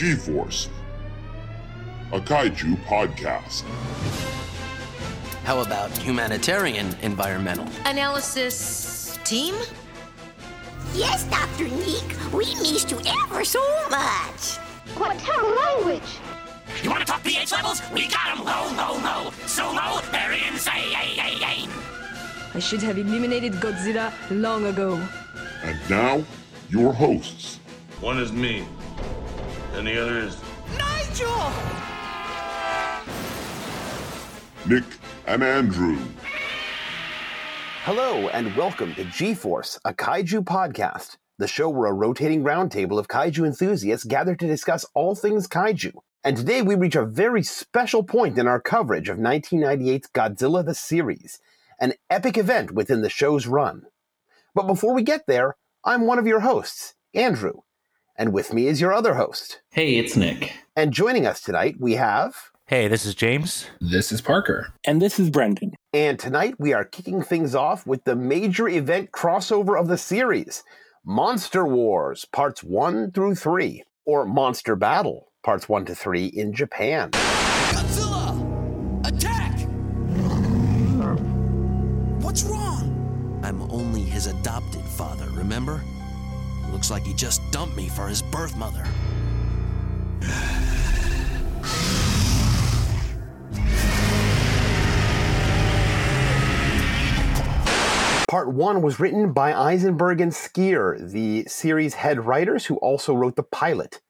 G Force, a kaiju podcast. How about humanitarian environmental? Analysis team? Yes, Dr. Neek, we missed you ever so much. What terrible language! You want to talk pH levels? We got them low, low, low. So low, they're insane. I should have eliminated Godzilla long ago. And now, your hosts. One is me, and the other is. Nigel! Nick and Andrew. Hello, and welcome to G Force, a kaiju podcast, the show where a rotating roundtable of kaiju enthusiasts gather to discuss all things kaiju. And today we reach a very special point in our coverage of 1998's Godzilla the series, an epic event within the show's run. But before we get there, I'm one of your hosts, Andrew, and with me is your other host. Hey, it's Nick. And joining us tonight, we have. Hey, this is James. This is Parker. And this is Brendan. And tonight we are kicking things off with the major event crossover of the series Monster Wars, parts 1 through 3, or Monster Battle, parts 1 to 3 in Japan. Godzilla! Attack! What's wrong? I'm only his adopted father, remember? Looks like he just dumped me for his birth mother. Part 1 was written by Isenberg and Skir, the series head writers who also wrote the pilot.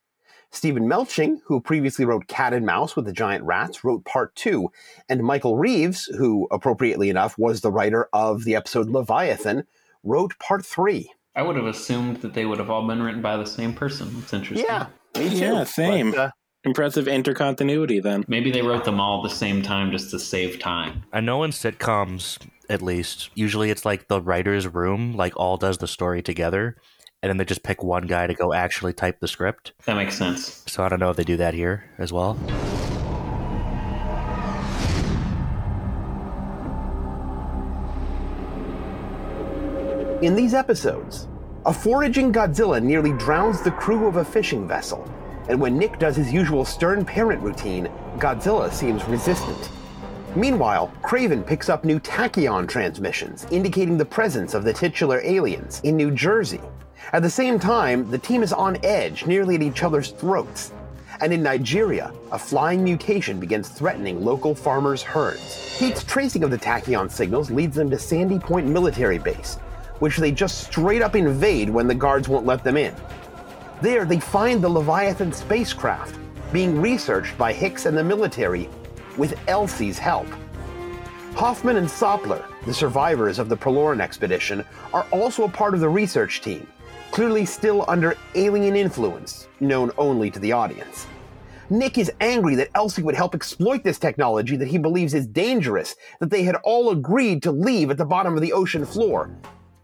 Steven Melching, who previously wrote Cat and Mouse with the Giant Rats, wrote Part 2, and Michael Reaves, who appropriately enough was the writer of the episode Leviathan, wrote Part 3. I would have assumed that they would have all been written by the same person. It's interesting. Yeah, me too. Yeah, same. But, uh, Impressive intercontinuity then. Maybe they wrote them all at the same time just to save time. I know in sitcoms, at least, usually it's like the writer's room, like all does the story together, and then they just pick one guy to go actually type the script. That makes sense. So I don't know if they do that here as well. In these episodes, a foraging Godzilla nearly drowns the crew of a fishing vessel, and when Nick does his usual stern parent routine, Godzilla seems resistant. Meanwhile, Craven picks up new tachyon transmissions, indicating the presence of the titular aliens in New Jersey. At the same time, the team is on edge, nearly at each other's throats. And in Nigeria, a flying mutation begins threatening local farmers' herds. Pete's tracing of the tachyon signals leads them to Sandy Point Military Base, which they just straight up invade when the guards won't let them in. There, they find the Leviathan spacecraft being researched by Hicks and the military with Elsie's help. Hoffman and Sopler, the survivors of the Proloran expedition, are also a part of the research team, clearly still under alien influence, known only to the audience. Nick is angry that Elsie would help exploit this technology that he believes is dangerous, that they had all agreed to leave at the bottom of the ocean floor.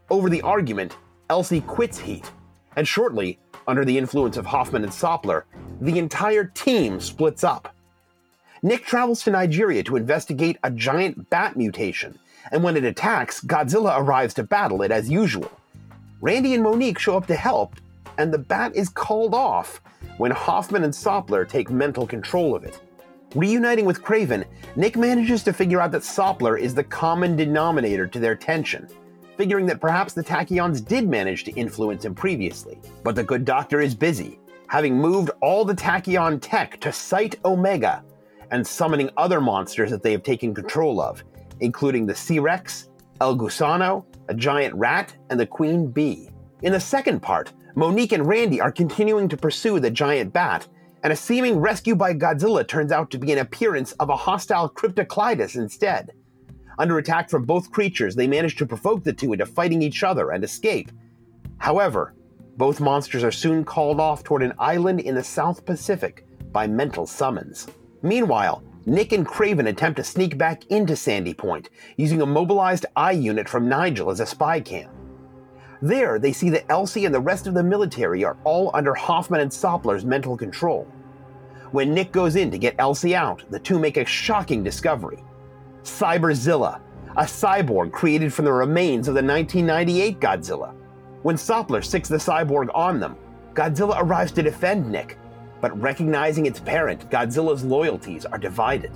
Over the argument, Elsie quits Heat, and shortly, under the influence of Hoffman and Sopler, the entire team splits up. Nick travels to Nigeria to investigate a giant bat mutation, and when it attacks, Godzilla arrives to battle it as usual. Randy and Monique show up to help, and the bat is called off when Hoffman and Sopler take mental control of it. Reuniting with Craven, Nick manages to figure out that Sopler is the common denominator to their tension, figuring that perhaps the Tachyons did manage to influence him previously. But the good doctor is busy, having moved all the Tachyon tech to Site Omega and summoning other monsters that they have taken control of, including the Sea Rex, El Gusano, a giant rat, and the Queen Bee. In the second part, Monique and Randy are continuing to pursue the giant bat, and a seeming rescue by Godzilla turns out to be an appearance of a hostile Cryptocleidus instead. Under attack from both creatures, they manage to provoke the two into fighting each other and escape. However, both monsters are soon called off toward an island in the South Pacific by mental summons. Meanwhile, Nick and Craven attempt to sneak back into Sandy Point, using a mobilized eye unit from Nigel as a spy cam. There, they see that Elsie and the rest of the military are all under Hoffman and Sopler's mental control. When Nick goes in to get Elsie out, the two make a shocking discovery Cyberzilla, a cyborg created from the remains of the 1998 Godzilla. When Sopler sicks the cyborg on them, Godzilla arrives to defend Nick, but recognizing its parent, Godzilla's loyalties are divided.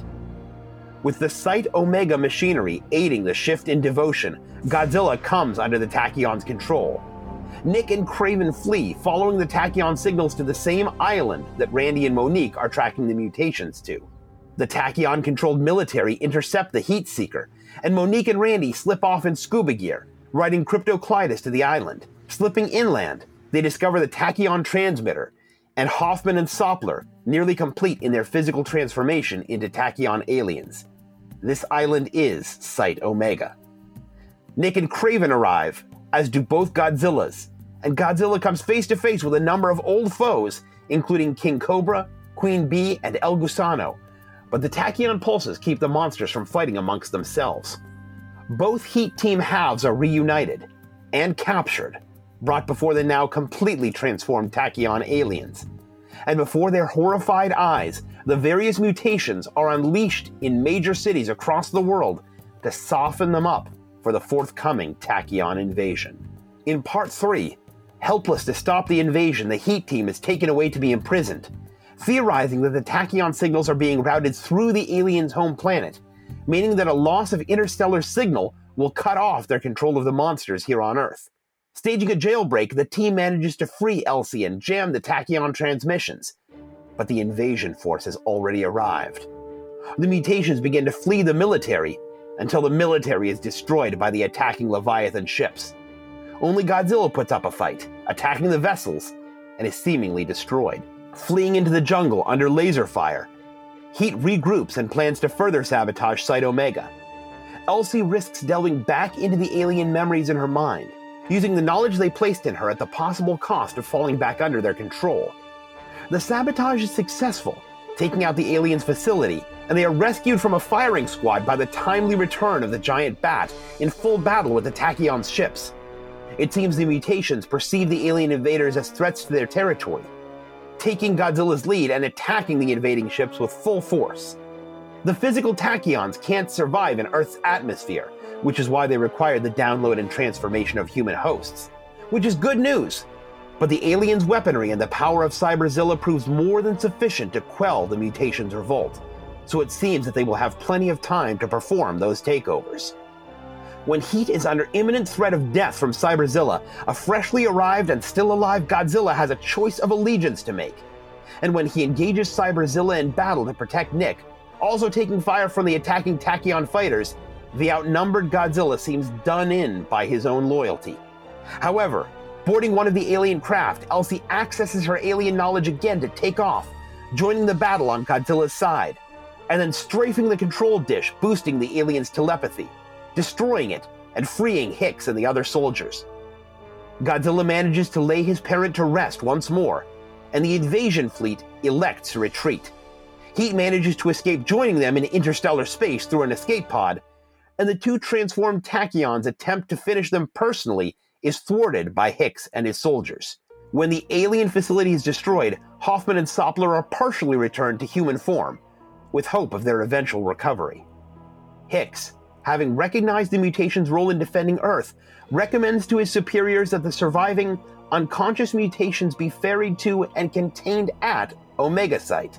With the Site Omega machinery aiding the shift in devotion, Godzilla comes under the Tachyon's control. Nick and Craven flee, following the Tachyon signals to the same island that Randy and Monique are tracking the mutations to. The Tachyon controlled military intercept the Heat Seeker, and Monique and Randy slip off in scuba gear, riding Cryptocleidus to the island. Slipping inland, they discover the Tachyon transmitter, and Hoffman and Soppler, nearly complete in their physical transformation into Tachyon aliens. This island is Site Omega. Nick and Craven arrive, as do both Godzillas, and Godzilla comes face to face with a number of old foes, including King Cobra, Queen Bee, and El Gusano. But the Tachyon pulses keep the monsters from fighting amongst themselves. Both Heat Team halves are reunited and captured, brought before the now completely transformed Tachyon aliens. And before their horrified eyes, the various mutations are unleashed in major cities across the world to soften them up for the forthcoming Tachyon invasion. In Part 3, helpless to stop the invasion, the Heat Team is taken away to be imprisoned, theorizing that the Tachyon signals are being routed through the aliens' home planet, meaning that a loss of interstellar signal will cut off their control of the monsters here on Earth. Staging a jailbreak, the team manages to free Elsie and jam the Tachyon transmissions, but the invasion force has already arrived. The mutations begin to flee the military until the military is destroyed by the attacking Leviathan ships. Only Godzilla puts up a fight, attacking the vessels, and is seemingly destroyed. Fleeing into the jungle under laser fire, Heat regroups and plans to further sabotage Site Omega. Elsie risks delving back into the alien memories in her mind, using the knowledge they placed in her at the possible cost of falling back under their control. The sabotage is successful, taking out the aliens' facility, and they are rescued from a firing squad by the timely return of the giant bat in full battle with the Tachyon's ships. It seems the mutations perceive the alien invaders as threats to their territory, taking Godzilla's lead and attacking the invading ships with full force. The physical tachyons can't survive in Earth's atmosphere, which is why they require the download and transformation of human hosts. Which is good news. But the aliens' weaponry and the power of Cyberzilla proves more than sufficient to quell the mutations' revolt. So it seems that they will have plenty of time to perform those takeovers. When Heat is under imminent threat of death from Cyberzilla, a freshly arrived and still alive Godzilla has a choice of allegiance to make. And when he engages Cyberzilla in battle to protect Nick, also taking fire from the attacking Tachyon fighters, the outnumbered Godzilla seems done in by his own loyalty. However, boarding one of the alien craft, Elsie accesses her alien knowledge again to take off, joining the battle on Godzilla's side, and then strafing the control dish, boosting the alien's telepathy destroying it and freeing Hicks and the other soldiers. Godzilla manages to lay his parent to rest once more, and the invasion fleet elects retreat. Heat manages to escape joining them in interstellar space through an escape pod, and the two transformed tachyons attempt to finish them personally is thwarted by Hicks and his soldiers. When the alien facility is destroyed, Hoffman and Soppler are partially returned to human form, with hope of their eventual recovery. Hicks, having recognized the mutation's role in defending Earth, recommends to his superiors that the surviving unconscious mutations be ferried to and contained at Omega Site,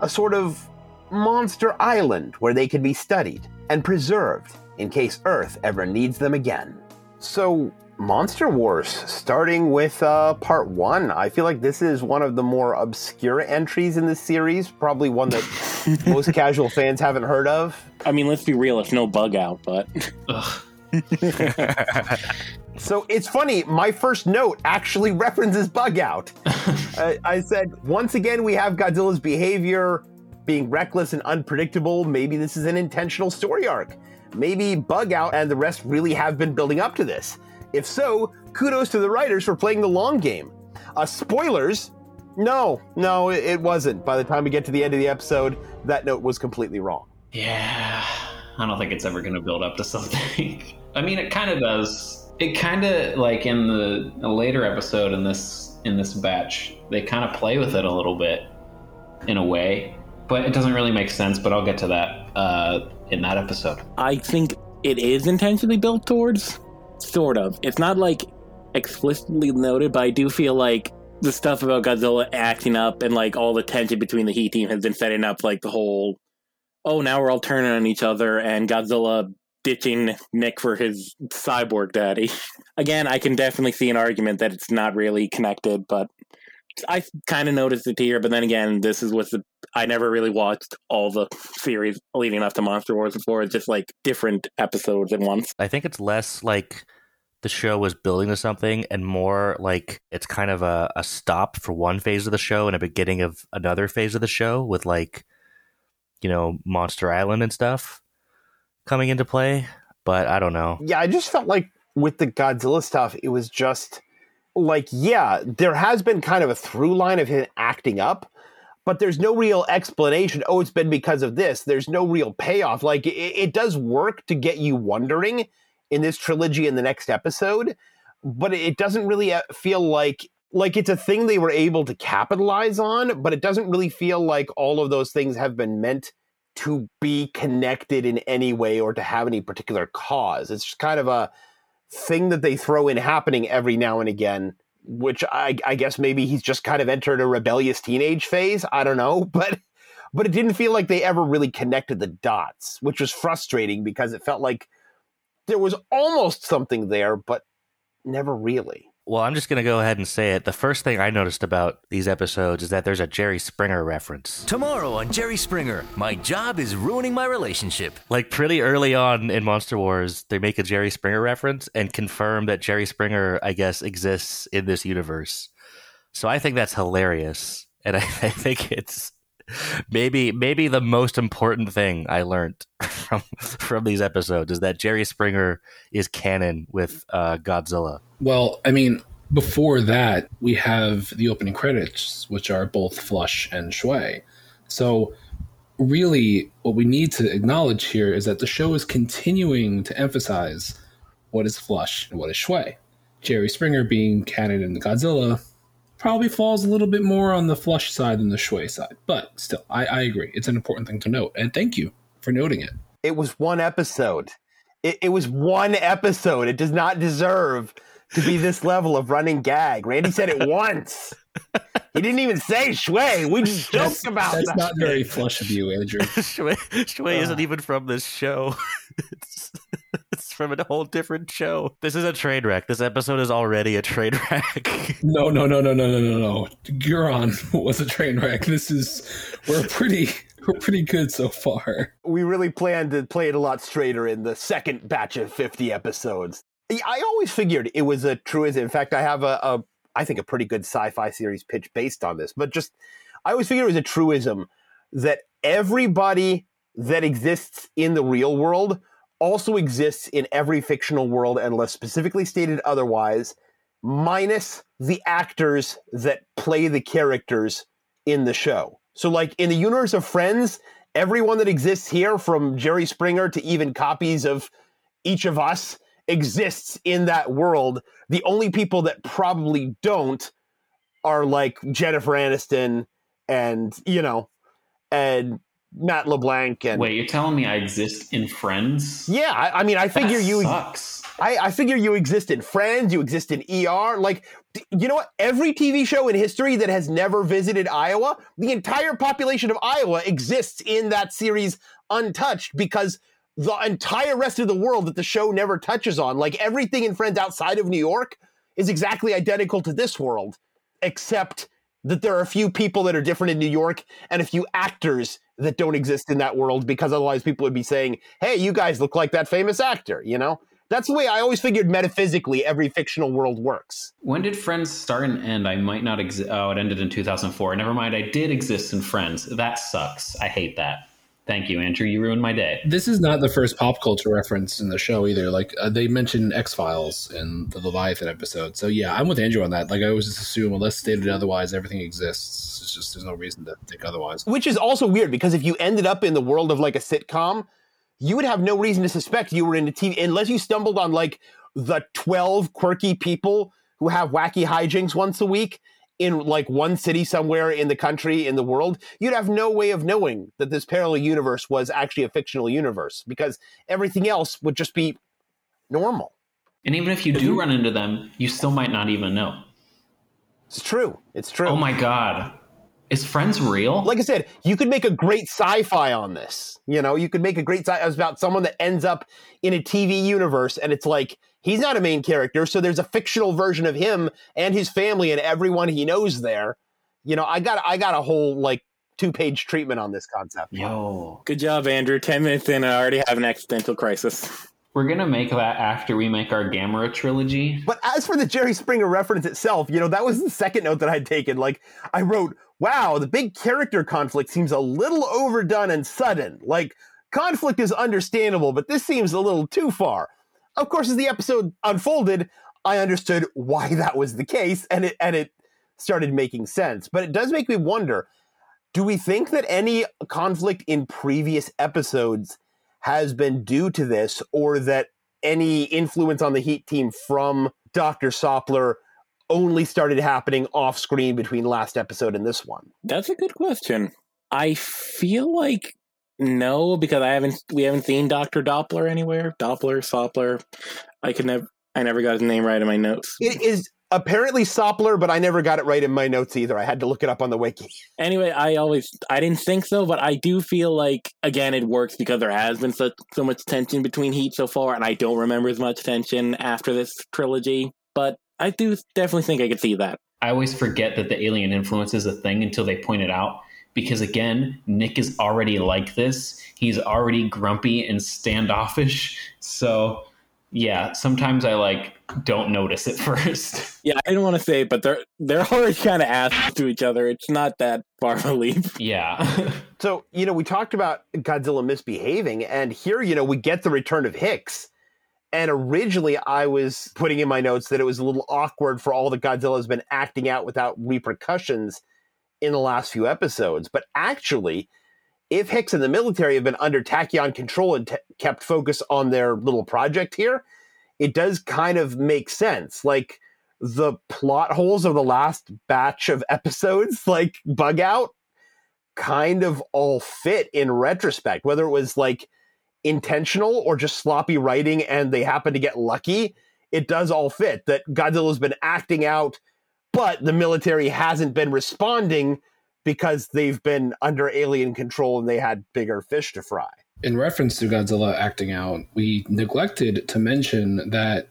a sort of monster island where they can be studied and preserved in case Earth ever needs them again. So, Monster Wars, starting with uh, part one. I feel like this is one of the more obscure entries in the series, probably one that most casual fans haven't heard of. I mean, let's be real, it's no bug out, but. so it's funny, my first note actually references Bug Out. uh, I said, once again, we have Godzilla's behavior being reckless and unpredictable. Maybe this is an intentional story arc. Maybe Bug Out and the rest really have been building up to this. If so, kudos to the writers for playing the long game. Uh, spoilers? No, no, it wasn't. By the time we get to the end of the episode, that note was completely wrong. Yeah, I don't think it's ever going to build up to something. I mean, it kind of does. It kind of like in the a later episode in this in this batch, they kind of play with it a little bit in a way, but it doesn't really make sense. But I'll get to that uh, in that episode. I think it is intentionally built towards sort of. It's not like explicitly noted, but I do feel like the stuff about Godzilla acting up and like all the tension between the Heat team has been setting up like the whole oh now we're all turning on each other and Godzilla ditching Nick for his cyborg daddy. Again, I can definitely see an argument that it's not really connected, but I kind of noticed it here. But then again, this is what the I never really watched all the series leading up to Monster Wars before. It's just like different episodes at once. I think it's less like the show was building to something and more like it's kind of a, a stop for one phase of the show and a beginning of another phase of the show with like you know monster island and stuff coming into play but i don't know Yeah, I just felt like with the Godzilla stuff, it was just like, yeah, there has been kind of a through line of him acting up, but there's no real explanation. Oh, it's been because of this. There's no real payoff. Like, it, it does work to get you wondering in this trilogy in the next episode, but it doesn't really uh, feel like like it's a thing they were able to capitalize on, but it doesn't really feel like all of those things have been meant to be connected in any way or to have any particular cause. It's just kind of a thing that they throw in happening every now and again, which I, I guess maybe he's just kind of entered a rebellious teenage phase. I don't know, but but it didn't feel like they ever really connected the dots, which was frustrating because it felt like there was almost something there, but never really. Well i'm just going to go ahead and say it the first thing i noticed about these episodes is that there's a jerry springer reference Tomorrow on Jerry Springer, my job is ruining my relationship. like pretty early on in Monster Wars, they make a Jerry Springer reference and confirm that Jerry Springer, I guess, exists in this universe. So I think that's hilarious, and I, I think it's maybe maybe the most important thing I learned from from these episodes is that Jerry Springer is canon with uh, Godzilla. Well, I mean, before that, we have the opening credits, which are both Flush and Shui. So, really, what we need to acknowledge here is that the show is continuing to emphasize what is Flush and what is Shui. Jerry Springer being canon in Godzilla probably falls a little bit more on the Flush side than the Shui side. But still, I, I agree. It's an important thing to note. And thank you for noting it. It was one episode. It, it was one episode. It does not deserve to be this level of running gag. Randy said it once. He didn't even say Shui. We just joked about That's that. That's not very flush of you, Andrew. Shui, Shui isn't uh. even from this show. it's, it's from a whole different show. This is a train wreck. This episode is already a train wreck. No, no, no, no, no, no, no, no. Guron was a train wreck. This is we're pretty we're pretty good so far. we really planned to play it a lot straighter in the second batch of 50 episodes. I always figured it was a truism. In fact, I have a, a I think a pretty good sci-fi series pitch based on this, but just I always figured it was a truism that everybody that exists in the real world also exists in every fictional world unless specifically stated otherwise, minus the actors that play the characters in the show. So like in the universe of Friends, everyone that exists here from Jerry Springer to even copies of each of us exists in that world. The only people that probably don't are like Jennifer Aniston and, you know, and Matt LeBlanc and Wait, you're telling me I exist in Friends? Yeah, I, I mean, I figure That you sucks. I, I figure you exist in Friends, you exist in ER. Like, you know what? Every TV show in history that has never visited Iowa, the entire population of Iowa exists in that series untouched because the entire rest of the world that the show never touches on, like everything in Friends outside of New York, is exactly identical to this world, except that there are a few people that are different in New York and a few actors that don't exist in that world because otherwise people would be saying, hey, you guys look like that famous actor, you know? That's the way I always figured metaphysically every fictional world works. When did Friends start and end? I might not exist. Oh, it ended in 2004. Never mind. I did exist in Friends. That sucks. I hate that. Thank you, Andrew. You ruined my day. This is not the first pop culture reference in the show either. Like uh, they mentioned X Files in the Leviathan episode. So yeah, I'm with Andrew on that. Like I always just assume, unless stated otherwise, everything exists. It's just there's no reason to think otherwise. Which is also weird because if you ended up in the world of like a sitcom, you would have no reason to suspect you were in a TV unless you stumbled on like the 12 quirky people who have wacky hijinks once a week in like one city somewhere in the country in the world you'd have no way of knowing that this parallel universe was actually a fictional universe because everything else would just be normal And even if you do run into them, you still might not even know. It's true. It's true. Oh my god. Is Friends real? Like I said, you could make a great sci-fi on this. You know, you could make a great sci it's about someone that ends up in a TV universe and it's like he's not a main character, so there's a fictional version of him and his family and everyone he knows there. You know, I got I got a whole like two-page treatment on this concept. Yo. Good job, Andrew. 10 minutes in, I already have an existential crisis. We're gonna make that after we make our Gamera trilogy. But as for the Jerry Springer reference itself, you know, that was the second note that I'd taken. Like, I wrote, wow, the big character conflict seems a little overdone and sudden. Like, conflict is understandable, but this seems a little too far. Of course, as the episode unfolded, I understood why that was the case, and it and it started making sense. But it does make me wonder: Do we think that any conflict in previous episodes has been due to this, or that any influence on the Heat team from Dr. Soppler only started happening off screen between last episode and this one? That's a good question. I feel like no, because I haven't we haven't seen Doctor Doppler anywhere. Doppler, Soppler. I could never I never got his name right in my notes. It is apparently Soppler, but I never got it right in my notes either. I had to look it up on the wiki. Anyway, I always I didn't think so, but I do feel like again it works because there has been such so much tension between Heat so far, and I don't remember as much tension after this trilogy. But I do definitely think I could see that. I always forget that the alien influence is a thing until they point it out. Because again, Nick is already like this. He's already grumpy and standoffish. So yeah, sometimes I like don't notice it first. Yeah, I don't want to say it, but they're they're already kind of ass to each other. It's not that far of a leap. Yeah. so, you know, we talked about Godzilla misbehaving, and here, you know, we get the return of Hicks. And originally, I was putting in my notes that it was a little awkward for all that Godzilla's been acting out without repercussions in the last few episodes. But actually, if Hicks and the military have been under Tachyon control and t- kept focus on their little project here, it does kind of make sense. Like the plot holes of the last batch of episodes, like Bug Out, kind of all fit in retrospect, whether it was like intentional or just sloppy writing and they happen to get lucky. It does all fit that Godzilla's been acting out, but the military hasn't been responding because they've been under alien control and they had bigger fish to fry. In reference to Godzilla acting out, we neglected to mention that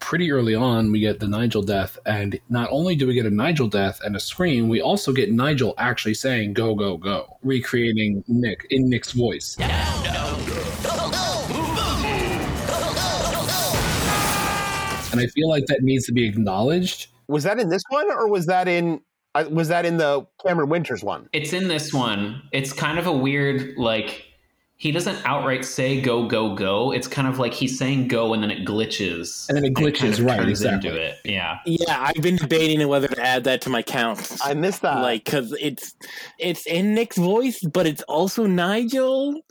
pretty early on we get the Nigel death, and not only do we get a Nigel death and a scream, we also get Nigel actually saying "Go, go, go," recreating Nick in Nick's voice. And I feel like that needs to be acknowledged. Was that in this one, or was that in uh, was that in the Cameron Winters one? It's in this one. It's kind of a weird like he doesn't outright say go go go. It's kind of like he's saying go and then it glitches. And then it glitches kind of right turns exactly. into it. Yeah. Yeah, I've been debating whether to add that to my count. I missed that. Like, cause it's it's in Nick's voice, but it's also Nigel.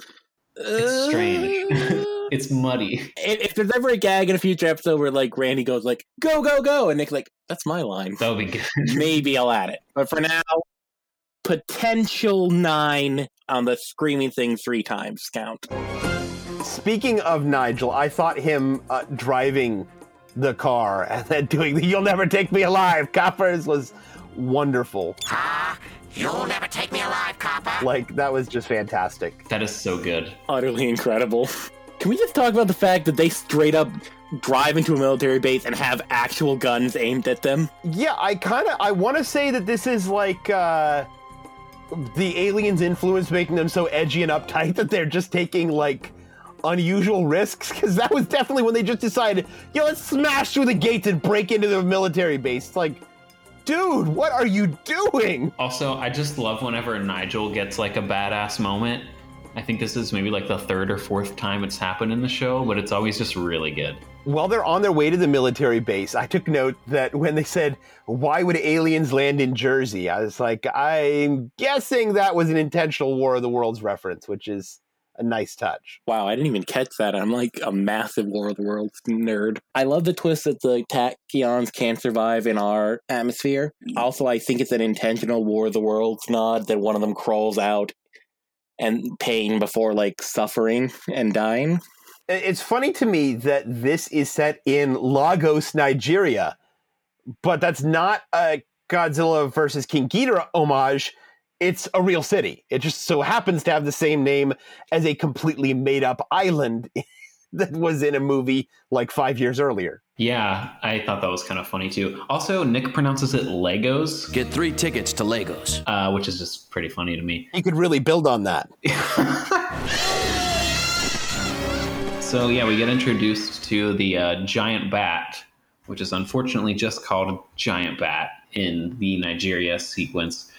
It's strange. It's muddy. If, if there's ever a gag in a future episode where like Randy goes like go go go, and Nick's like that's my line, That would be good. maybe I'll add it. But for now, potential nine on the screaming thing three times count. Speaking of Nigel, I thought him uh, driving the car and then doing the "You'll never take me alive" coppers was wonderful. You'll never take me alive, copper. Like that was just fantastic. That is so good. Utterly incredible. Can we just talk about the fact that they straight up drive into a military base and have actual guns aimed at them? Yeah, I kind of I want to say that this is like uh the aliens' influence making them so edgy and uptight that they're just taking like unusual risks because that was definitely when they just decided, yo, let's smash through the gates and break into the military base. It's like, dude, what are you doing? Also, I just love whenever Nigel gets like a badass moment. I think this is maybe like the third or fourth time it's happened in the show, but it's always just really good. While they're on their way to the military base, I took note that when they said, Why would aliens land in Jersey? I was like, I'm guessing that was an intentional War of the Worlds reference, which is a nice touch. Wow, I didn't even catch that. I'm like a massive War of the Worlds nerd. I love the twist that the tachyons can't survive in our atmosphere. Also, I think it's an intentional War of the Worlds nod that one of them crawls out and pain before like suffering and dying. It's funny to me that this is set in Lagos, Nigeria, but that's not a Godzilla versus King Ghidorah homage, it's a real city. It just so happens to have the same name as a completely made up island that was in a movie like five years earlier. Yeah, I thought that was kind of funny too. Also, Nick pronounces it Legos. Get three tickets to Legos, uh, which is just pretty funny to me. You could really build on that. so yeah, we get introduced to the uh, giant bat, which is unfortunately just called giant bat in the Nigeria sequence.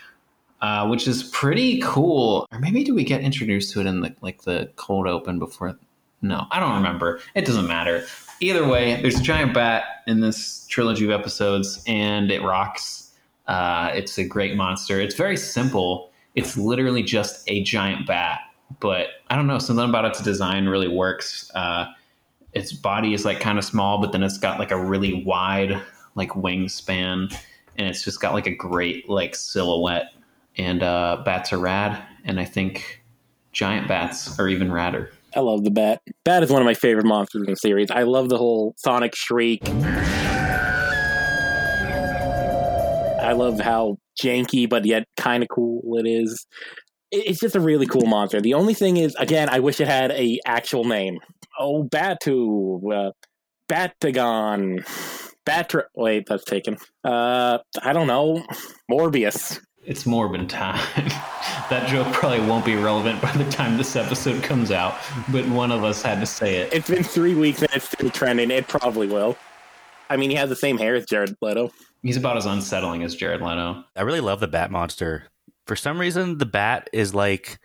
Uh, which is pretty cool. Or maybe do we get introduced to it in the like the cold open before? No, I don't remember. It doesn't matter. Either way, there's a giant bat in this trilogy of episodes, and it rocks. Uh, it's a great monster. It's very simple. It's literally just a giant bat, but I don't know. Something about its design really works. Uh, its body is like kind of small, but then it's got like a really wide like wingspan, and it's just got like a great like silhouette and uh, bats are rad, and I think giant bats are even radder. I love the bat. Bat is one of my favorite monsters in the series. I love the whole sonic shriek. I love how janky but yet kind of cool it is. It's just a really cool monster. The only thing is, again, I wish it had a actual name. Oh, Batu, uh, Batagon, Batra. Wait, that's taken. Uh, I don't know. Morbius. It's Morbin time. that joke probably won't be relevant by the time this episode comes out, but one of us had to say it. It's been three weeks and it's still trending. It probably will. I mean, he has the same hair as Jared Leto. He's about as unsettling as Jared Leto. I really love the Bat monster. For some reason, the Bat is like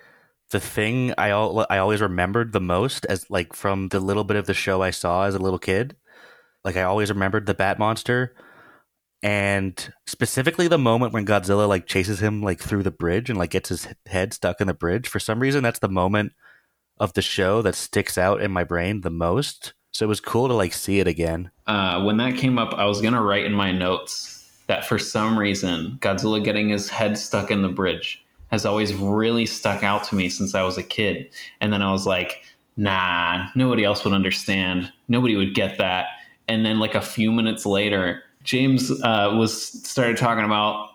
the thing I al- I always remembered the most as like from the little bit of the show I saw as a little kid. Like I always remembered the Bat monster and specifically the moment when Godzilla like chases him like through the bridge and like gets his head stuck in the bridge. For some reason, that's the moment of the show that sticks out in my brain the most. So it was cool to like see it again. Uh, when that came up, I was gonna write in my notes that for some reason Godzilla getting his head stuck in the bridge has always really stuck out to me since I was a kid. And then I was like, nah, nobody else would understand. Nobody would get that. And then like a few minutes later, James uh, was started talking about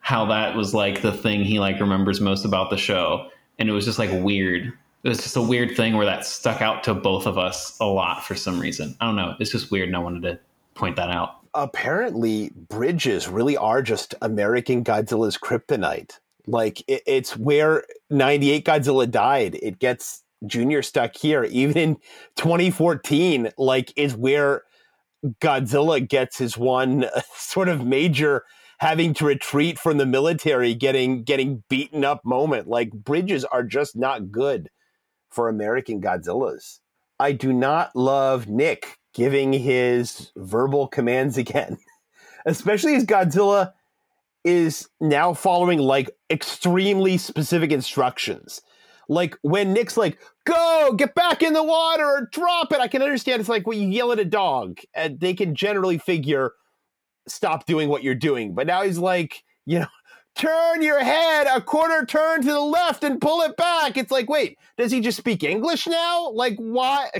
how that was like the thing he like remembers most about the show, and it was just like weird. It was just a weird thing where that stuck out to both of us a lot for some reason. I don't know. It's just weird, and I wanted to point that out. Apparently, bridges really are just American Godzilla's kryptonite. Like it, it's where '98 Godzilla died. It gets Junior stuck here. Even in 2014, like is where Godzilla gets his one sort of major having to retreat from the military, getting getting beaten up moment. Like bridges are just not good for American Godzillas. I do not love Nick giving his verbal commands again, especially as Godzilla is now following like extremely specific instructions. Like when Nick's like, go, get back in the water or drop it. I can understand it's like when you yell at a dog and they can generally figure, stop doing what you're doing. But now he's like, you know, turn your head a quarter turn to the left and pull it back. It's like, wait, does he just speak English now? Like, why?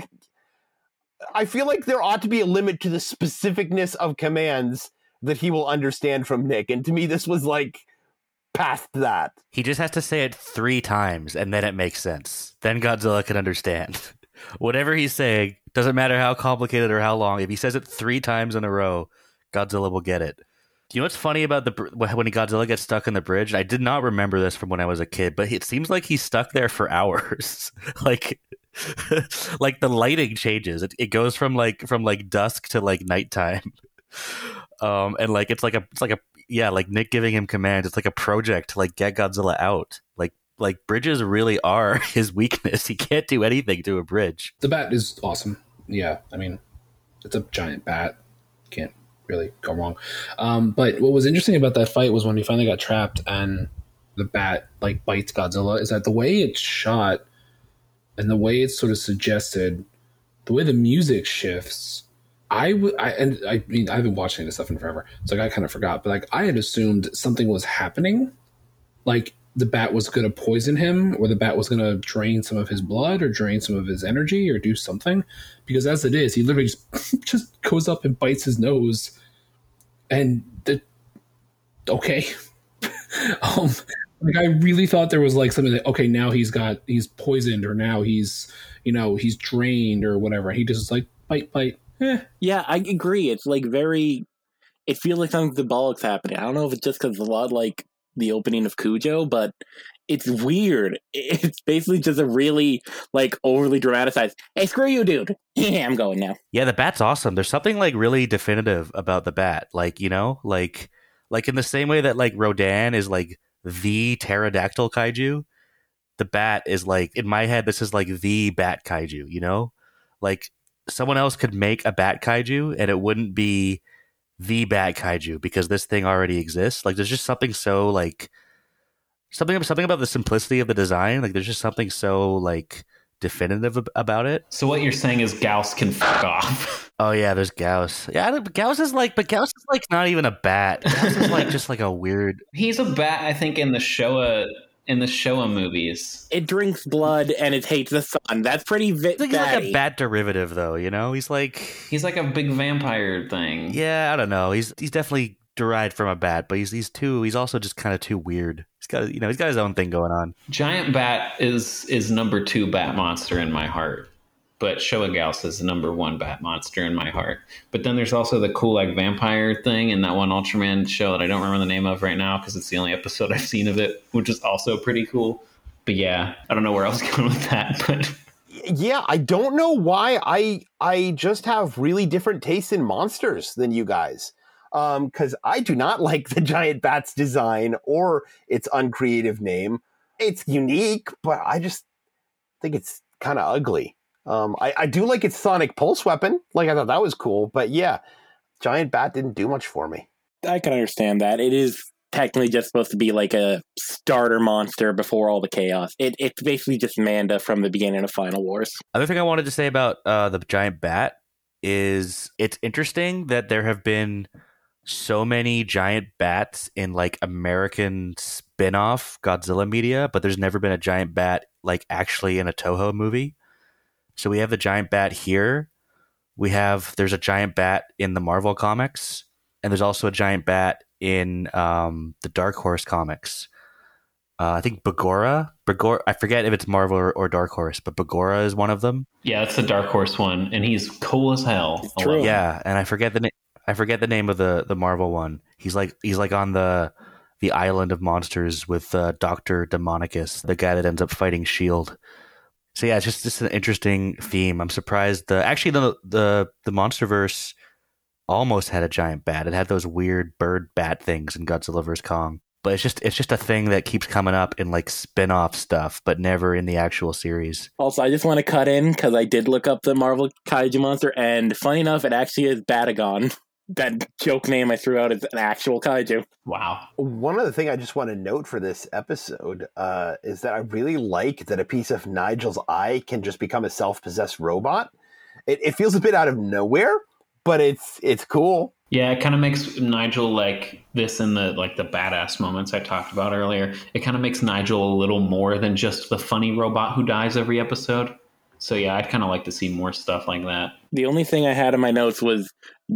I feel like there ought to be a limit to the specificness of commands that he will understand from Nick. And to me, this was like past that. He just has to say it three times and then it makes sense. Then Godzilla can understand. Whatever he's saying, doesn't matter how complicated or how long, if he says it three times in a row, Godzilla will get it. You know what's funny about the when Godzilla gets stuck in the bridge? I did not remember this from when I was a kid, but it seems like he's stuck there for hours. like like the lighting changes. It, it goes from like from like dusk to like nighttime. Um and like it's like a it's like a yeah, like Nick giving him commands. It's like a project to like get Godzilla out. Like like bridges really are his weakness. He can't do anything to a bridge. The bat is awesome. Yeah, I mean, it's a giant bat. Can't really go wrong. Um, but what was interesting about that fight was when he finally got trapped and the bat like bites Godzilla. Is that the way it's shot and the way it's sort of suggested, the way the music shifts I would, I and I mean, I've been watching this stuff in forever, so like, I kind of forgot. But like, I had assumed something was happening, like the bat was going to poison him, or the bat was going to drain some of his blood, or drain some of his energy, or do something. Because as it is, he literally just, just goes up and bites his nose, and the okay. um, like I really thought there was like something that okay now he's got he's poisoned or now he's you know he's drained or whatever. He just like bite bite. Yeah, I agree. It's like very. It feels like something symbolic happening. I don't know if it's just because it's a lot like the opening of Cujo, but it's weird. It's basically just a really like overly dramatized. Hey, screw you, dude. Yeah, I'm going now. Yeah, the bat's awesome. There's something like really definitive about the bat. Like, you know, like like in the same way that like Rodan is like the pterodactyl kaiju, the bat is like in my head this is like the bat kaiju, you know? Like someone else could make a bat kaiju and it wouldn't be the bat kaiju because this thing already exists. Like there's just something so like something something about the simplicity of the design. Like there's just something so like definitive ab- about it. So what you're saying is Gyaos can fuck off. Oh yeah, there's Gyaos. Yeah, I don't- Gyaos is like, but Gyaos is like not even a bat. Gyaos is like just like a weird. He's a bat, I think, in the Showa in the Showa movies. It drinks blood and it hates the sun. That's pretty vi- He's like a bat derivative, though. You know, he's like He's like a big vampire thing. yeah, I don't know. He's he's definitely derived from a bat, but he's he's too. He's also just kind of too weird. He's got you know he's got his own thing going on. Giant Bat is is number two bat monster in my heart. But Showa Gyaos is the number one bat monster in my heart. But then there's also the cool like vampire thing in that one Ultraman show that I don't remember the name of right now because it's the only episode I've seen of it, which is also pretty cool. But yeah, I don't know where I was going with that, but yeah, I don't know why I I just have really different tastes in monsters than you guys. Um, because I do not like the giant bat's design or its uncreative name. It's unique, but I just think it's kind of ugly. Um, I, I do like its sonic pulse weapon. Like I thought that was cool, but yeah, giant bat didn't do much for me. I can understand that. It is technically just supposed to be like a starter monster before all the chaos. It, it's basically just Manda from the beginning of Final Wars. Other thing I wanted to say about uh, the giant bat is it's interesting that there have been so many giant bats in like American spin-off Godzilla media, but there's never been a giant bat like actually in a Toho movie. So we have the giant bat here. We have there's a giant bat in the Marvel comics, and there's also a giant bat in um, the Dark Horse comics. Uh, I think Bagorah, Bagorah. I forget if it's Marvel or, or Dark Horse, but Bagorah is one of them. yeah, that's the Dark Horse one, and he's cool as hell. I love him. Yeah, and I forget the na- I forget the name of the the Marvel one. He's like he's like on the the island of monsters with uh, Doctor Demonicus, the guy that ends up fighting Shield. So yeah, it's just just an interesting theme. I'm surprised the actually the the the MonsterVerse almost had a giant bat. It had those weird bird bat things in Godzilla vs Kong. But it's just it's just a thing that keeps coming up in like spin-off stuff, but never in the actual series. Also, I just want to cut in because I did look up the Marvel Kaiju monster, and funny enough, it actually is Batagon. That joke name I threw out is an actual kaiju. Wow. One other thing I just want to note for this episode uh, is that I really like that a piece of Nigel's eye can just become a self-possessed robot. It, it feels a bit out of nowhere, but it's it's cool. Yeah, it kind of makes Nigel like this in the like the badass moments I talked about earlier. It kind of makes Nigel a little more than just the funny robot who dies every episode. So yeah, I'd kind of like to see more stuff like that. The only thing I had in my notes was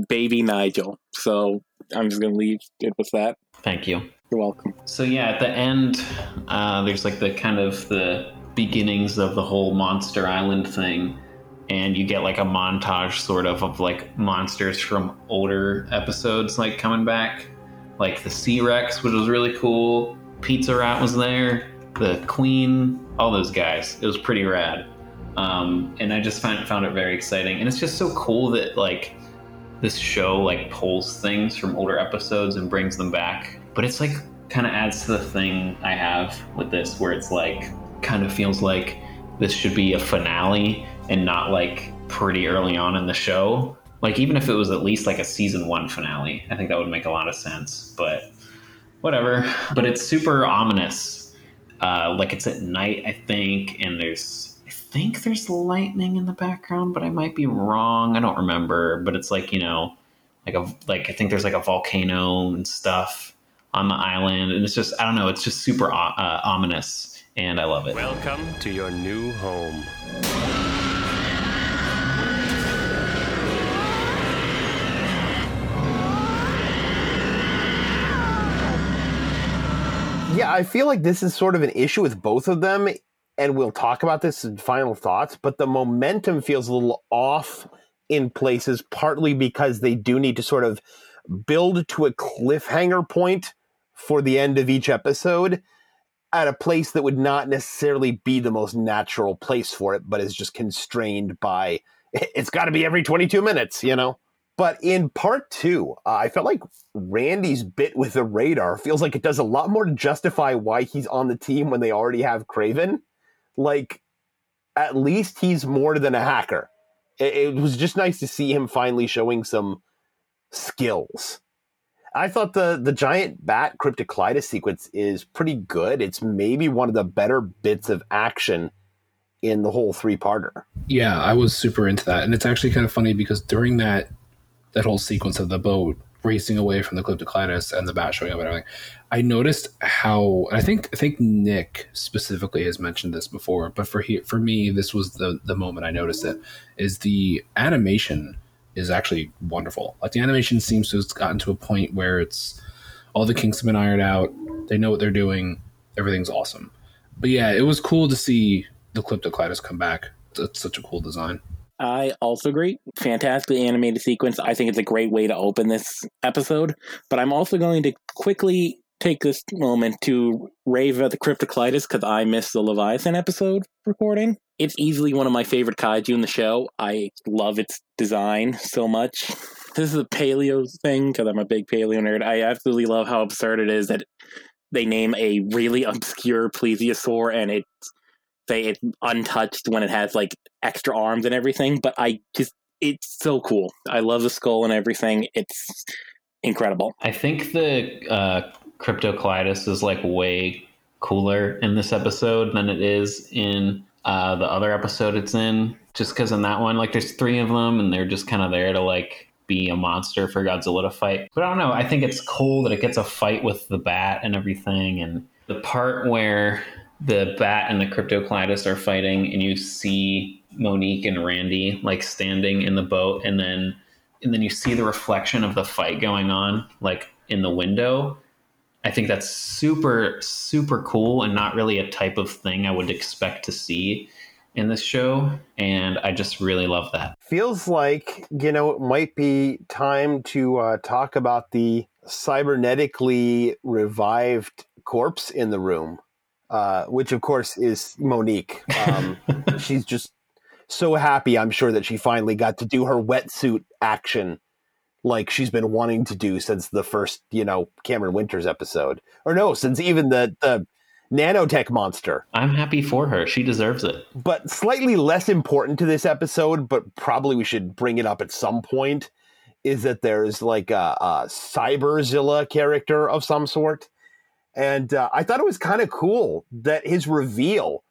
baby Nigel. So I'm just going to leave it with that. Thank you. You're welcome. So yeah, at the end, uh, there's like the kind of the beginnings of the whole Monster Island thing, and you get like a montage sort of of like monsters from older episodes like coming back, like the Sea Rex, which was really cool. Pizza Rat was there, the Queen, all those guys. It was pretty rad, um, and I just found found it very exciting. And it's just so cool that like this show like pulls things from older episodes and brings them back. But it's like kind of adds to the thing I have with this, where it's like kind of feels like this should be a finale and not like pretty early on in the show. Like even if it was at least like a season one finale, I think that would make a lot of sense. But whatever. But it's super ominous. Uh, like it's at night, I think, and there's think there's lightning in the background, but I might be wrong. I don't remember. But it's like you know, like a like I think there's like a volcano and stuff on the island, and it's just I don't know. It's just super uh, ominous, and I love it. Welcome to your new home. Yeah, I feel like this is sort of an issue with both of them, and we'll talk about this in final thoughts, but the momentum feels a little off in places, partly because they do need to sort of build to a cliffhanger point for the end of each episode at a place that would not necessarily be the most natural place for it, but is just constrained by it's got to be every 22 minutes, you know? But in part two, uh, I felt like Randy's bit with the radar feels like it does a lot more to justify why he's on the team when they already have Craven. Like, at least he's more than a hacker. It, it was just nice to see him finally showing some skills. I thought the the giant bat cryptocleidus sequence is pretty good. It's maybe one of the better bits of action in the whole three parter. Yeah, I was super into that, and it's actually kind of funny because during that that whole sequence of the boat racing away from the cryptocleidus and the bat showing up and everything, I noticed how I think I think Nick specifically has mentioned this before, but for he, for me, this was the the moment I noticed it is the animation is actually wonderful. Like the animation seems to have gotten to a point where it's all the kinks have been ironed out. They know what they're doing. Everything's awesome. But yeah, it was cool to see the Cryptocleidus come back. It's such a cool design. I also agree. Fantastically animated sequence. I think it's a great way to open this episode. But I'm also going to quickly take this moment to rave at the Cryptocleidus because I missed the Leviathan episode recording. It's easily one of my favorite kaiju in the show. I love its design so much. This is a paleo thing because I'm a big paleo nerd. I absolutely love how absurd it is that they name a really obscure plesiosaur and it's say it's untouched when it has like extra arms and everything. But I just it's so cool. I love the skull and everything. It's incredible. I think the uh, Cryptocleidus is like way cooler in this episode than it is in uh, the other episode it's in. Just because in that one, like, there's three of them, and they're just kind of there to like be a monster for Godzilla to fight. But I don't know. I think it's cool that it gets a fight with the bat and everything, and the part where the bat and the Cryptocleidus are fighting, and you see Monique and Randy like standing in the boat, and then and then you see the reflection of the fight going on, like in the window I think that's super, super cool and not really a type of thing I would expect to see in this show. And I just really love that. Feels like, you know, it might be time to uh, talk about the cybernetically revived corpse in the room, uh, which of course is Monique. Um, she's just so happy, I'm sure, that she finally got to do her wetsuit action like she's been wanting to do since the first, you know, Cameron Winters episode. Or no, since even the the nanotech monster. I'm happy for her. She deserves it. But slightly less important to this episode, but probably we should bring it up at some point, is that there's like a, a Cyberzilla character of some sort. And uh, I thought it was kind of cool that his reveal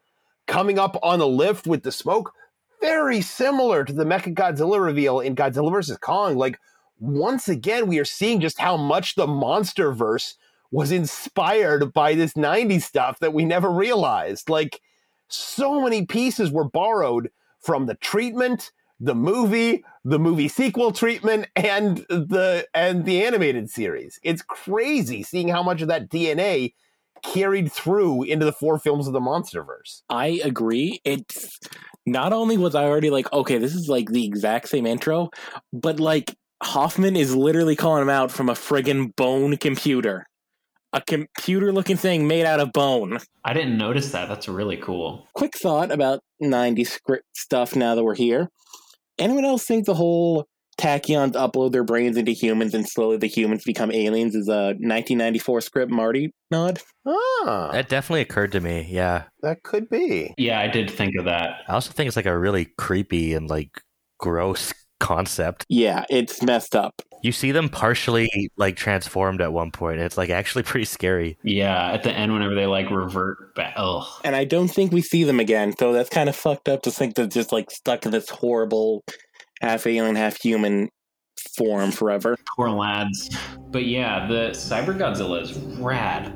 coming up on the lift with the smoke, very similar to the Mecha Godzilla reveal in Godzilla vs. Kong. Like, once again, we are seeing just how much the monster verse was inspired by this 90s stuff that we never realized. Like, so many pieces were borrowed from the treatment, the movie, the movie sequel treatment, and the and the animated series. It's crazy seeing how much of that DNA carried through into the four films of the MonsterVerse. I agree. It's not only was I already like, okay, this is like the exact same intro, but like Hoffman is literally calling him out from a friggin' bone computer. A computer looking thing made out of bone. I didn't notice that. That's really cool. Quick thought about 90s script stuff now that we're here. Anyone else think the whole tachyons upload their brains into humans and slowly the humans become aliens is a 1994 script Marty nod? Ah. That definitely occurred to me. Yeah. That could be. Yeah, I did think of that. I also think it's like a really creepy and like gross concept. Yeah, it's messed up. You see them partially like transformed at one point. It's like actually pretty scary. Yeah, at the end whenever they like revert back. Ugh. And I don't think we see them again, so that's kind of fucked up to think they're just like stuck in this horrible half alien, half human form forever. Poor lads. But yeah, the Cyber Godzilla is rad.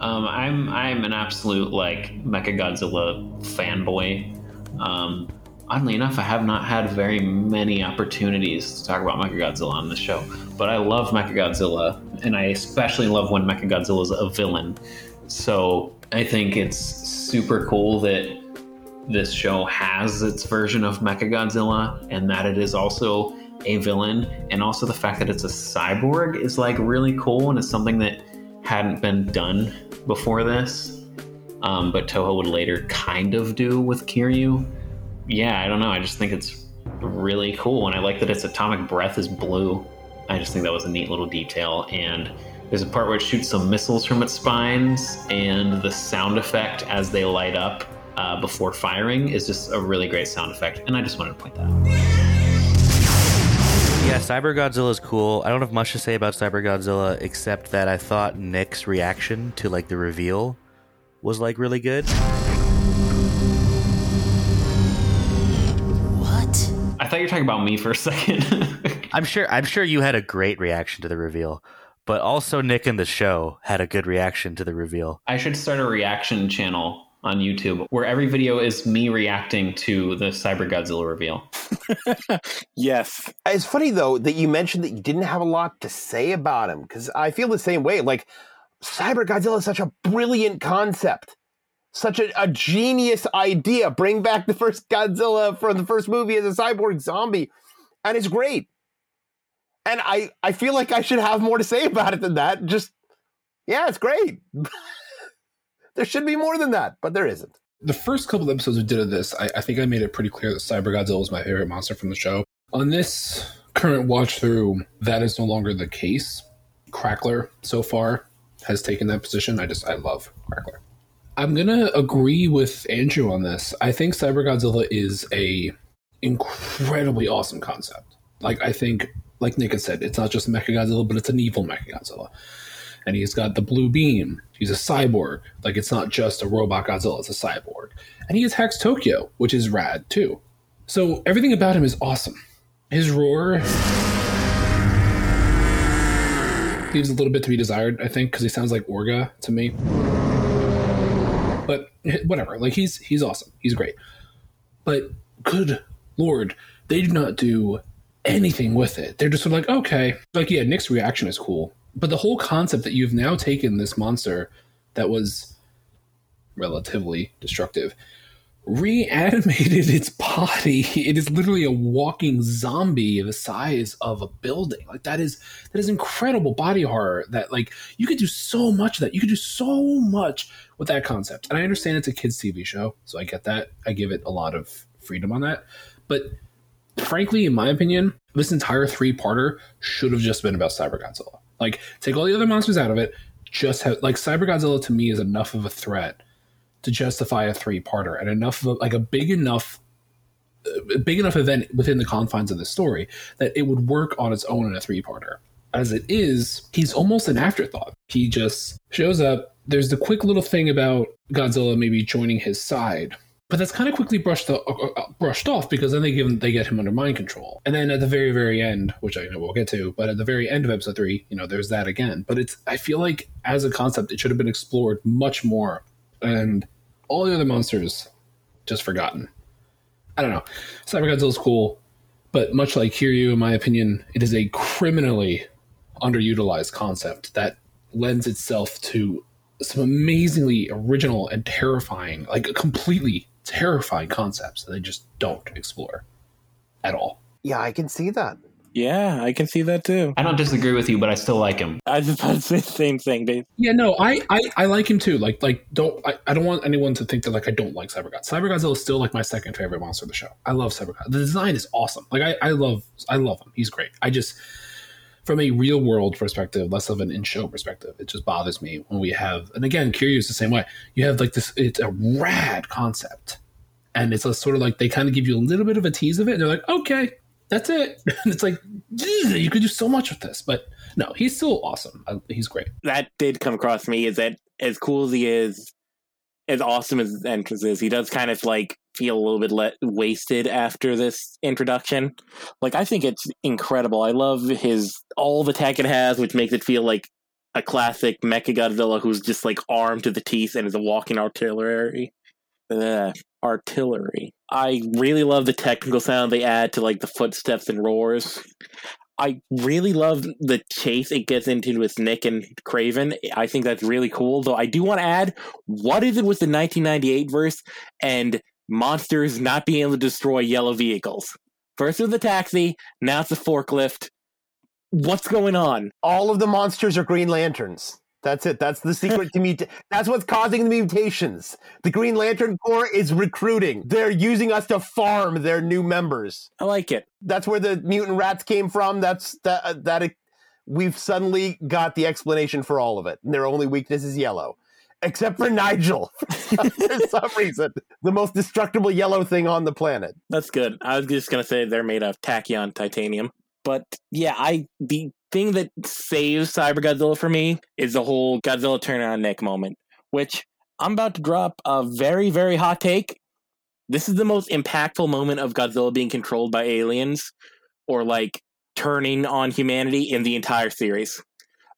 Um, I'm I'm an absolute like Mecha Godzilla fanboy. Um, oddly enough, I have not had very many opportunities to talk about Mechagodzilla on the show, but I love Mechagodzilla, and I especially love when Mechagodzilla is a villain. So I think it's super cool that this show has its version of Mechagodzilla and that it is also a villain. And also the fact that it's a cyborg is like really cool and it's something that hadn't been done before this. Um, but Toho would later kind of do with Kiryu. Yeah, I don't know. I just think it's really cool. And I like that its atomic breath is blue. I just think that was a neat little detail. And there's a part where it shoots some missiles from its spines, and the sound effect as they light up uh, before firing is just a really great sound effect. And I just wanted to point that out. Yeah, Cyber Godzilla is cool. I don't have much to say about Cyber Godzilla except that I thought Nick's reaction to like the reveal was like really good. Talking about me for a second. I'm sure I'm sure you had a great reaction to the reveal, but also Nick and the show had a good reaction to the reveal. I should start a reaction channel on YouTube where every video is me reacting to the Cyber Godzilla reveal. yes. It's funny though that you mentioned that you didn't have a lot to say about him because I feel the same way. Like Cyber Godzilla is such a brilliant concept, such a, a genius idea. Bring back the first Godzilla from the first movie as a cyborg zombie, and it's great. And I I feel like I should have more to say about it than that. Just yeah, it's great. there should be more than that, but there isn't. The first couple episodes we did of this, I, I think I made it pretty clear that Cyber Godzilla was my favorite monster from the show. On this current watch through, that is no longer the case. Crackler so far has taken that position. I just I love Crackler. I'm gonna agree with Andrew on this. I think Cyber Godzilla is a incredibly awesome concept. Like I think, like Nick had said, it's not just a Mecha Godzilla, but it's an evil Mecha Godzilla. And he's got the blue beam. He's a cyborg. Like it's not just a robot Godzilla, it's a cyborg. And he attacks Tokyo, which is rad too. So everything about him is awesome. His roar leaves a little bit to be desired, I think, because he sounds like Orga to me. But whatever, like he's he's awesome. He's great. But good lord, they do not do anything with it. They're just sort of like, okay, like yeah, Nick's reaction is cool, but the whole concept that you've now taken this monster that was relatively destructive reanimated its body. It is literally a walking zombie the size of a building. Like that is that is incredible body horror. That like you could do so much of that. You could do so much with that concept. And I understand it's a kids TV show, so I get that. I give it a lot of freedom on that. But frankly, in my opinion, this entire three-parter should have just been about Cyber Godzilla. Like take all the other monsters out of it. Just have like Cyber Godzilla to me is enough of a threat to justify a three-parter and enough of a, like a big enough a big enough event within the confines of the story that it would work on its own in a three-parter. As it is, he's almost an afterthought. He just shows up. There's the quick little thing about Godzilla maybe joining his side, but that's kind of quickly brushed uh, uh, brushed off because then they give him they get him under mind control. And then at the very very end, which I know we'll get to, but at the very end of episode three, you know, there's that again. But it's I feel like as a concept, it should have been explored much more and all the other monsters just forgotten. I don't know. Cyber Godzilla's cool, but much like Kiryu, in my opinion, it is a criminally underutilized concept that lends itself to some amazingly original and terrifying, like completely terrifying concepts that they just don't explore at all. Yeah, I can see that. Yeah, I can see that too. I don't disagree with you, but I still like him. I just about to say the same thing, Dave. Yeah, no, I, I, I like him too. Like like don't I, I don't want anyone to think that like I don't like Cyber God. Cyber Godzilla is still like my second favorite monster of the show. I love Cyber God. The design is awesome. Like I, I love I love him. He's great. I just from a real world perspective, less of an in show perspective, it just bothers me when we have and again, Curious the same way. You have like this it's a rad concept. And it's a sort of like they kind of give you a little bit of a tease of it, and they're like, okay, that's it. And it's like, you could do so much with this. But no, he's still awesome. He's great. That did come across me is that as cool as he is, as awesome as entrance is, he does kind of like feel a little bit le- wasted after this introduction. Like, I think it's incredible. I love his, all the tech it has, which makes it feel like a classic Mecha Godzilla who's just like armed to the teeth and is a walking artillery. Ugh, artillery. I really love the technical sound they add to like the footsteps and roars. I really love the chase it gets into with Nick and Craven. I think that's really cool. Though I do want to add, what is it with the 1998 verse and monsters not being able to destroy yellow vehicles? First it was the taxi, now it's a forklift. What's going on? All of the monsters are Green Lanterns. That's it. That's the secret to mut. That's what's causing the mutations. The Green Lantern Corps is recruiting. They're using us to farm their new members. I like it. That's where the mutant rats came from. That's that uh, that we've suddenly got the explanation for all of it. And their only weakness is yellow. Except for Nigel, for some reason, the most destructible yellow thing on the planet. That's good. I was just gonna say they're made of tachyon titanium. But yeah, I the thing that saves Cyber Godzilla for me is the whole Godzilla turn on Nick moment, which I'm about to drop a very, very hot take. This is the most impactful moment of Godzilla being controlled by aliens or like turning on humanity in the entire series.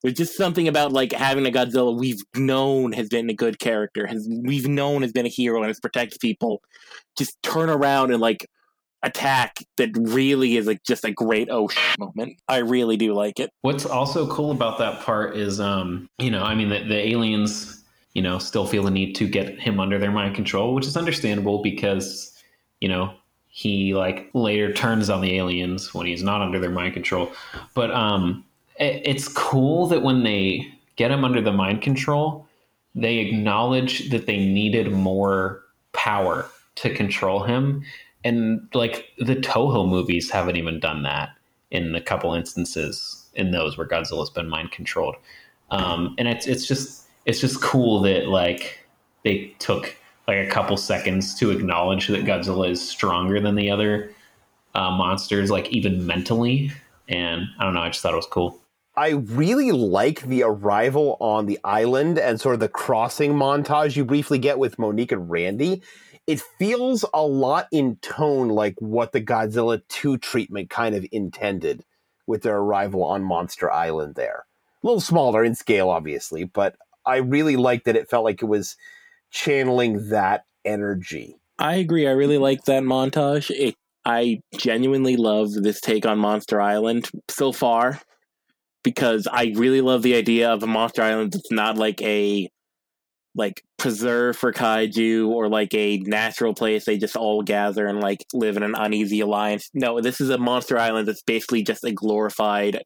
There's just something about like having a Godzilla we've known has been a good character, has we've known has been a hero and has protected people, just turn around and like attack that really is like just a great oh shit moment. I really do like it. What's also cool about that part is, um, you know, I mean, the, the aliens, you know, still feel the need to get him under their mind control, which is understandable because, you know, he like later turns on the aliens when he's not under their mind control. But um, it's cool that when they get him under the mind control, they acknowledge that they needed more power to control him and like the Toho movies haven't even done that in a couple instances in those where Godzilla's been mind controlled. Um, and it's it's just it's just cool that like they took like a couple seconds to acknowledge that Godzilla is stronger than the other uh, monsters, like even mentally. And I don't know, I just thought it was cool. I really like the arrival on the island and sort of the crossing montage you briefly get with Monique and Randy it feels a lot in tone like what the Godzilla 2 treatment kind of intended with their arrival on Monster Island there. A little smaller in scale, obviously, but I really liked that it felt like it was channeling that energy. I agree. I really like that montage. It, I genuinely love this take on Monster Island so far because I really love the idea of a Monster Island that's not like a like preserve for kaiju or like a natural place they just all gather and like live in an uneasy alliance. No, this is a monster island that's basically just a glorified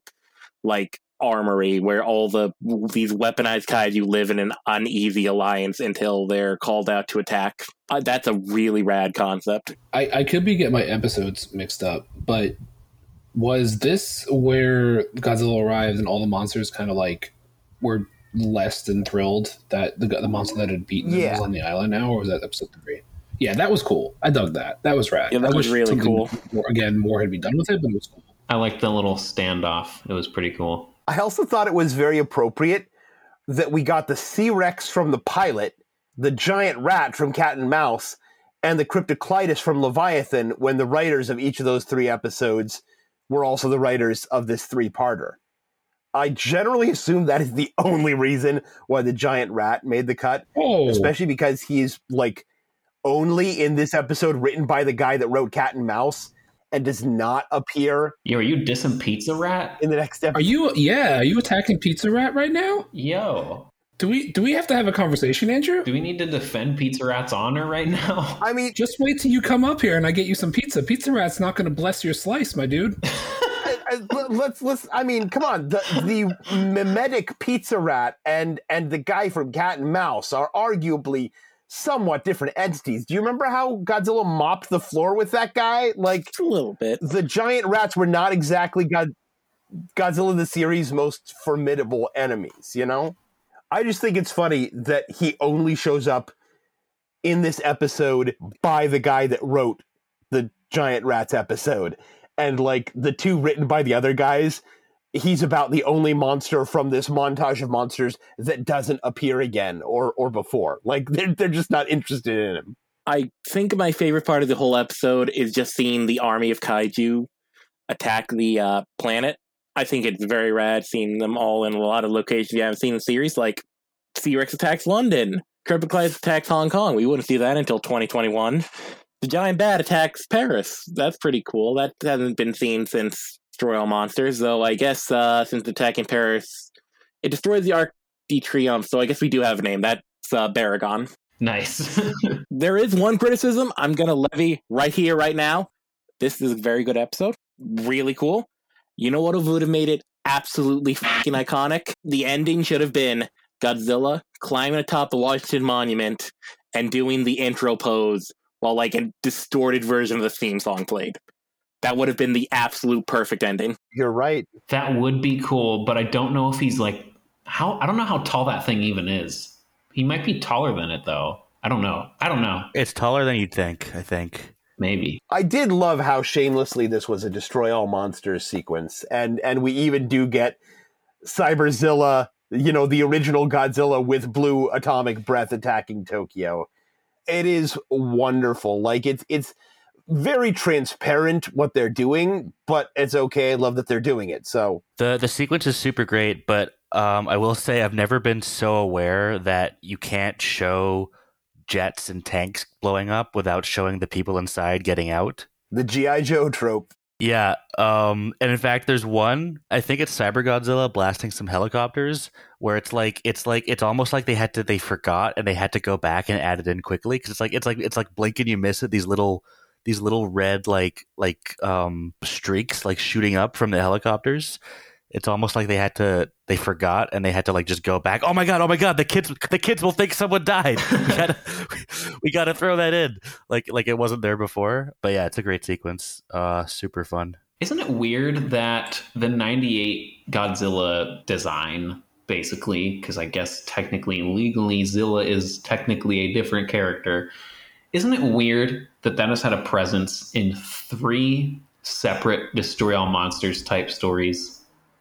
like armory where all the these weaponized kaiju live in an uneasy alliance until they're called out to attack. Uh, that's a really rad concept. I, I could be getting my episodes mixed up, but was this where Godzilla arrived and all the monsters kind of like were less than thrilled that the the monster that had beaten them was on the island now, or was that episode three? Yeah, that was cool. I dug that. That was rad. Yeah, that I was really cool. More, again, more had been done with it, but it was cool. I liked the little standoff. It was pretty cool. I also thought it was very appropriate that we got the Sea Rex from the pilot, the giant rat from Cat and Mouse, and the Cryptocleidus from Leviathan when the writers of each of those three episodes were also the writers of this three parter. I generally assume that is the only reason why the giant rat made the cut, oh. especially because he's like only in this episode written by the guy that wrote Cat and Mouse and does not appear. Yo, are you dissing Pizza Rat in the next episode? Are you? Yeah, are you attacking Pizza Rat right now? Yo, do we do we have to have a conversation, Andrew? Do we need to defend Pizza Rat's honor right now? I mean, just wait till you come up here and I get you some pizza. Pizza Rat's not going to bless your slice, my dude. let's let's. I mean, come on. The the mimetic pizza rat and and the guy from Cat and Mouse are arguably somewhat different entities. Do you remember how Godzilla mopped the floor with that guy? Like a little bit. The giant rats were not exactly God, Godzilla the series' most formidable enemies. You know, I just think it's funny that he only shows up in this episode by the guy that wrote the giant rats episode. And like the two written by the other guys he's about the only monster from this montage of monsters that doesn't appear again or or before. Like they're, they're just not interested in him. I think my favorite part of the whole episode is just seeing the army of kaiju attack the uh, planet i think it's very rad seeing them all in a lot of locations you haven't seen the series like t-rex attacks london Cryptocleidus attacks hong kong we wouldn't see that until 2021 the giant bat attacks Paris. That's pretty cool. That hasn't been seen since destroy all monsters, though I guess uh, since attacking Paris, it destroys the Arc de Triomphe, so I guess we do have a name. That's uh, Baragon. Nice. there is one criticism I'm going to levy right here, right now. This is a very good episode. Really cool. You know what would have made it absolutely fucking iconic? The ending should have been Godzilla climbing atop the Washington Monument and doing the intro pose while like a distorted version of the theme song played. That would have been the absolute perfect ending. You're right. That would be cool, but I don't know if he's like how I don't know how tall that thing even is. He might be taller than it though. I don't know. I don't know. It's taller than you'd think, I think. Maybe. I did love how shamelessly this was a destroy all monsters sequence. And and we even do get Cyberzilla, you know, the original Godzilla with blue atomic breath attacking Tokyo. It is wonderful. Like it's it's very transparent what they're doing, but it's okay. I love that they're doing it. So the the sequence is super great, but um, I will say I've never been so aware that you can't show jets and tanks blowing up without showing the people inside getting out. The GI Joe trope. Yeah, um, and in fact, there's one. I think it's Cyber Godzilla blasting some helicopters, where it's like it's like it's almost like they had to they forgot and they had to go back and add it in quickly because it's like it's like it's like blink and you miss it. These little these little red like like um streaks like shooting up from the helicopters it's almost like they had to they forgot and they had to like just go back oh my god oh my god the kids the kids will think someone died. We gotta, we gotta throw that in. Like like it wasn't there before but yeah it's a great sequence. Uh super fun. Isn't it weird that the 98 godzilla design basically because i guess technically legally zilla is technically a different character isn't it weird that that has had a presence in three separate destroy all monsters type stories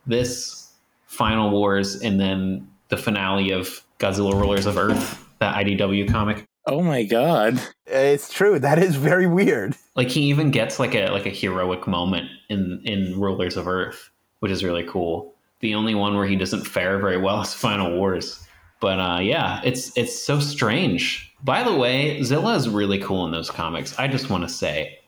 this Final Wars and then the finale of Godzilla Rulers of Earth, that IDW comic. Oh my god. It's true. That is very weird. Like he even gets like a like a heroic moment in in Rulers of Earth, which is really cool. The only one where he doesn't fare very well is Final Wars. But uh, yeah, it's it's so strange. By the way, Zilla is really cool in those comics. I just want to say,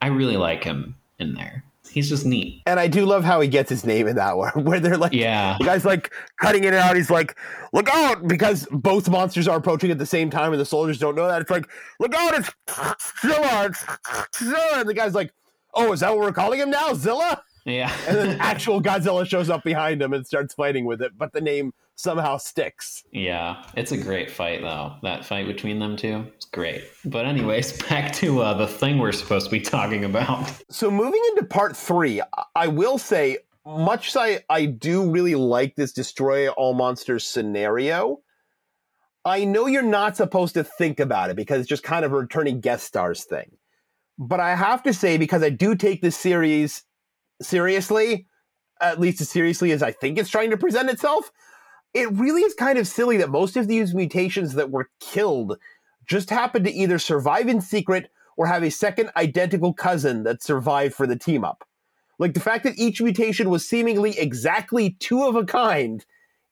I really like him in there he's just neat. And I do love how he gets his name in that one, where they're like, yeah, the guy's like cutting it out. He's like, look out, because both monsters are approaching at the same time, and the soldiers don't know that. It's like, look out, it's Zilla, it's Zilla. And the guy's like, oh, is that what we're calling him now, Zilla? Yeah. and then actual Godzilla shows up behind him and starts fighting with it, but the name somehow sticks. Yeah, it's a great fight though. That fight between them two, it's great. But anyways, back to uh, the thing we're supposed to be talking about. So moving into part three, I will say, much as I, I do really like this destroy all monsters scenario, I know you're not supposed to think about it because it's just kind of a returning guest stars thing. But I have to say, because I do take this series seriously, at least as seriously as I think it's trying to present itself, it really is kind of silly that most of these mutations that were killed just happened to either survive in secret or have a second identical cousin that survived for the team up. Like the fact that each mutation was seemingly exactly two of a kind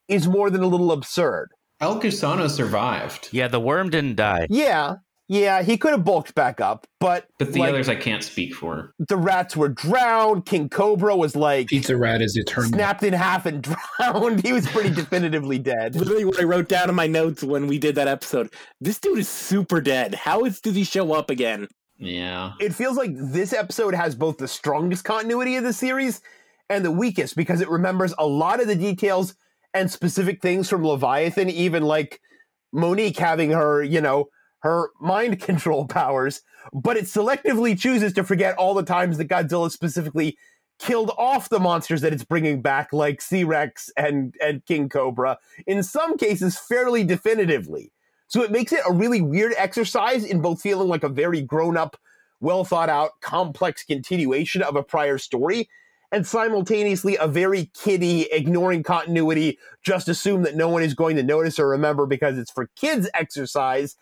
is more than a little absurd. El Gusano survived. Yeah, the worm didn't die. Yeah, yeah, he could have bulked back up, but but the like, others I can't speak for. The rats were drowned. King Cobra was like Pizza Rat is eternal, snapped in half and drowned. He was pretty definitively dead. Literally, what I wrote down in my notes when we did that episode. This dude is super dead. How is, does he show up again? Yeah, it feels like this episode has both the strongest continuity of the series and the weakest because it remembers a lot of the details and specific things from Leviathan, even like Monique having her, you know her mind control powers, but it selectively chooses to forget all the times that Godzilla specifically killed off the monsters that it's bringing back, like Sea Rex and, and King Cobra, in some cases fairly definitively. So it makes it a really weird exercise in both feeling like a very grown up, well thought out, complex continuation of a prior story, and simultaneously a very kiddie, ignoring continuity, just assume that no one is going to notice or remember because it's for kids exercise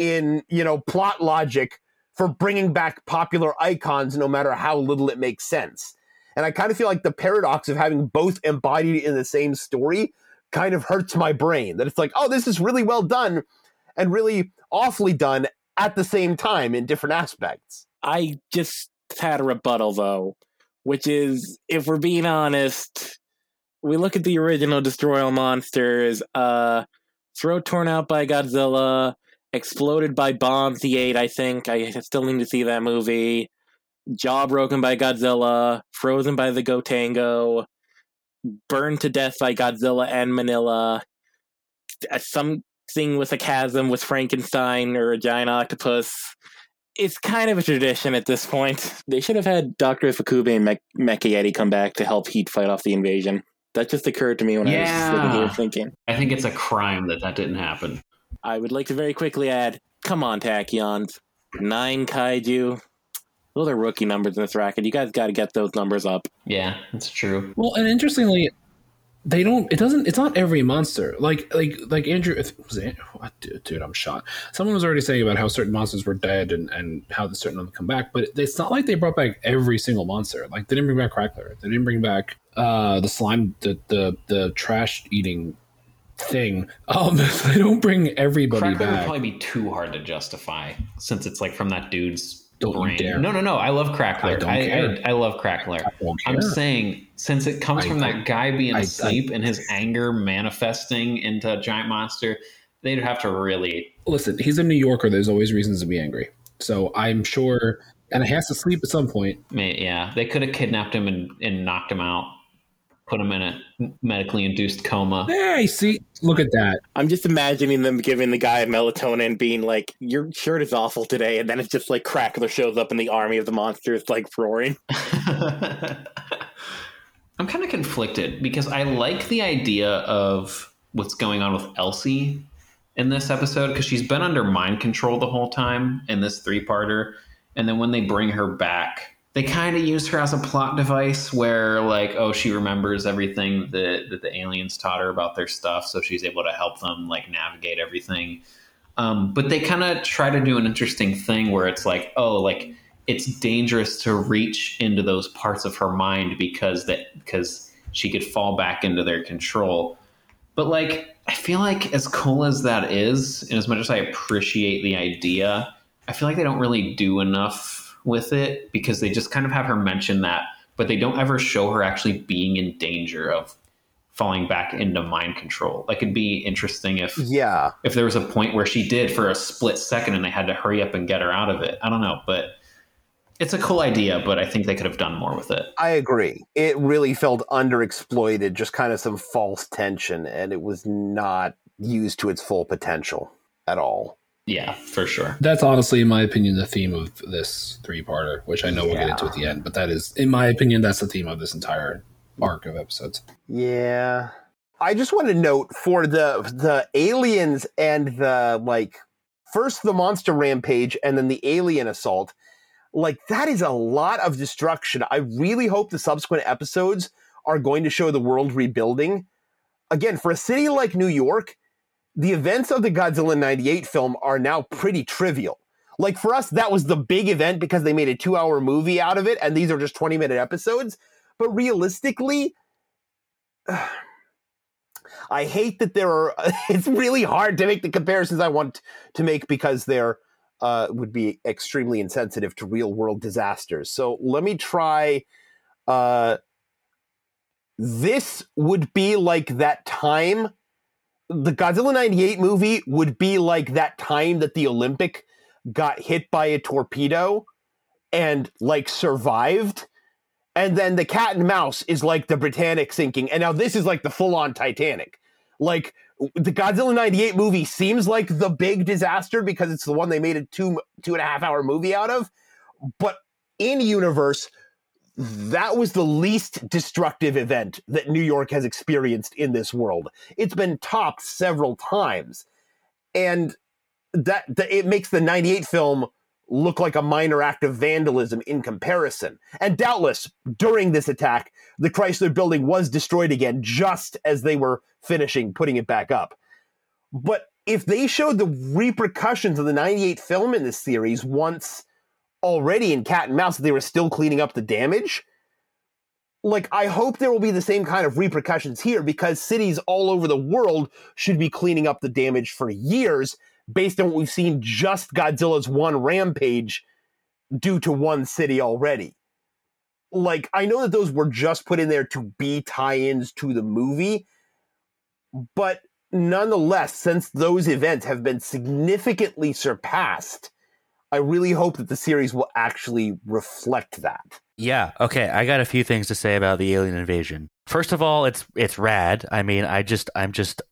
in you know plot logic for bringing back popular icons no matter how little it makes sense. And i kind of feel like the paradox of having both embodied in the same story kind of hurts my brain that it's like oh this is really well done and really awfully done at the same time in different aspects. I just had a rebuttal though which is, if we're being honest, we look at the original Destroy All Monsters, uh, throat torn out by Godzilla, exploded by bombs, the 8, I think. I still need to see that movie. Jaw broken by Godzilla, frozen by the Gotengo, burned to death by Godzilla and Manila, something with a chasm with Frankenstein or a giant octopus. It's kind of a tradition at this point. They should have had Dr. Fakube and Me- Mecha come back to help Heat fight off the invasion. That just occurred to me when I was sitting here thinking. I think it's a crime that that didn't happen. I would like to very quickly add come on, Tachyons. Nine kaiju. Those are rookie numbers in this racket. You guys got to get those numbers up. Yeah, that's true. Well, and interestingly, they don't. It doesn't. It's not every monster. Like like like Andrew. Was it, what, dude, dude, I'm shot. Someone was already saying about how certain monsters were dead and and how the certain them come back. But it's not like they brought back every single monster. Like they didn't bring back Crackler. They didn't bring back uh the slime the the the trash eating thing. Um, they don't bring everybody Crackler would back. probably be too hard to justify since it's like from that dude's Don't brain. dare. No, no, no. I love Crackler. I don't I, care. I, I love Crackler. don't I'm saying since it comes I- from that guy being I- I- asleep and his anger manifesting into a giant monster, they'd have to really. Listen, he's a New Yorker. There's always reasons to be angry. So I'm sure, and he has to sleep at some point. Yeah, they could have kidnapped him and, and knocked him out, put him in a medically induced coma. Hey, see, look at that. I'm just imagining them giving the guy melatonin, being like, "Your shirt is awful today," and then it's just like Crackler shows up in the army of the monsters, like roaring. I'm kind of conflicted because I like the idea of what's going on with Elsie in this episode because she's been under mind control the whole time in this three parter. And then when they bring her back, they kind of use her as a plot device where, like, oh, she remembers everything that, that the aliens taught her about their stuff. So she's able to help them, like, navigate everything. Um, but they kind of try to do an interesting thing where it's like, oh, like, it's dangerous to reach into those parts of her mind because that because she could fall back into their control. But like I feel like as cool as that is, and as much as I appreciate the idea, I feel like they don't really do enough with it because they just kind of have her mention that, but they don't ever show her actually being in danger of falling back into mind control. Like it'd be interesting if Yeah. if there was a point where she did for a split second and they had to hurry up and get her out of it. I don't know, but it's a cool idea, but I think they could have done more with it. I agree. It really felt underexploited, just kind of some false tension, and it was not used to its full potential at all. Yeah, for sure. That's honestly, in my opinion, the theme of this three-parter, which I know we'll get into at the end. But that is, in my opinion, that's the theme of this entire arc of episodes. Yeah. I just want to note for the the aliens and the like first the monster rampage and then the alien assault. Like that is a lot of destruction. I really hope the subsequent episodes are going to show the world rebuilding. Again, for a city like New York, the events of the Godzilla 98 film are now pretty trivial. Like for us, that was the big event because they made a two hour movie out of it, and these are just 20 minute episodes. But realistically, I hate that there are. It's really hard to make the comparisons I want to make because they're uh, would be extremely insensitive to real world disasters. So let me try. Uh, this would be like that time. The Godzilla 98 movie would be like that time that the Olympic got hit by a torpedo and like survived. And then the cat and mouse is like the Britannic sinking. And now this is like the full on Titanic. Like the Godzilla 98 movie seems like the big disaster because it's the one they made a two two and a half hour movie out of. But in universe, that was the least destructive event that New York has experienced in this world. It's been topped several times. And that, that it makes the 98 film look like a minor act of vandalism in comparison. And doubtless, during this attack, the Chrysler building was destroyed again just as they were finishing putting it back up. But if they showed the repercussions of the 98 film in this series once already in Cat and Mouse, that they were still cleaning up the damage, like I hope there will be the same kind of repercussions here because cities all over the world should be cleaning up the damage for years based on what we've seen just Godzilla's one rampage due to one city already. like I know that those were just put in there to be tie-ins to the movie, but nonetheless, since those events have been significantly surpassed, I really hope that the series will actually reflect that. Yeah, okay, I got a few things to say about the alien invasion. First of all, it's it's rad. I mean, I just I'm just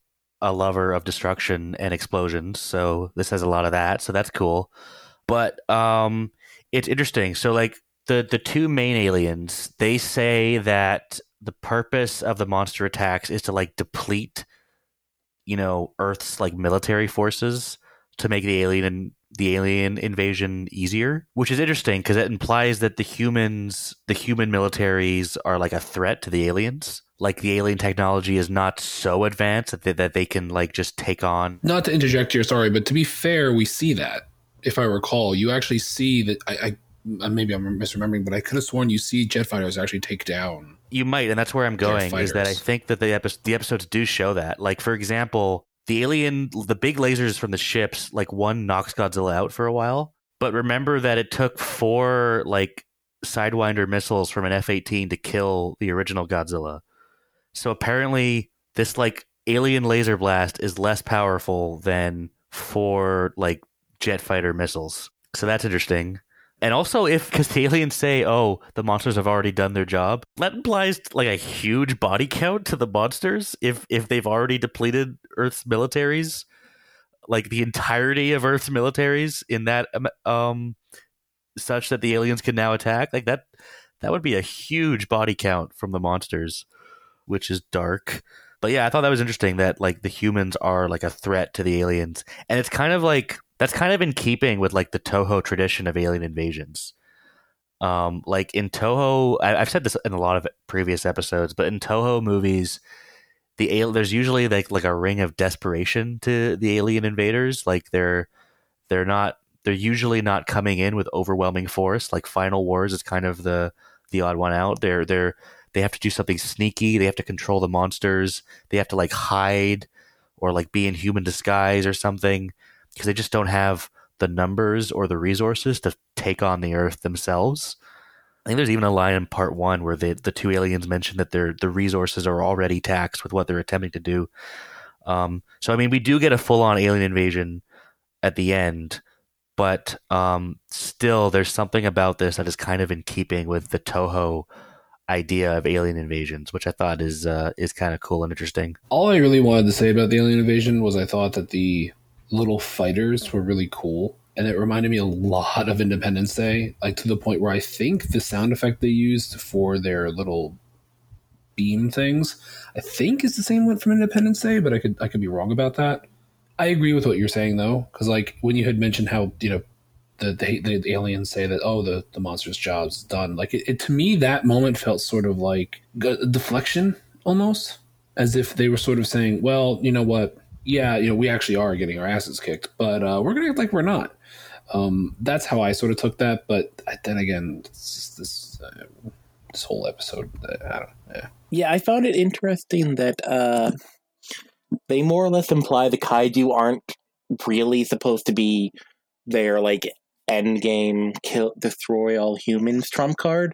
a lover of destruction and explosions, so this has a lot of that, so that's cool. But um it's interesting. So like the the two main aliens, they say that the purpose of the monster attacks is to like deplete you know, Earth's like military forces to make the alien the alien invasion easier, which is interesting because it implies that the humans, the human militaries, are like a threat to the aliens. Like the alien technology is not so advanced that they, that they can like just take on. Not to interject here, sorry, but to be fair, we see that. If I recall, you actually see that. I, I uh, maybe I'm misremembering, but I could have sworn you see jet fighters actually take down. You might, and that's where I'm going. Is that I think that the epi- the episodes do show that. Like for example, the alien, the big lasers from the ships, like one knocks Godzilla out for a while. But remember that it took four like Sidewinder missiles from an F 18 to kill the original Godzilla. So apparently, this like alien laser blast is less powerful than four like jet fighter missiles. So that's interesting. And also, if aliens say, "Oh, the monsters have already done their job," that implies like a huge body count to the monsters. If if they've already depleted Earth's militaries, like the entirety of Earth's militaries in that um, such that the aliens can now attack, like that, that would be a huge body count from the monsters, which is dark. But yeah, I thought that was interesting that like the humans are like a threat to the aliens, and it's kind of like that's kind of in keeping with like the Toho tradition of alien invasions. Um, like in Toho, I, have said this in a lot of previous episodes, but in Toho movies, the there's usually like like a ring of desperation to the alien invaders. Like they're they're not they're usually not coming in with overwhelming force. Like Final Wars is kind of the the odd one out. They're they're they have to do something sneaky. They have to control the monsters. They have to like hide or like be in human disguise or something because they just don't have the numbers or the resources to take on the Earth themselves. I think there's even a line in part one where the the two aliens mention that their the resources are already taxed with what they're attempting to do. Um, so I mean, we do get a full on alien invasion at the end, but um, still, there's something about this that is kind of in keeping with the Toho idea of alien invasions, which I thought is uh, is kind of cool and interesting. All I really wanted to say about the alien invasion was I thought that the little fighters were really cool. And it reminded me a lot of Independence Day, like to the point where I think the sound effect they used for their little beam things, I think is the same one from Independence Day, but I could I could be wrong about that. I agree with what you're saying though, because like when you had mentioned how you know the, the, the aliens say that oh the the monster's job's done, like it, it to me that moment felt sort of like deflection almost, as if they were sort of saying, well, you know what, yeah, you know, we actually are getting our asses kicked, but uh, we're gonna act like we're not. Um, that's how I sort of took that. But then again, this uh, this whole episode, uh, I don't. Yeah. yeah, I found it interesting that uh, they more or less imply the kaiju aren't really supposed to be their like end game kill destroy all humans trump card,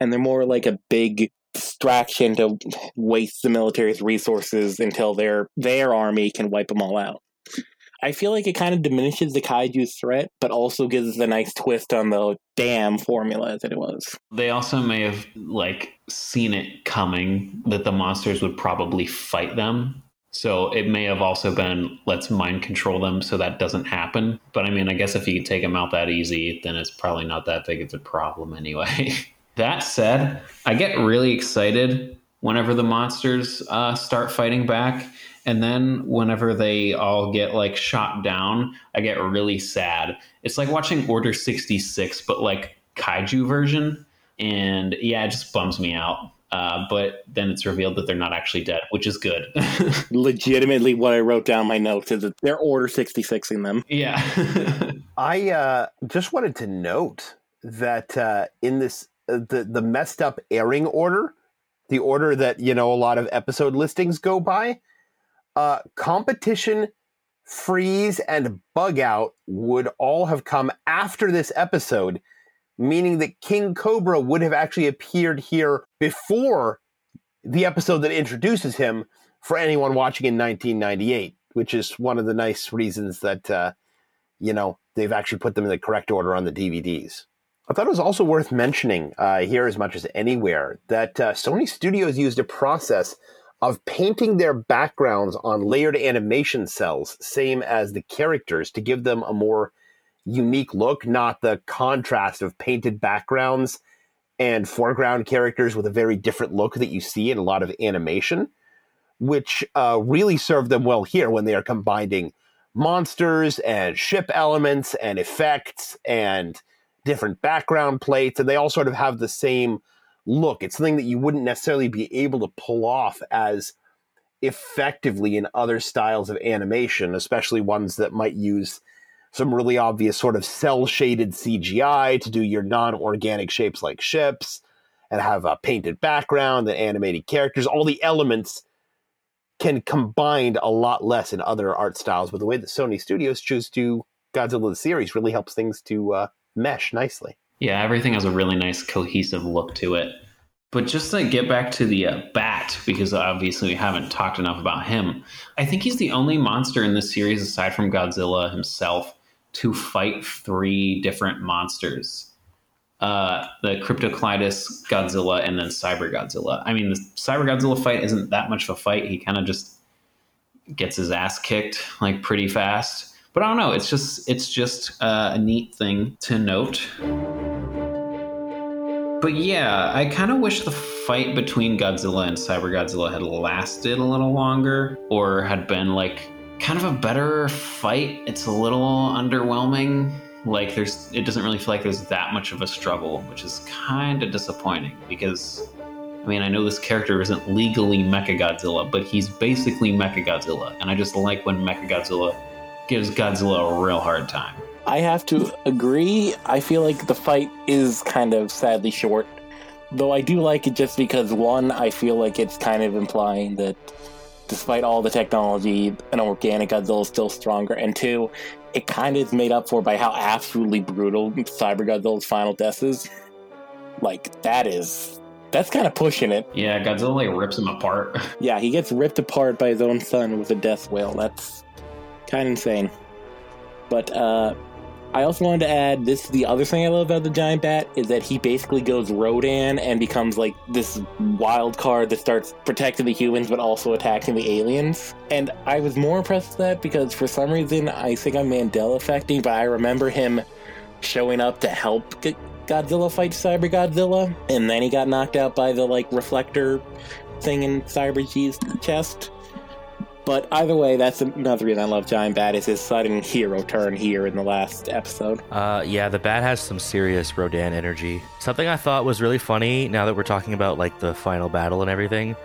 and they're more like a big distraction to waste the military's resources until their their army can wipe them all out. I feel like it kind of diminishes the kaiju's threat, but also gives a nice twist on the damn formula that it was. They also may have like seen it coming that the monsters would probably fight them. So it may have also been let's mind control them so that doesn't happen. But I mean, I guess if you can take them out that easy, then it's probably not that big of a problem anyway. That said, I get really excited whenever the monsters uh, start fighting back. And then whenever they all get like shot down, I get really sad. It's like watching Order 66, but like kaiju version. And yeah, it just bums me out. Uh, but then it's revealed that they're not actually dead, which is good. Legitimately, what I wrote down my notes is that they're Order 66 in them. Yeah. I uh, just wanted to note that uh, in this the the messed up airing order, the order that you know a lot of episode listings go by, uh, competition, freeze, and bug out would all have come after this episode meaning that King Cobra would have actually appeared here before the episode that introduces him for anyone watching in 1998, which is one of the nice reasons that, uh, you know, they've actually put them in the correct order on the DVDs. I thought it was also worth mentioning uh, here as much as anywhere that uh, Sony Studios used a process of painting their backgrounds on layered animation cells, same as the characters, to give them a more unique look, not the contrast of painted backgrounds and foreground characters with a very different look that you see in a lot of animation, which uh, really served them well here when they are combining monsters and ship elements and effects and different background plates, and they all sort of have the same look. It's something that you wouldn't necessarily be able to pull off as effectively in other styles of animation, especially ones that might use some really obvious sort of cell shaded CGI to do your non organic shapes like ships and have a painted background and animated characters. All the elements can combine a lot less in other art styles, but the way that Sony Studios choose to Godzilla the series really helps things to uh, mesh nicely. Yeah, everything has a really nice cohesive look to it. But just to get back to the uh, bat, because obviously we haven't talked enough about him, I think he's the only monster in this series, aside from Godzilla himself, to fight three different monsters. Uh, the Cryptocleidus Godzilla and then Cyber Godzilla. I mean, the Cyber Godzilla fight isn't that much of a fight. He kind of just gets his ass kicked like pretty fast. But I don't know. It's just it's just uh, a neat thing to note. But yeah, I kind of wish the fight between Godzilla and Cyber Godzilla had lasted a little longer, or had been like kind of a better fight. It's a little underwhelming. Like there's it doesn't really feel like there's that much of a struggle, which is kind of disappointing because I mean, I know this character isn't legally Mechagodzilla, but he's basically Mechagodzilla, and I just like when Mechagodzilla gives Godzilla a real hard time. I have to agree. I feel like the fight is kind of sadly short. Though I do like it just because, one, I feel like it's kind of implying that despite all the technology, an organic Godzilla is still stronger. And two, it kind of is made up for by how absolutely brutal Cyber Godzilla's final death is. Like, that is. That's kind of pushing it. Yeah, Godzilla like, rips him apart. yeah, he gets ripped apart by his own son with a death whale. That's kind of insane. But, uh, I also wanted to add this the other thing I love about the giant bat is that he basically goes Rodan and becomes like this wild card that starts protecting the humans but also attacking the aliens. And I was more impressed with that because for some reason I think I'm Mandela affecting, but I remember him showing up to help Godzilla fight Cyber Godzilla, and then he got knocked out by the like reflector thing in Cyber G's chest. But either way, that's another reason I love Giant Bat is his sudden hero turn here in the last episode. Uh, yeah, the bat has some serious Rodan energy. Something I thought was really funny. Now that we're talking about like the final battle and everything,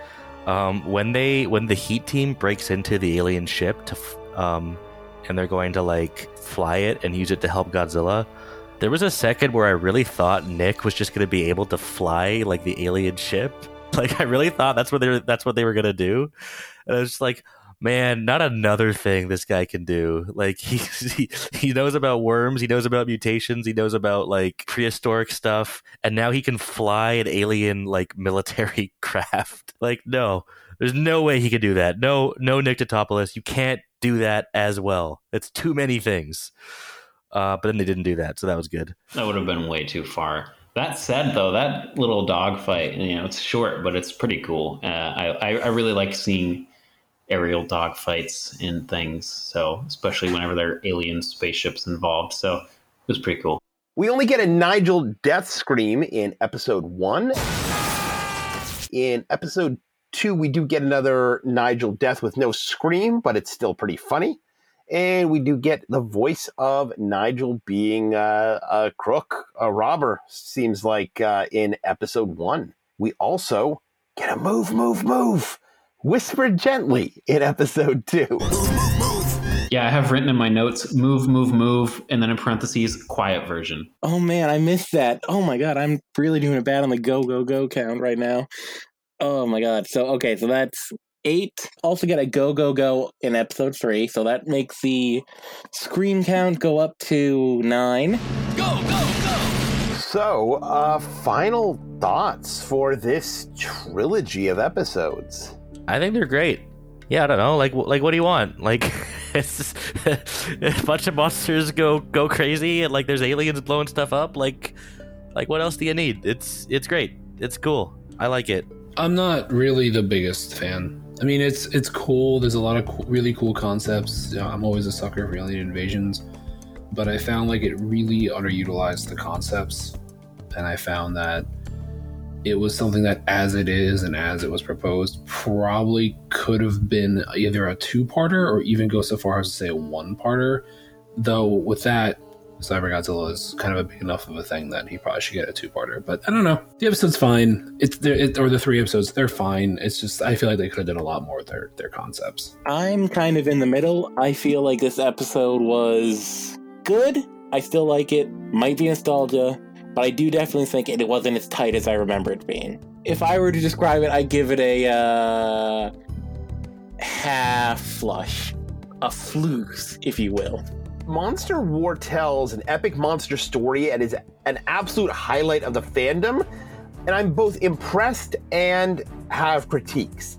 um, when they when the Heat team breaks into the alien ship to, um, and they're going to like fly it and use it to help Godzilla. There was a second where I really thought Nick was just going to be able to fly like the alien ship. Like I really thought that's what they were, that's what they were going to do. And I was just like, man, not another thing this guy can do. Like he, he he knows about worms, he knows about mutations, he knows about like prehistoric stuff, and now he can fly an alien like military craft. Like no, there's no way he could do that. No, no, Nick Tatopoulos, you can't do that as well. It's too many things. Uh, but then they didn't do that, so that was good. That would have been way too far. That said, though, that little dog fight, you know, it's short, but it's pretty cool. Uh, I, I really like seeing aerial dogfights and things. So especially whenever there are alien spaceships involved. So it was pretty cool. We only get a Nigel death scream in episode one. In episode two, we do get another Nigel death with no scream, but it's still pretty funny. And we do get the voice of Nigel being uh, a crook, a robber, seems like uh, in episode one. We also get a move, move, move whispered gently in episode two. Yeah, I have written in my notes move, move, move, and then in parentheses, quiet version. Oh man, I missed that. Oh my god, I'm really doing it bad on the go, go, go count right now. Oh my god. So, okay, so that's eight. Also get a go, go, go in episode three. So that makes the scream count go up to nine. Go, go, go! So, uh, final thoughts for this trilogy of episodes. I think they're great. Yeah, I don't know. Like, like, what do you want? Like, it's a bunch of monsters go go crazy, and like, there's aliens blowing stuff up. Like, like, what else do you need? It's it's great. It's cool. I like it. I'm not really the biggest fan. I mean, it's it's cool. There's a lot of co- really cool concepts. You know, I'm always a sucker for alien invasions, but I found like it really underutilized the concepts, and I found that it was something that, as it is and as it was proposed, probably could have been either a two-parter or even go so far as to say a one-parter. Though with that, Cyber Godzilla is kind of a big enough of a thing that he probably should get a two-parter. But I don't know. The episode's fine. It's there, it, or the three episodes, they're fine. It's just I feel like they could have done a lot more with their their concepts. I'm kind of in the middle. I feel like this episode was good. I still like it. Might be nostalgia, but I do definitely think it, it wasn't as tight as I remember it being. If I were to describe it, I'd give it a uh, half flush, a flus, if you will. Monster War tells an epic monster story and is an absolute highlight of the fandom. And I'm both impressed and have critiques.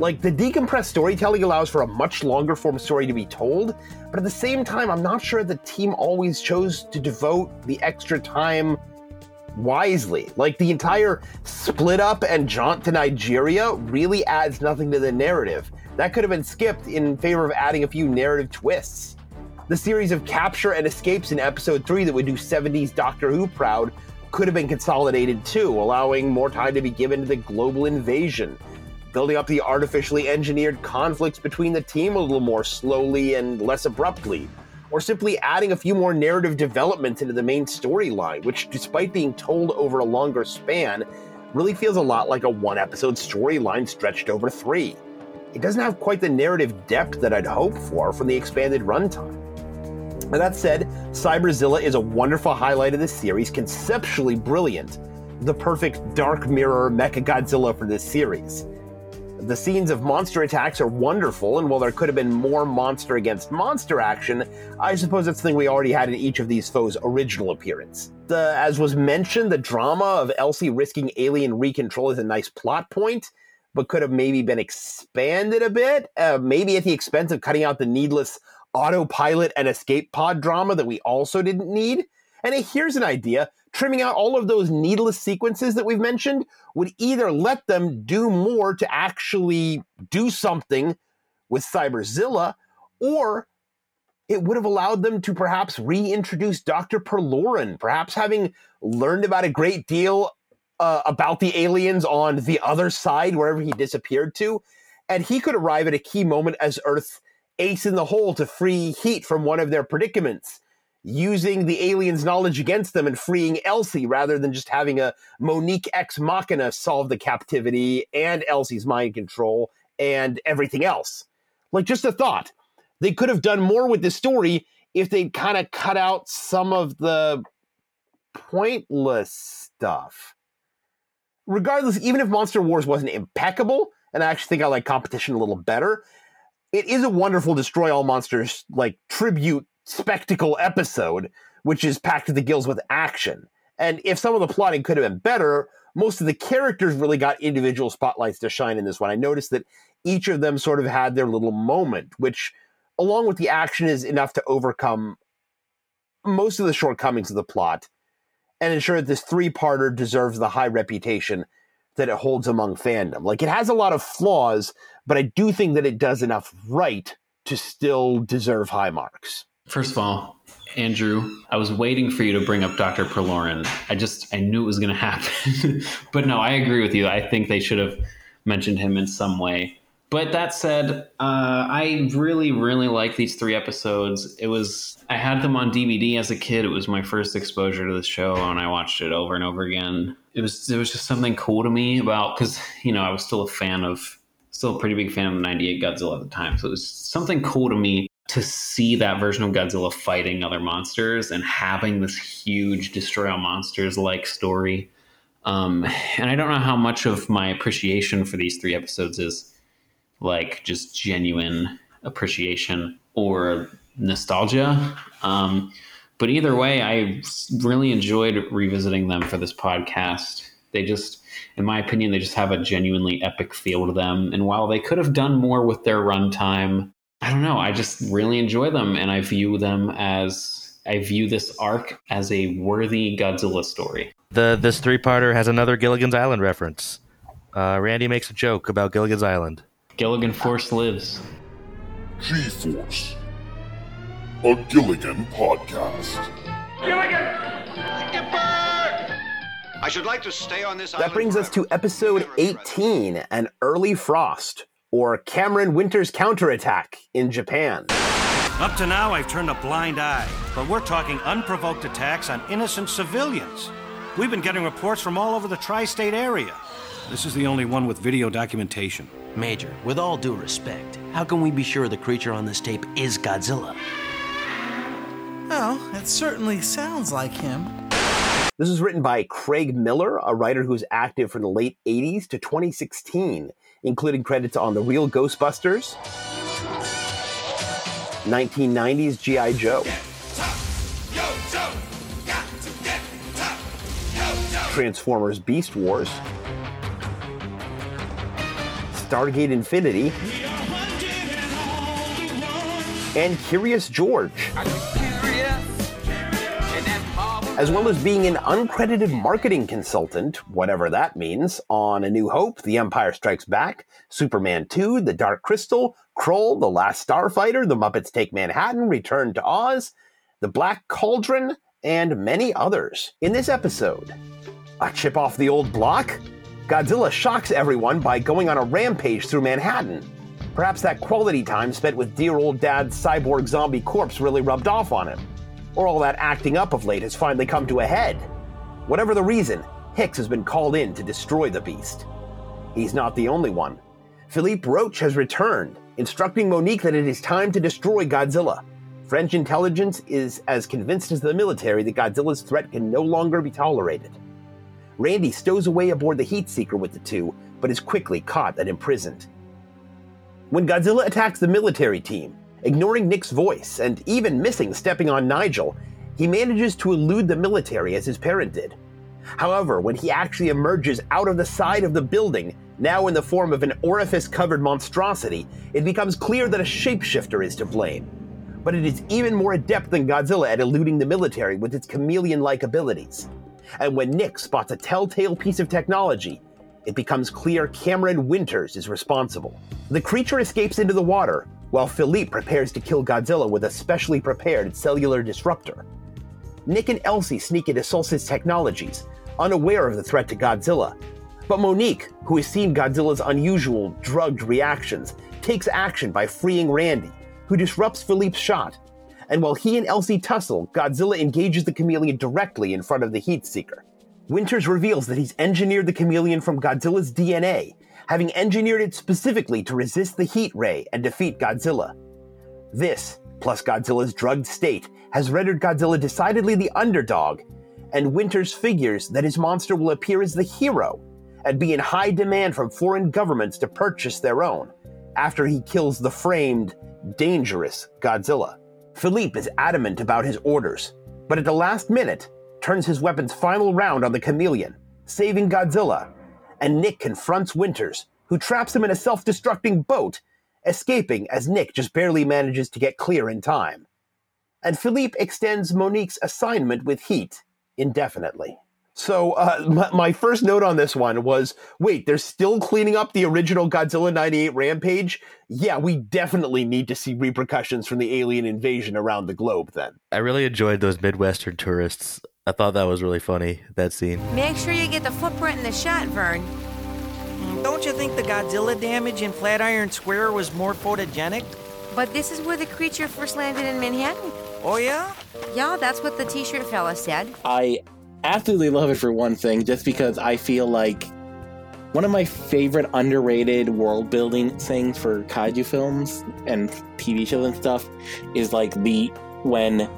Like, the decompressed storytelling allows for a much longer form story to be told, but at the same time, I'm not sure the team always chose to devote the extra time wisely. Like, the entire split up and jaunt to Nigeria really adds nothing to the narrative. That could have been skipped in favor of adding a few narrative twists. The series of capture and escapes in episode 3 that would do 70s Doctor Who proud could have been consolidated too, allowing more time to be given to the global invasion. Building up the artificially engineered conflicts between the team a little more slowly and less abruptly. Or simply adding a few more narrative developments into the main storyline, which, despite being told over a longer span, really feels a lot like a one episode storyline stretched over three. It doesn't have quite the narrative depth that I'd hoped for from the expanded runtime. Now, that said, Cyberzilla is a wonderful highlight of this series, conceptually brilliant, the perfect dark mirror Mecha Godzilla for this series. The scenes of monster attacks are wonderful, and while there could have been more monster against monster action, I suppose it's the thing we already had in each of these foes' original appearance. The, as was mentioned, the drama of Elsie risking alien recontrol is a nice plot point, but could have maybe been expanded a bit, uh, maybe at the expense of cutting out the needless autopilot and escape pod drama that we also didn't need. And here's an idea trimming out all of those needless sequences that we've mentioned would either let them do more to actually do something with Cyberzilla, or it would have allowed them to perhaps reintroduce Dr. Perloran, perhaps having learned about a great deal uh, about the aliens on the other side, wherever he disappeared to. And he could arrive at a key moment as Earth's ace in the hole to free Heat from one of their predicaments, using the aliens' knowledge against them and freeing Elsie rather than just having a Monique ex machina solve the captivity and Elsie's mind control and everything else. Like, just a thought. They could have done more with the story if they'd kind of cut out some of the pointless stuff. Regardless, even if Monster Wars wasn't impeccable, and I actually think I like competition a little better, it is a wonderful destroy all monsters like tribute spectacle episode which is packed to the gills with action and if some of the plotting could have been better most of the characters really got individual spotlights to shine in this one i noticed that each of them sort of had their little moment which along with the action is enough to overcome most of the shortcomings of the plot and ensure that this three-parter deserves the high reputation that it holds among fandom. Like it has a lot of flaws, but I do think that it does enough right to still deserve high marks. First of all, Andrew, I was waiting for you to bring up Dr. Perloran. I just I knew it was going to happen. but no, I agree with you. I think they should have mentioned him in some way. But that said, uh, I really, really like these three episodes. It was I had them on DVD as a kid. It was my first exposure to the show, and I watched it over and over again. It was there was just something cool to me about because you know I was still a fan of, still a pretty big fan of the '98 Godzilla at the time. So it was something cool to me to see that version of Godzilla fighting other monsters and having this huge destroy all monsters like story. Um, and I don't know how much of my appreciation for these three episodes is like just genuine appreciation or nostalgia. Um, But either way, I really enjoyed revisiting them for this podcast. They just, in my opinion, they just have a genuinely epic feel to them. And while they could have done more with their runtime, I don't know. I just really enjoy them, and I view them as I view this arc as a worthy Godzilla story. The this three parter has another Gilligan's Island reference. Uh, Randy makes a joke about Gilligan's Island. Gilligan Force lives. G Force, a Gilligan podcast. Gilligan, Skipper! I should like to stay on this That brings us to episode 18 An Early Frost, or Cameron Winter's Counterattack in Japan. Up to now, I've turned a blind eye, but we're talking unprovoked attacks on innocent civilians. We've been getting reports from all over the tri state area. This is the only one with video documentation. Major, with all due respect, how can we be sure the creature on this tape is Godzilla? Well, it certainly sounds like him. This was written by Craig Miller, a writer who was active from the late 80s to 2016, including credits on The Real Ghostbusters, 1990s G.I. Joe, Transformers Beast Wars, Stargate Infinity, and Curious George. As well as being an uncredited marketing consultant, whatever that means, on A New Hope, The Empire Strikes Back, Superman 2, The Dark Crystal, Krull, The Last Starfighter, The Muppets Take Manhattan, Return to Oz, The Black Cauldron, and many others. In this episode, a chip off the old block? Godzilla shocks everyone by going on a rampage through Manhattan. Perhaps that quality time spent with dear old dad's cyborg zombie corpse really rubbed off on him. Or all that acting up of late has finally come to a head. Whatever the reason, Hicks has been called in to destroy the beast. He's not the only one. Philippe Roach has returned, instructing Monique that it is time to destroy Godzilla. French intelligence is as convinced as the military that Godzilla's threat can no longer be tolerated. Randy stows away aboard the Heat Seeker with the two, but is quickly caught and imprisoned. When Godzilla attacks the military team, ignoring Nick's voice and even missing stepping on Nigel, he manages to elude the military as his parent did. However, when he actually emerges out of the side of the building, now in the form of an orifice covered monstrosity, it becomes clear that a shapeshifter is to blame. But it is even more adept than Godzilla at eluding the military with its chameleon like abilities. And when Nick spots a telltale piece of technology, it becomes clear Cameron Winters is responsible. The creature escapes into the water, while Philippe prepares to kill Godzilla with a specially prepared cellular disruptor. Nick and Elsie sneak into Solstice Technologies, unaware of the threat to Godzilla. But Monique, who has seen Godzilla's unusual, drugged reactions, takes action by freeing Randy, who disrupts Philippe's shot. And while he and Elsie tussle, Godzilla engages the chameleon directly in front of the Heat Seeker. Winters reveals that he's engineered the chameleon from Godzilla's DNA, having engineered it specifically to resist the heat ray and defeat Godzilla. This, plus Godzilla's drugged state, has rendered Godzilla decidedly the underdog, and Winters figures that his monster will appear as the hero and be in high demand from foreign governments to purchase their own after he kills the framed, dangerous Godzilla. Philippe is adamant about his orders, but at the last minute, turns his weapon's final round on the chameleon, saving Godzilla, and Nick confronts Winters, who traps him in a self destructing boat, escaping as Nick just barely manages to get clear in time. And Philippe extends Monique's assignment with Heat indefinitely. So, uh, my, my, first note on this one was wait, they're still cleaning up the original Godzilla 98 Rampage? Yeah, we definitely need to see repercussions from the alien invasion around the globe then. I really enjoyed those Midwestern tourists. I thought that was really funny, that scene. Make sure you get the footprint in the shot, Vern. Don't you think the Godzilla damage in Flatiron Square was more photogenic? But this is where the creature first landed in Manhattan. Oh, yeah? Yeah, that's what the t shirt fella said. I absolutely love it for one thing, just because I feel like one of my favorite underrated world building things for kaiju films and TV shows and stuff is like the when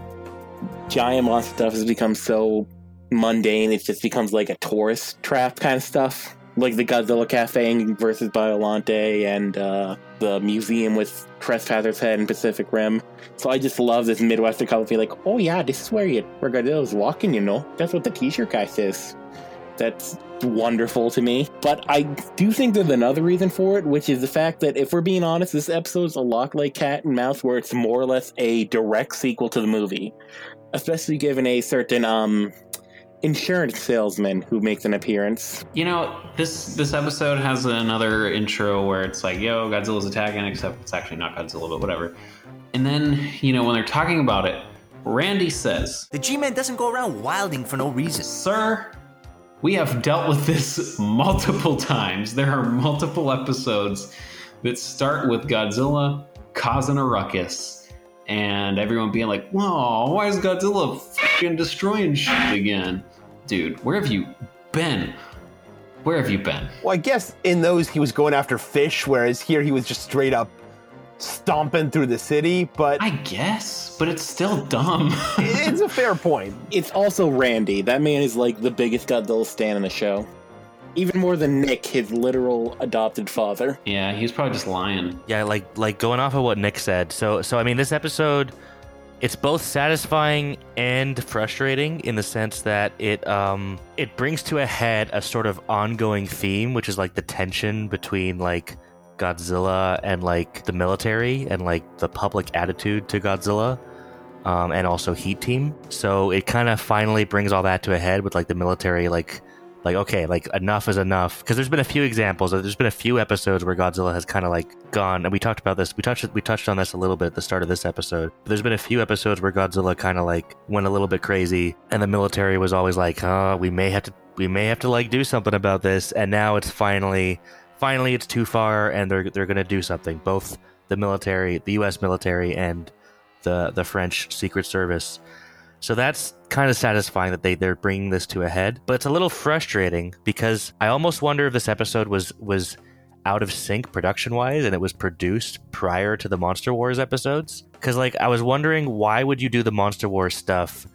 giant monster stuff has become so mundane, it just becomes like a tourist trap kind of stuff. like the Godzilla Cafe versus Biolante and uh, the museum with Trespasser's head and Pacific Rim. So I just love this Midwestern feel like, oh yeah, this is where you where Godzilla's walking, you know. That's what the t-shirt guy says. That's wonderful to me. But I do think there's another reason for it, which is the fact that if we're being honest, this episode's a lot like Cat and Mouse, where it's more or less a direct sequel to the movie. Especially given a certain um insurance salesman who makes an appearance. You know, this this episode has another intro where it's like, "Yo, Godzilla's attacking," except it's actually not Godzilla, but whatever. And then, you know, when they're talking about it, Randy says, "The G-Man doesn't go around wilding for no reason." Sir, we have dealt with this multiple times. There are multiple episodes that start with Godzilla causing a ruckus and everyone being like, "Whoa, why is Godzilla fucking destroying shit again?" Dude, where have you been? Where have you been? Well, I guess in those he was going after fish, whereas here he was just straight up stomping through the city. But I guess, but it's still dumb. it's a fair point. It's also Randy. That man is like the biggest Godzilla stan in the show. Even more than Nick, his literal adopted father. Yeah, he's probably just lying. Yeah, like like going off of what Nick said. So so I mean, this episode it's both satisfying and frustrating in the sense that it um it brings to a head a sort of ongoing theme which is like the tension between like Godzilla and like the military and like the public attitude to Godzilla um, and also Heat Team. So it kind of finally brings all that to a head with like the military like like okay like enough is enough. Because there's been a few examples uh, there's been a few episodes where godzilla has kind of like gone and we talked about this we touched we touched on this a little bit at the start of this episode but there's been a few episodes where godzilla kind of like went a little bit crazy and the military was always like oh we may have to we may have to like do something about this and now it's finally finally it's too far and they're they're to do something. Both the military the US military and the the French secret service. So that's kind of satisfying that they they're bringing this to a head, but it's a little frustrating because I almost wonder if this episode was was out of sync production wise and it was produced prior to the Monster Wars episodes. Because like I was wondering why would you do the Monster Wars stuff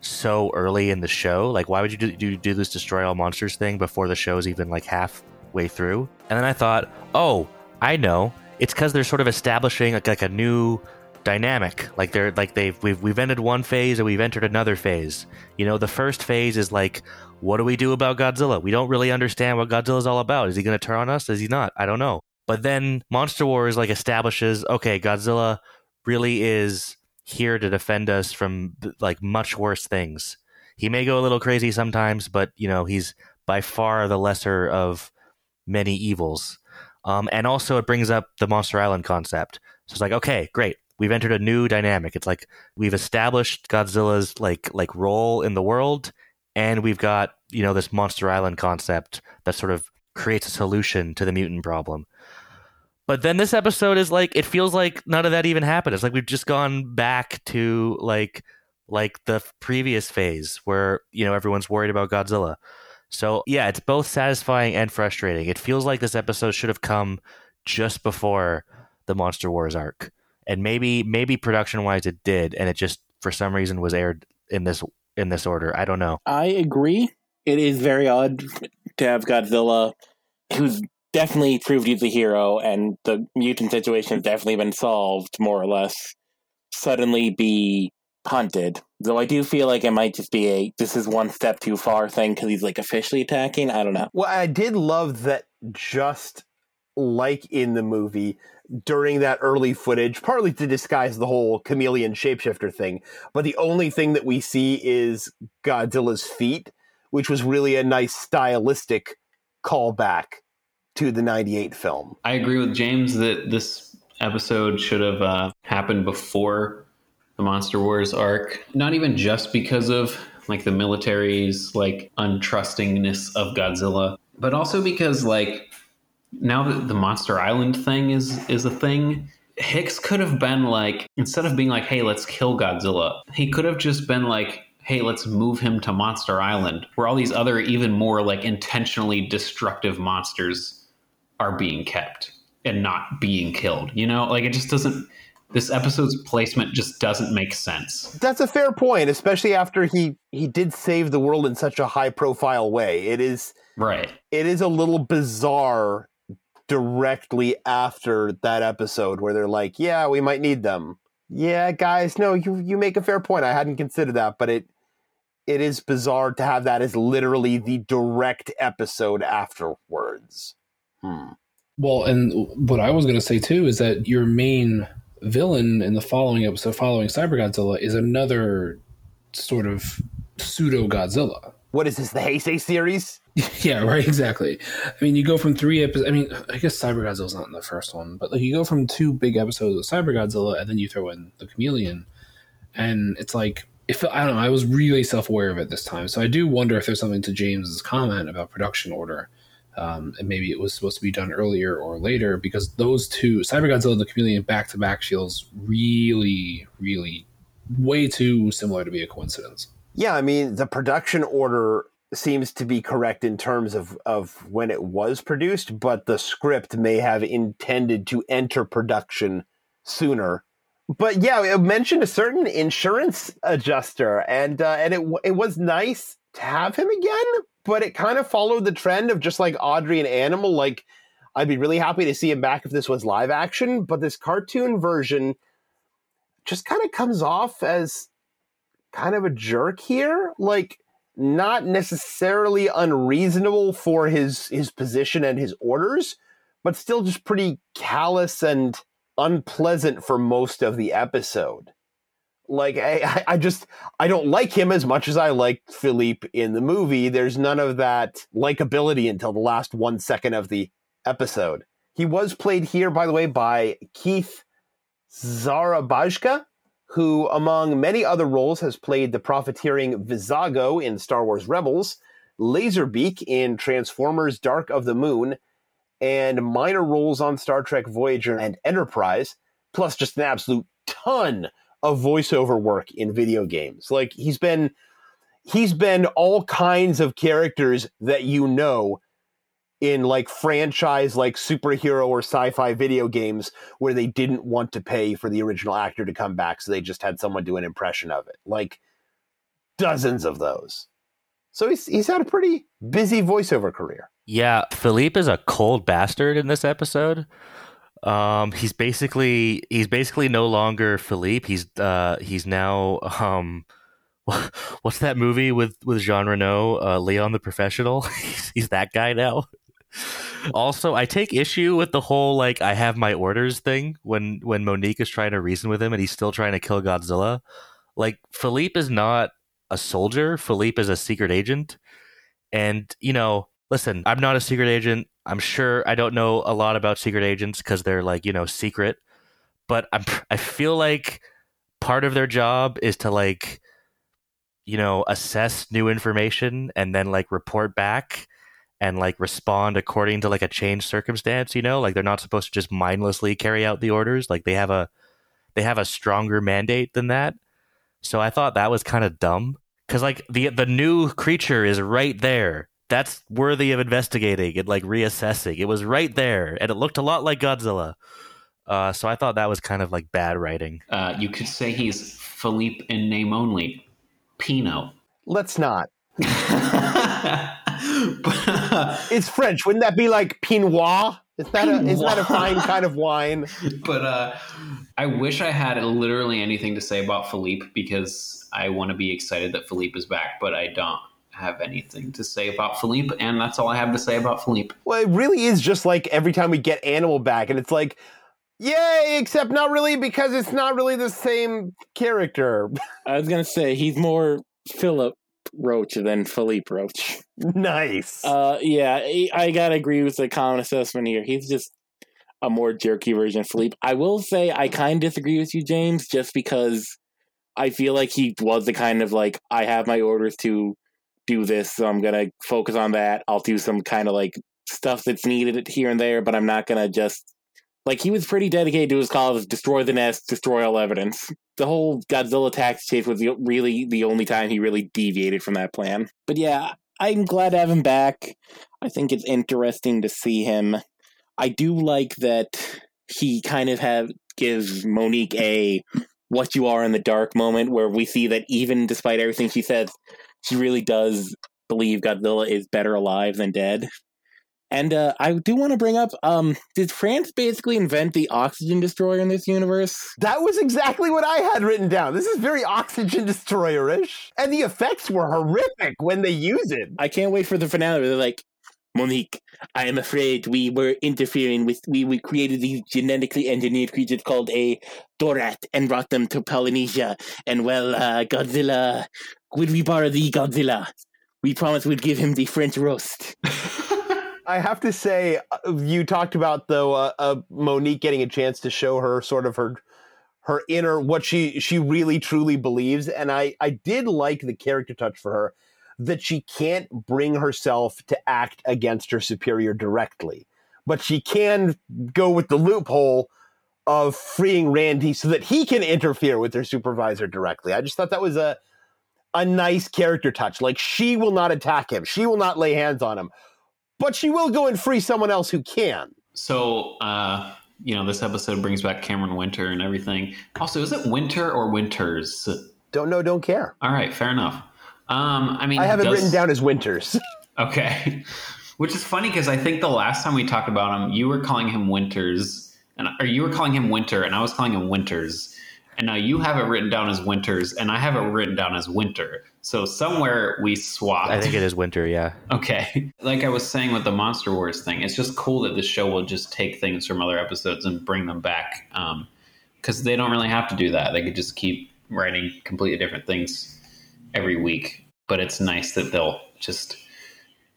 so early in the show? Like why would you do, do do this destroy all monsters thing before the show's even like halfway through? And then I thought, oh, I know. It's because they're sort of establishing like, like a new dynamic. Like they're like they've we've we've ended one phase and we've entered another phase. You know, the first phase is like, what do we do about Godzilla? We don't really understand what Godzilla's all about. Is he going to turn on us? Is he not? I don't know. But then Monster Wars like establishes, okay, Godzilla really is here to defend us from like much worse things. He may go a little crazy sometimes, but you know, he's by far the lesser of many evils. Um, and also, it brings up the Monster Island concept. So it's like, okay, great we've entered a new dynamic. It's like we've established Godzilla's like like role in the world, and we've got you know this Monster Island concept that sort of creates a solution to the mutant problem. But then this episode is like it feels like none of that even happened. It's like we've just gone back to like like the previous phase where you know everyone's worried about Godzilla. So yeah, it's both satisfying and frustrating. It feels like this episode should have come just before the Monster Wars arc and maybe maybe production wise it did, and it just for some reason was aired in this in this order. I don't know. I agree. It is very odd to have Godzilla, who's definitely proved he's a hero, and the mutant situation has definitely been solved more or less. Suddenly be hunted. Though I do feel like it might just be a this is one step too far thing because he's like officially attacking. I don't know. Well, I did love that just like in the movie, during that early footage, partly to disguise the whole chameleon shapeshifter thing. But the only thing that we see is Godzilla's feet, which was really a nice stylistic callback to the 98 film. I agree with James that this episode should have uh, happened before the Monster Wars arc. Not even just because of like the military's like untrustingness of Godzilla, but also because like now that the Monster Island thing is is a thing, Hicks could have been like instead of being like, "Hey, let's kill Godzilla," he could have just been like, "Hey, let's move him to Monster Island, where all these other even more like intentionally destructive monsters are being kept and not being killed." You know, like it just doesn't This episode's placement just doesn't make sense. That's a fair point, especially after he he did save the world in such a high profile way. It is right. It is a little bizarre directly after that episode where they're like, "Yeah, we might need them." Yeah, guys, no, you you make a fair point. I hadn't considered that, but it it is bizarre to have that as literally the direct episode afterwards. Hmm. Well, and what I was going to say too is that your main villain in the following episode, following Cyber Godzilla, is another sort of pseudo Godzilla. What is this? The Heisei series? yeah, right. Exactly. I mean, you go from three episodes. I mean, I guess Cyber Godzilla's not in the first one, but like you go from two big episodes of Cyber Godzilla, and then you throw in the Chameleon, and it's like if I don't know. I was really self aware of it this time, so I do wonder if there's something to James's comment about production order. Um, and maybe it was supposed to be done earlier or later because those two, Cyber Godzilla and the Chameleon, back to back feels really, really way too similar to be a coincidence. Yeah, I mean the production order seems to be correct in terms of of when it was produced, but the script may have intended to enter production sooner. But yeah, it mentioned a certain insurance adjuster, and uh, and it it was nice to have him again, but it kind of followed the trend of just like Audrey and Animal. Like, I'd be really happy to see him back if this was live action, but this cartoon version just kind of comes off as kind of a jerk here. Like, not necessarily unreasonable for his his position and his orders, but still just pretty callous and unpleasant for most of the episode. Like I, I just I don't like him as much as I liked Philippe in the movie. There's none of that likability until the last one second of the episode. He was played here, by the way, by Keith Szarabajka, who, among many other roles, has played the profiteering Vizago in Star Wars Rebels, Laserbeak in Transformers Dark of the Moon, and minor roles on Star Trek Voyager and Enterprise, plus just an absolute ton of voiceover work in video games. Like he's been he's been all kinds of characters that you know in like franchise like superhero or sci-fi video games where they didn't want to pay for the original actor to come back so they just had someone do an impression of it. Like dozens of those. So he's he's had a pretty busy voiceover career. Yeah philippe is a cold bastard in this episode. Um he's basically he's basically no longer philippe. He's uh he's now um what's that movie with with Jean Reno, uh, Leon the Professional? he's, he's that guy now also, I take issue with the whole like I have my orders thing when when Monique is trying to reason with him and he's still trying to kill Godzilla. Like Philippe is not a soldier. Philippe is a secret agent. And, you know, listen, I'm not a secret agent. I'm sure I don't know a lot about secret agents because they're like, you know, secret. But I'm I feel like part of their job is to like, you know, assess new information and then like report back and like respond according to like a changed circumstance you know? Like they're not supposed to just mindlessly carry out the orders. Like they have a they have a stronger mandate than that. So i thought that was kind of dumb. Because like the the new creature is right there. That's worthy of investigating and like reassessing. It was right there and it looked a lot like godzilla. Uh, so i thought that was kind of like bad writing. Uh, you could say he's philippe in name only pino. Let's not it's French. Wouldn't that be like Pinot? Is that a is that a fine kind of wine? But uh, I wish I had literally anything to say about Philippe because I want to be excited that Philippe is back, but I don't have anything to say about Philippe, and that's all I have to say about Philippe. Well, it really is just like every time we get Animal back, and it's like, yay! Except not really because it's not really the same character. I was gonna say he's more Philip Roach than Philippe Roach. Nice. Uh, yeah, I gotta agree with the common assessment here. He's just a more jerky version of Philippe. I will say I kind of disagree with you, James, just because I feel like he was the kind of like I have my orders to do this, so I'm gonna focus on that. I'll do some kind of like stuff that's needed here and there, but I'm not gonna just like he was pretty dedicated to his cause destroy the nest destroy all evidence. The whole godzilla tax chase was the, really the only time he really deviated from that plan. But yeah i'm glad to have him back. I think it's interesting to see him. I do like that he kind of have gives Monique a what you are in the dark moment where we see that even despite everything she says, she really does believe Godzilla is better alive than dead. And uh, I do want to bring up: um, Did France basically invent the oxygen destroyer in this universe? That was exactly what I had written down. This is very oxygen destroyer-ish, and the effects were horrific when they use it. I can't wait for the finale. Where they're like, Monique, I am afraid we were interfering with. We, we created these genetically engineered creatures called a Dorat and brought them to Polynesia. And well, uh, Godzilla, would we borrow the Godzilla? We promised we'd give him the French roast. I have to say, uh, you talked about though uh, uh, Monique getting a chance to show her sort of her her inner what she she really truly believes, and I I did like the character touch for her that she can't bring herself to act against her superior directly, but she can go with the loophole of freeing Randy so that he can interfere with her supervisor directly. I just thought that was a a nice character touch. Like she will not attack him, she will not lay hands on him but she will go and free someone else who can. So, uh, you know, this episode brings back Cameron Winter and everything. Also, is it Winter or Winters? Don't know, don't care. All right, fair enough. Um, I mean, I have does... it written down as Winters. okay, which is funny because I think the last time we talked about him, you were calling him Winters, and or you were calling him Winter, and I was calling him Winters. And now you have it written down as Winters, and I have it written down as Winter. So somewhere we swapped. I think it is winter, yeah. Okay. Like I was saying with the Monster Wars thing, it's just cool that the show will just take things from other episodes and bring them back. Because um, they don't really have to do that. They could just keep writing completely different things every week. But it's nice that they'll just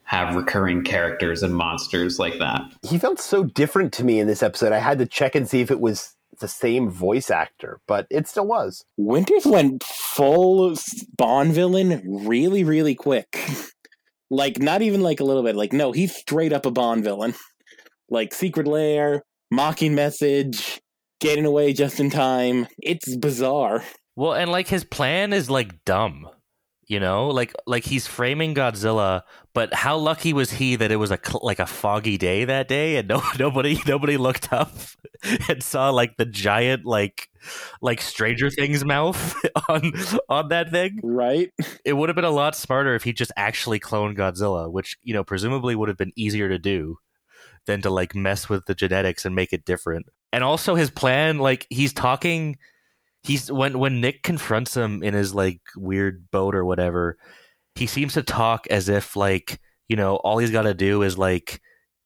have recurring characters and monsters like that. He felt so different to me in this episode. I had to check and see if it was the same voice actor, but it still was. Winters went full Bond villain really, really quick. like, not even like a little bit. Like, no, he's straight up a Bond villain. Like, Secret Lair, mocking message, getting away just in time. It's bizarre. Well, and like his plan is like dumb you know like like he's framing godzilla but how lucky was he that it was a like a foggy day that day and no nobody nobody looked up and saw like the giant like like stranger things mouth on on that thing? Right. It would have been a lot smarter if he just actually cloned godzilla which you know presumably would have been easier to do than to like mess with the genetics and make it different. And also his plan like he's talking he's when when Nick confronts him in his like weird boat or whatever, he seems to talk as if like you know all he's got to do is like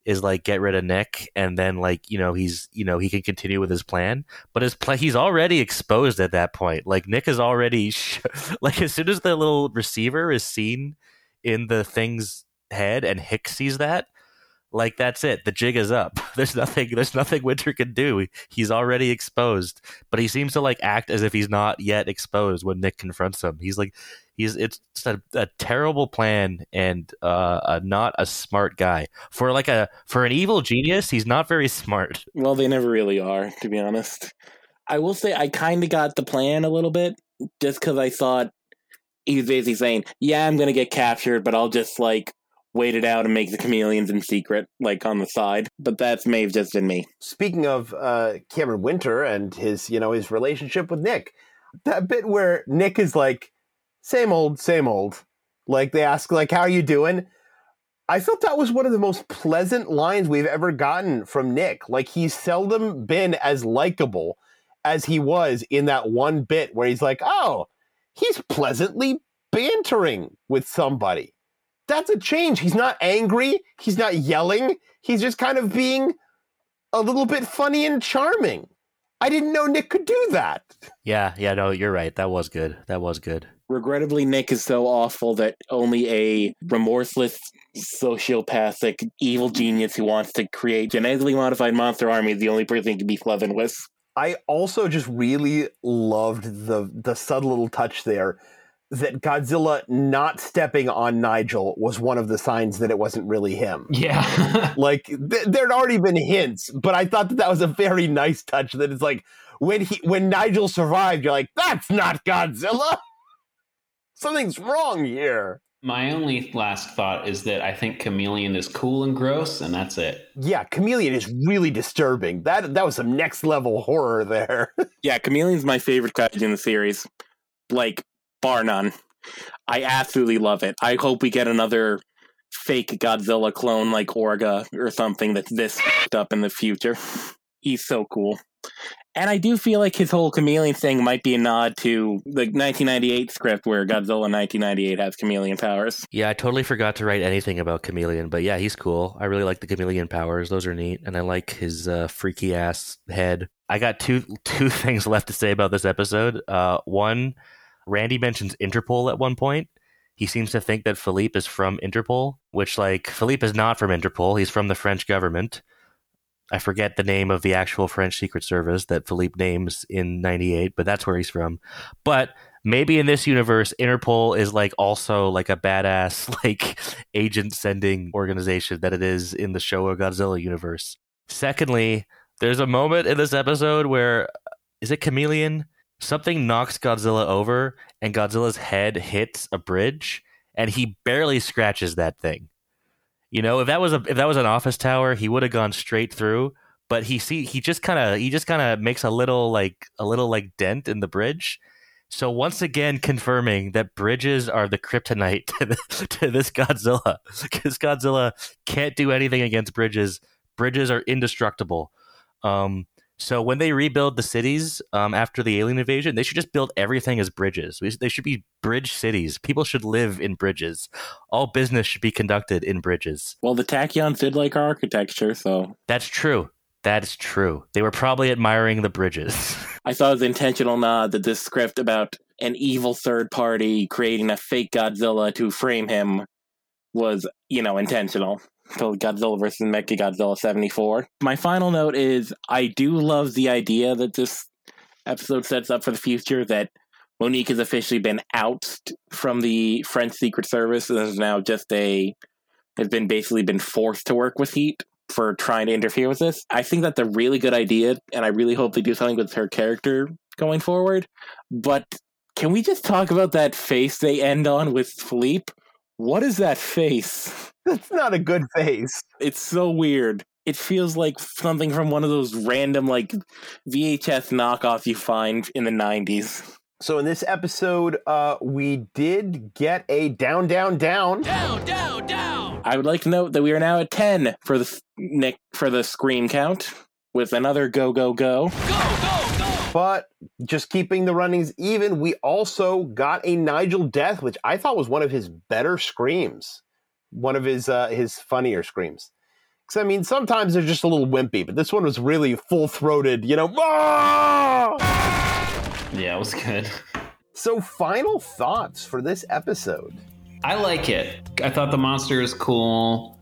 is like get rid of Nick and then like you know he's you know he can continue with his plan. But his plan he's already exposed at that point. Like Nick is already sh- like as soon as the little receiver is seen in the thing's head and Hicks sees that like that's it. The jig is up. There's nothing. There's nothing Winter can do. He's already exposed, but he seems to like act as if he's not yet exposed when Nick confronts him. He's like, he's it's a, a terrible plan and uh, a, not a smart guy for like a for an evil genius. He's not very smart. Well, they never really are, to be honest. I will say I kind of got the plan a little bit just because I thought he was basically saying, "Yeah, I'm gonna get captured, but I'll just like wait it out and make the chameleons in secret, like on the side. But that's may have just in me. Speaking of uh, Cameron Winter and his, you know, his relationship with Nick, that bit where Nick is like, same old, same old. Like they ask, like, how are you doing? I felt that was one of the most pleasant lines we've ever gotten from Nick. Like he's seldom been as likable as he was in that one bit where he's like, oh, he's pleasantly bantering with somebody that's a change. He's not angry. He's not yelling. He's just kind of being a little bit funny and charming. I didn't know Nick could do that. Yeah, yeah, no, you're right. That was good. That was good. Regrettably, Nick is so awful that only a remorseless, sociopathic, evil genius who wants to create genetically modified monster army is the only person he can be Slevin with. I also just really loved the the subtle little touch there that Godzilla not stepping on Nigel was one of the signs that it wasn't really him. Yeah. like th- there'd already been hints, but I thought that that was a very nice touch that it's like when he when Nigel survived, you're like, that's not Godzilla. Something's wrong here. My only last thought is that I think Chameleon is cool and gross, and that's it. Yeah, Chameleon is really disturbing. That that was some next level horror there. yeah, Chameleon's my favorite kaiju in the series, like bar none. I absolutely love it. I hope we get another fake Godzilla clone like Orga or something that's this up in the future. He's so cool. And I do feel like his whole chameleon thing might be a nod to the 1998 script where Godzilla 1998 has chameleon powers. Yeah, I totally forgot to write anything about Chameleon, but yeah, he's cool. I really like the chameleon powers; those are neat, and I like his uh, freaky ass head. I got two two things left to say about this episode. Uh, one, Randy mentions Interpol at one point. He seems to think that Philippe is from Interpol, which like Philippe is not from Interpol. He's from the French government. I forget the name of the actual French Secret Service that Philippe names in 98, but that's where he's from. But maybe in this universe, Interpol is like also like a badass like agent sending organization that it is in the Showa Godzilla universe. Secondly, there's a moment in this episode where is it Chameleon? Something knocks Godzilla over and Godzilla's head hits a bridge and he barely scratches that thing. You know, if that was a if that was an office tower, he would have gone straight through. But he see he just kind of he just kind of makes a little like a little like dent in the bridge. So once again, confirming that bridges are the kryptonite to, the, to this Godzilla, because Godzilla can't do anything against bridges. Bridges are indestructible. Um, so when they rebuild the cities um, after the alien invasion, they should just build everything as bridges. They should be bridge cities. People should live in bridges. All business should be conducted in bridges. Well, the Tachyons did like our architecture, so that's true. That's true. They were probably admiring the bridges. I thought it was intentional nod that this script about an evil third party creating a fake Godzilla to frame him was, you know, intentional called Godzilla versus Mecha Godzilla 74. My final note is I do love the idea that this episode sets up for the future that Monique has officially been out from the French Secret Service and is now just a has been basically been forced to work with Heat for trying to interfere with this. I think that's a really good idea, and I really hope they do something with her character going forward. But can we just talk about that face they end on with Philippe? What is that face? That's not a good face. It's so weird. It feels like something from one of those random like VHS knockoffs you find in the 90s. So in this episode, uh, we did get a down, down, down. Down, down, down. I would like to note that we are now at 10 for the Nick for the screen count with another go, go, go. Go, go, go. But just keeping the runnings even, we also got a Nigel death, which I thought was one of his better screams one of his uh, his funnier screams. Because I mean, sometimes they're just a little wimpy, but this one was really full throated. You know, ah! yeah, it was good. So, final thoughts for this episode. I like it. I thought the monster is cool.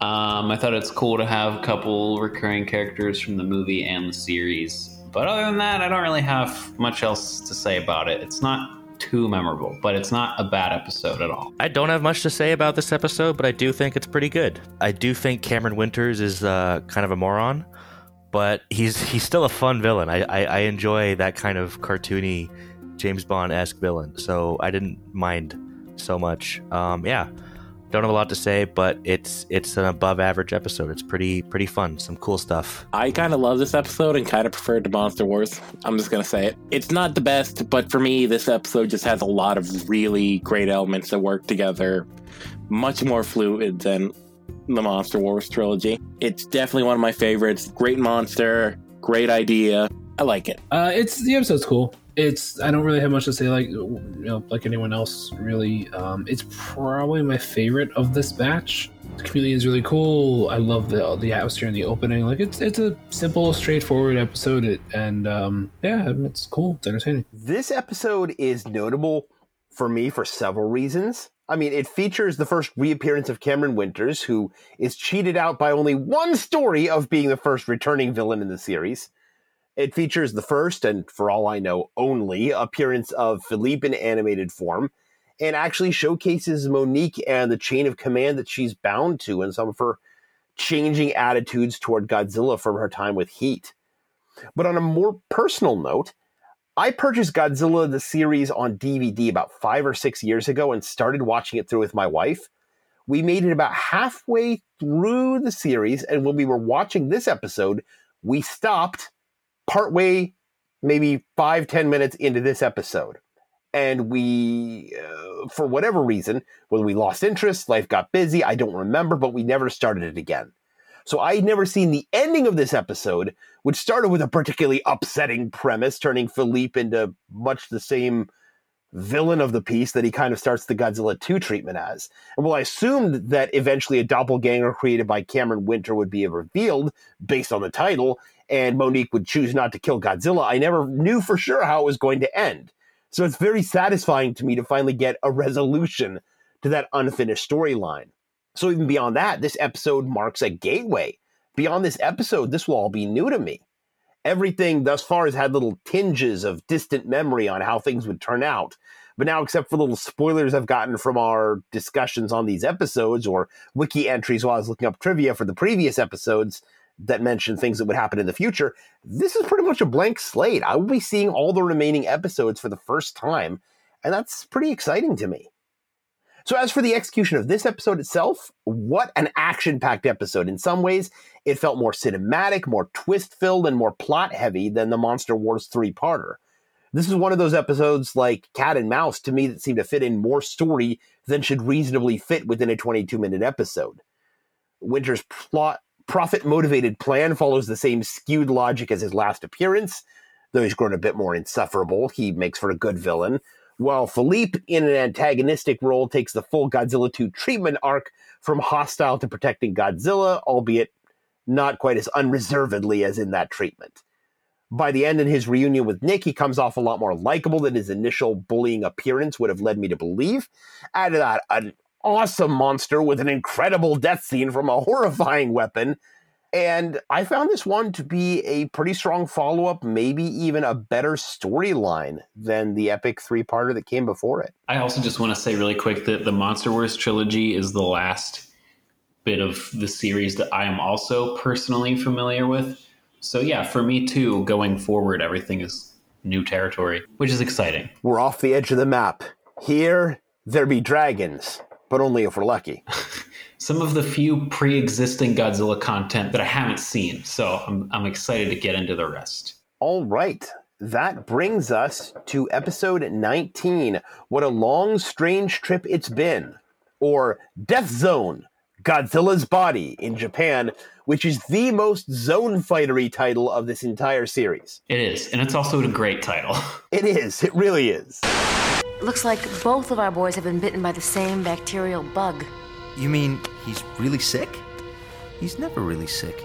Um, I thought it's cool to have a couple recurring characters from the movie and the series. But other than that, I don't really have much else to say about it. It's not too memorable, but it's not a bad episode at all. I don't have much to say about this episode, but I do think it's pretty good. I do think Cameron Winters is uh, kind of a moron, but he's he's still a fun villain. I, I, I enjoy that kind of cartoony James Bond esque villain, so I didn't mind so much. Um, yeah, don't have a lot to say, but it's it's an above average episode. It's pretty pretty fun. Some cool stuff. I kind of love this episode and kind of prefer to Monster Wars. I'm just gonna say it. It's not the best, but for me, this episode just has a lot of really great elements that work together, much more fluid than the Monster Wars trilogy. It's definitely one of my favorites. Great monster, great idea. I like it. Uh, it's the episode's cool it's I don't really have much to say like you know like anyone else really. Um, it's probably my favorite of this batch. The community is really cool. I love the the atmosphere in the opening. Like it's it's a simple, straightforward episode, it, and um, yeah, it's cool. It's entertaining. This episode is notable for me for several reasons. I mean, it features the first reappearance of Cameron Winters, who is cheated out by only one story of being the first returning villain in the series. It features the first, and for all I know, only appearance of Philippe in animated form, and actually showcases Monique and the chain of command that she's bound to and some of her changing attitudes toward Godzilla from her time with Heat. But on a more personal note, I purchased Godzilla the series on DVD about five or six years ago and started watching it through with my wife. We made it about halfway through the series, and when we were watching this episode, we stopped partway, maybe five, ten minutes into this episode. And we, uh, for whatever reason, whether we lost interest, life got busy, I don't remember, but we never started it again. So I'd never seen the ending of this episode, which started with a particularly upsetting premise, turning Philippe into much the same villain of the piece that he kind of starts the Godzilla 2 treatment as. And while I assumed that eventually a doppelganger created by Cameron Winter would be revealed based on the title, and Monique would choose not to kill Godzilla, I never knew for sure how it was going to end. So it's very satisfying to me to finally get a resolution to that unfinished storyline. So even beyond that, this episode marks a gateway. Beyond this episode, this will all be new to me. Everything thus far has had little tinges of distant memory on how things would turn out. But now, except for little spoilers I've gotten from our discussions on these episodes or wiki entries while I was looking up trivia for the previous episodes that mention things that would happen in the future, this is pretty much a blank slate. I will be seeing all the remaining episodes for the first time, and that's pretty exciting to me. So, as for the execution of this episode itself, what an action packed episode. In some ways, it felt more cinematic, more twist filled, and more plot heavy than the Monster Wars three parter. This is one of those episodes like Cat and Mouse to me that seem to fit in more story than should reasonably fit within a 22 minute episode. Winter's plot profit motivated plan follows the same skewed logic as his last appearance. Though he's grown a bit more insufferable, he makes for a good villain while Philippe, in an antagonistic role, takes the full Godzilla 2 treatment arc from hostile to protecting Godzilla, albeit not quite as unreservedly as in that treatment. By the end, in his reunion with Nick, he comes off a lot more likable than his initial bullying appearance would have led me to believe. Add that, an awesome monster with an incredible death scene from a horrifying weapon and I found this one to be a pretty strong follow up, maybe even a better storyline than the epic three parter that came before it. I also just want to say really quick that the Monster Wars trilogy is the last bit of the series that I am also personally familiar with. So, yeah, for me too, going forward, everything is new territory, which is exciting. We're off the edge of the map. Here, there be dragons, but only if we're lucky. some of the few pre-existing Godzilla content that I haven't seen. So I'm I'm excited to get into the rest. All right. That brings us to episode 19. What a long, strange trip it's been. Or Death Zone, Godzilla's Body in Japan, which is the most zone fightery title of this entire series. It is, and it's also a great title. It is, it really is. Looks like both of our boys have been bitten by the same bacterial bug. You mean he's really sick? He's never really sick.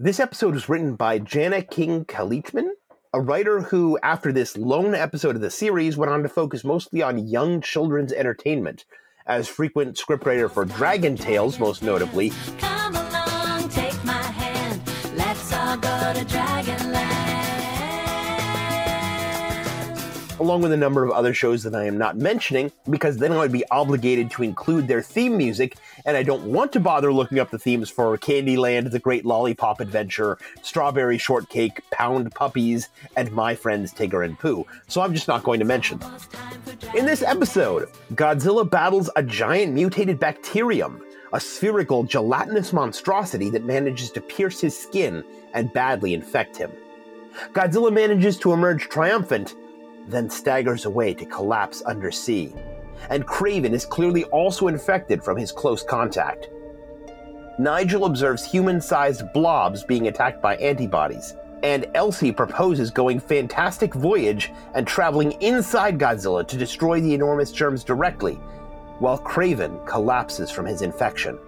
This episode was written by Jana King Kalichman, a writer who, after this lone episode of the series, went on to focus mostly on young children's entertainment, as frequent scriptwriter for Dragon Tales, most notably. Along with a number of other shows that I am not mentioning, because then I would be obligated to include their theme music, and I don't want to bother looking up the themes for Candyland, The Great Lollipop Adventure, Strawberry Shortcake, Pound Puppies, and My Friends Tigger and Pooh, so I'm just not going to mention them. In this episode, Godzilla battles a giant mutated bacterium, a spherical gelatinous monstrosity that manages to pierce his skin and badly infect him. Godzilla manages to emerge triumphant, then staggers away to collapse under sea. And Craven is clearly also infected from his close contact. Nigel observes human sized blobs being attacked by antibodies, and Elsie proposes going fantastic voyage and traveling inside Godzilla to destroy the enormous germs directly, while Craven collapses from his infection.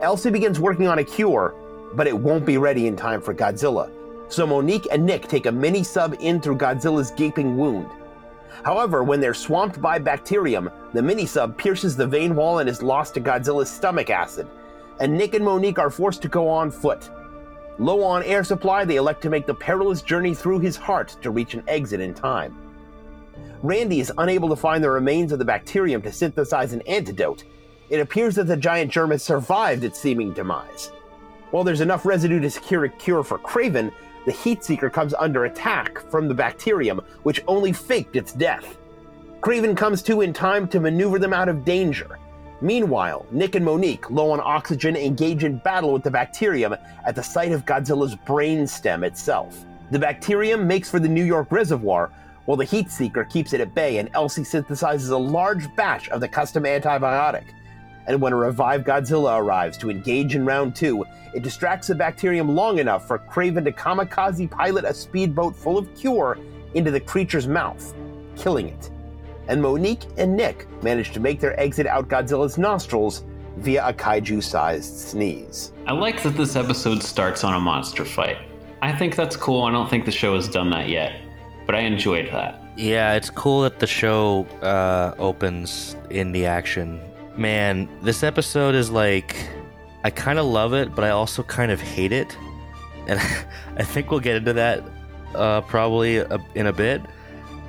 Elsie begins working on a cure, but it won't be ready in time for Godzilla, so Monique and Nick take a mini sub in through Godzilla's gaping wound. However, when they're swamped by bacterium, the mini sub pierces the vein wall and is lost to Godzilla's stomach acid, and Nick and Monique are forced to go on foot. Low on air supply, they elect to make the perilous journey through his heart to reach an exit in time. Randy is unable to find the remains of the bacterium to synthesize an antidote. It appears that the giant germ has survived its seeming demise. While there's enough residue to secure a cure for Craven, the Heat Seeker comes under attack from the bacterium, which only faked its death. Craven comes to in time to maneuver them out of danger. Meanwhile, Nick and Monique, low on oxygen, engage in battle with the bacterium at the site of Godzilla's brain stem itself. The bacterium makes for the New York reservoir, while the heat seeker keeps it at bay, and Elsie synthesizes a large batch of the custom antibiotic. And when a revived Godzilla arrives to engage in round two, it distracts the bacterium long enough for Craven to kamikaze pilot a speedboat full of cure into the creature's mouth, killing it. And Monique and Nick manage to make their exit out Godzilla's nostrils via a kaiju sized sneeze. I like that this episode starts on a monster fight. I think that's cool. I don't think the show has done that yet, but I enjoyed that. Yeah, it's cool that the show uh, opens in the action. Man, this episode is like. I kind of love it, but I also kind of hate it. And I think we'll get into that uh, probably in a bit.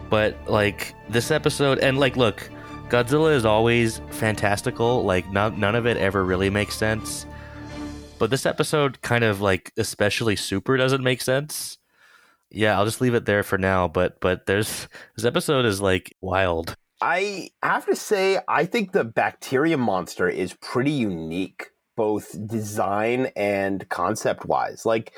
But, like, this episode, and, like, look, Godzilla is always fantastical. Like, not, none of it ever really makes sense. But this episode kind of, like, especially super doesn't make sense. Yeah, I'll just leave it there for now. But, but there's, this episode is, like, wild. I have to say, I think the bacterium monster is pretty unique, both design and concept wise. Like,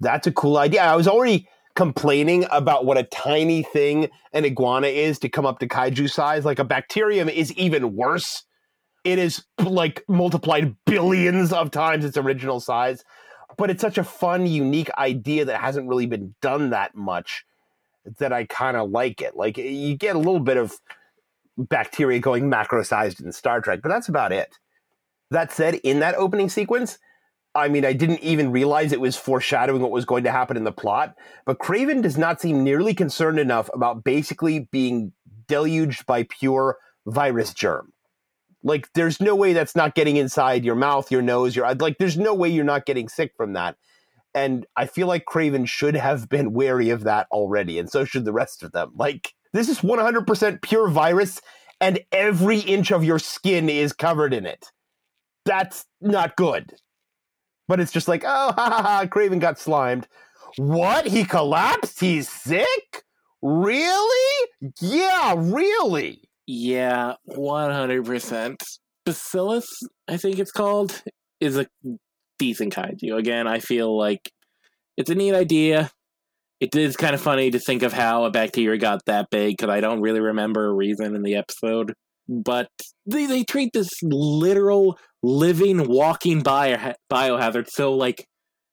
that's a cool idea. I was already complaining about what a tiny thing an iguana is to come up to kaiju size. Like, a bacterium is even worse. It is like multiplied billions of times its original size. But it's such a fun, unique idea that hasn't really been done that much that I kind of like it. Like, you get a little bit of bacteria going macro sized in Star Trek, but that's about it. That said, in that opening sequence, I mean, I didn't even realize it was foreshadowing what was going to happen in the plot, but Craven does not seem nearly concerned enough about basically being deluged by pure virus germ. Like, there's no way that's not getting inside your mouth, your nose, your like. There's no way you're not getting sick from that. And I feel like Craven should have been wary of that already, and so should the rest of them. Like, this is 100% pure virus, and every inch of your skin is covered in it. That's not good. But it's just like, oh, ha ha ha, Craven got slimed. What? He collapsed? He's sick? Really? Yeah, really. Yeah, 100%. Bacillus, I think it's called, is a decent kaiju. Again, I feel like it's a neat idea. It is kind of funny to think of how a bacteria got that big because I don't really remember a reason in the episode. But they, they treat this literal living, walking bio, biohazard so like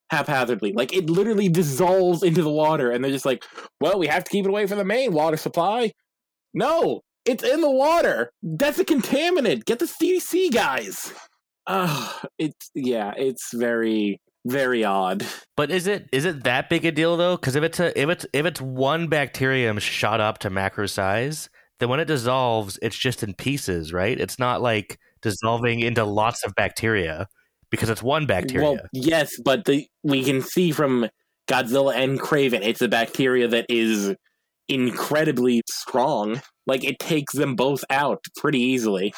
haphazardly. Like it literally dissolves into the water, and they're just like, well, we have to keep it away from the main water supply. No, it's in the water. That's a contaminant. Get the CDC guys. Uh, it's yeah, it's very very odd. But is it is it that big a deal though? Because if it's a, if it's if it's one bacterium shot up to macro size, then when it dissolves, it's just in pieces, right? It's not like dissolving into lots of bacteria because it's one bacteria. Well, yes, but the we can see from Godzilla and Craven, it's a bacteria that is incredibly strong. Like it takes them both out pretty easily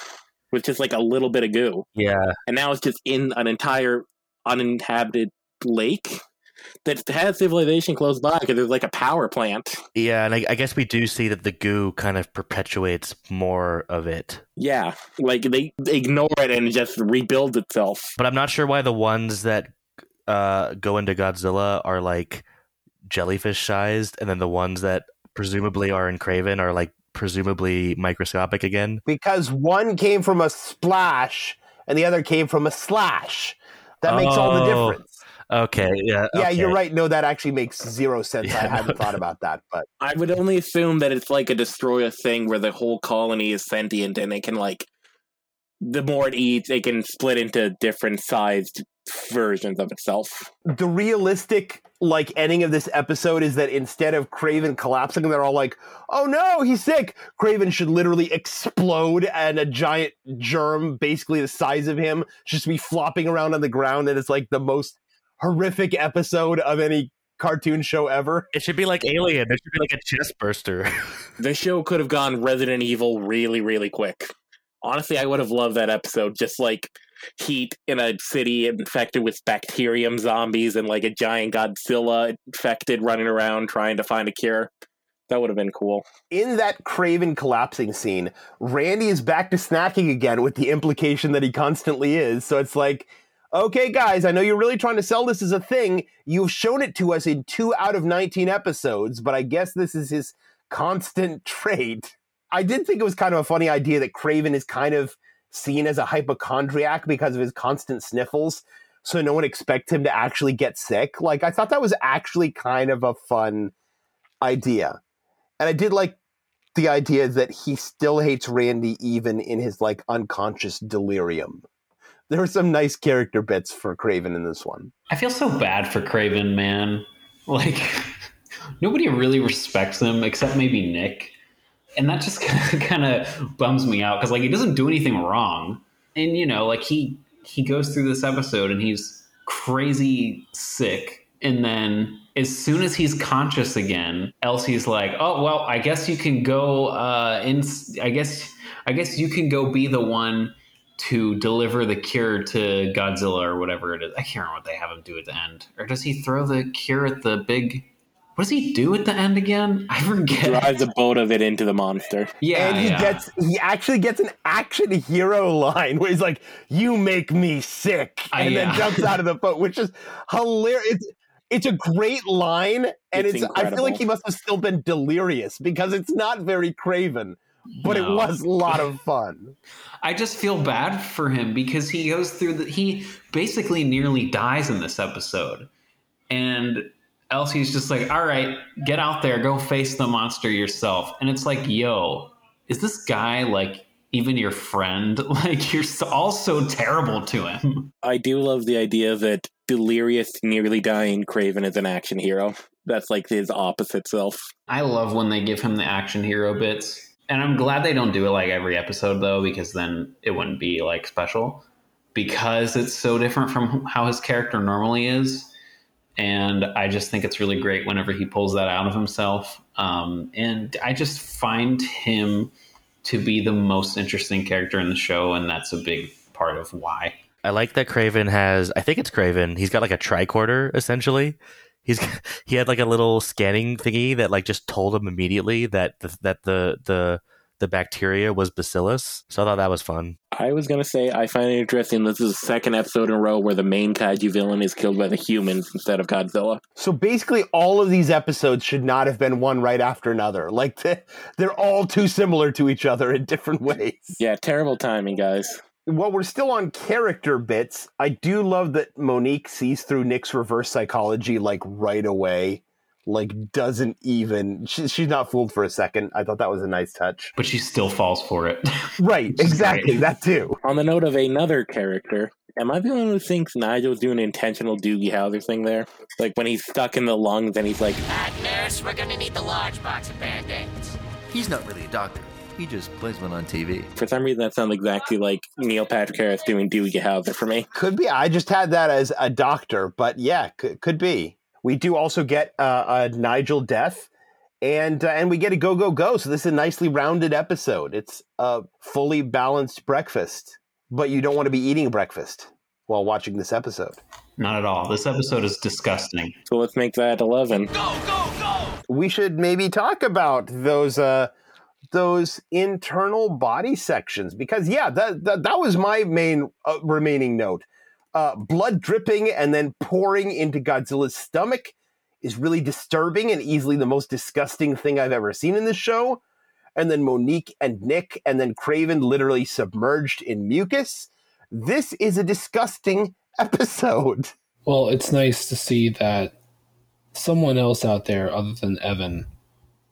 with just like a little bit of goo. Yeah. And now it's just in an entire uninhabited lake that has civilization close by because there's like a power plant. Yeah, and I, I, guess we do see that the goo kind of perpetuates more of it. Yeah, like they ignore it and it just rebuilds itself. But I'm not sure why the ones that uh, go into Godzilla are like jellyfish sized, and then the ones that presumably are in Craven are like presumably microscopic again. Because one came from a splash and the other came from a slash. That makes oh, all the Oh. difference. Okay, yeah. Yeah, okay. you're right. No, that actually makes zero sense. I Yeah, hadn't thought about that, but I would only assume that it's like a destroyer thing where the whole colony is sentient and it can like the more it eats, it can split into different sized versions of itself. the realistic like ending of this episode is that instead of Craven collapsing, they're all like, "Oh no, he's sick." Craven should literally explode, and a giant germ, basically the size of him, just be flopping around on the ground, and it's like the most horrific episode of any cartoon show ever. It should be like Alien. There should be like a chest burster. The show could have gone Resident Evil really, really quick. Honestly, I would have loved that episode. Just like heat in a city infected with bacterium zombies and like a giant Godzilla infected running around trying to find a cure. That would have been cool. In that Craven collapsing scene, Randy is back to snacking again with the implication that he constantly is. So it's like, okay, guys, I know you're really trying to sell this as a thing. You've shown it to us in two out of 19 episodes, but I guess this is his constant trait. I did think it was kind of a funny idea that Craven is kind of seen as a hypochondriac because of his constant sniffles. So no one expects him to actually get sick. Like, I thought that was actually kind of a fun idea. And I did like the idea that he still hates Randy even in his like unconscious delirium. There were some nice character bits for Craven in this one. I feel so bad for Craven, man. Like nobody really respects him except maybe Nick. And that just kind of bums me out because like he doesn't do anything wrong. And you know, like he he goes through this episode and he's crazy sick and then as soon as he's conscious again, Elsie's like, "Oh well, I guess you can go. Uh, in, I guess, I guess you can go be the one to deliver the cure to Godzilla or whatever it is. I can't remember what they have him do at the end. Or does he throw the cure at the big? What does he do at the end again? I forget. Drives a boat of it into the monster. Yeah, and he yeah. gets he actually gets an action hero line where he's like, "You make me sick," Uh, and yeah. then jumps out of the boat, which is hilarious. It's, it's a great line, and It's it's, I feel like he must have still been delirious because it's not very Craven, but it was a lot of fun. I just feel bad for him because he goes through the he basically nearly dies in this episode. And Elsie's just like, "All right, get out there, go face the monster yourself." And it's like, "Yo, is this guy like even your friend? Like you're so, all so terrible to him." I do love the idea that delirious, nearly dying Craven is an action hero. That's like his opposite self. I love when they give him the action hero bits. And I'm glad they don't do it like every episode though because then it wouldn't be like special because it's so different from how his character normally is. And I just think it's really great whenever he pulls that out of himself. Um, and I just find him to be the most interesting character in the show, and that's a big part of why. I like that Craven has. I think it's Craven. He's got like a tricorder essentially. He's he had like a little scanning thingy that like just told him immediately that the, that the the the bacteria was bacillus. So I thought that was fun. I was gonna say I find it interesting. This is the second episode in a row where the main kaiju villain is killed by the humans instead of Godzilla. So basically, all of these episodes should not have been one right after another. Like they- they're all too similar to each other in different ways. Yeah, terrible timing, guys. While we're still on character bits, I do love that Monique sees through Nick's reverse psychology like right away. Like doesn't even she, she's not fooled for a second. I thought that was a nice touch. But she still falls for it. Right, exactly. great. That too. On the note of another character, am I the only one who thinks Nigel's doing an intentional Doogie Howser thing there? Like when he's stuck in the lungs and he's like, Uh, nurse, we're gonna need the large box of band-aids. He's not really a doctor. He just plays one on TV. for some reason that sounds exactly like Neil Patrick Harris doing Doogie Howser for me. Could be. I just had that as a doctor, but yeah, could, could be. We do also get uh, a Nigel death, and uh, and we get a go go go. So this is a nicely rounded episode. It's a fully balanced breakfast, but you don't want to be eating breakfast while watching this episode. Not at all. This episode is disgusting. So let's make that 11. Go go go! We should maybe talk about those uh, those internal body sections because yeah, that that, that was my main uh, remaining note. Uh, blood dripping and then pouring into Godzilla's stomach is really disturbing and easily the most disgusting thing I've ever seen in this show. And then Monique and Nick and then Craven literally submerged in mucus. This is a disgusting episode. Well, it's nice to see that someone else out there other than Evan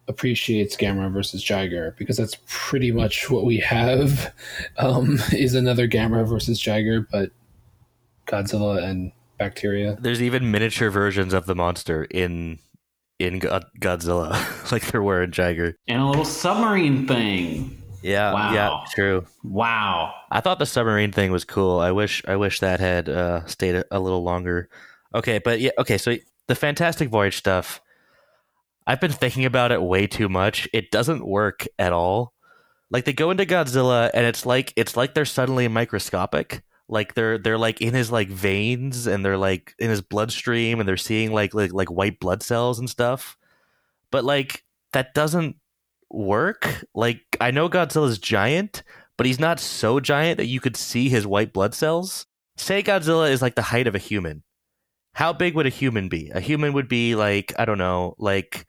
appreciates Gamera versus Jiger because that's pretty much what we have um, is another Gamera versus Jiger, but Godzilla and bacteria. There's even miniature versions of the monster in in God- Godzilla, like there were in Jiger. And a little submarine thing. Yeah, Wow. yeah, true. Wow. I thought the submarine thing was cool. I wish I wish that had uh, stayed a, a little longer. Okay, but yeah, okay. So the Fantastic Voyage stuff, I've been thinking about it way too much. It doesn't work at all. Like they go into Godzilla, and it's like it's like they're suddenly microscopic. Like they're they're like in his like veins and they're like in his bloodstream and they're seeing like like like white blood cells and stuff. But like that doesn't work. Like I know Godzilla's giant, but he's not so giant that you could see his white blood cells. Say Godzilla is like the height of a human. How big would a human be? A human would be like I don't know, like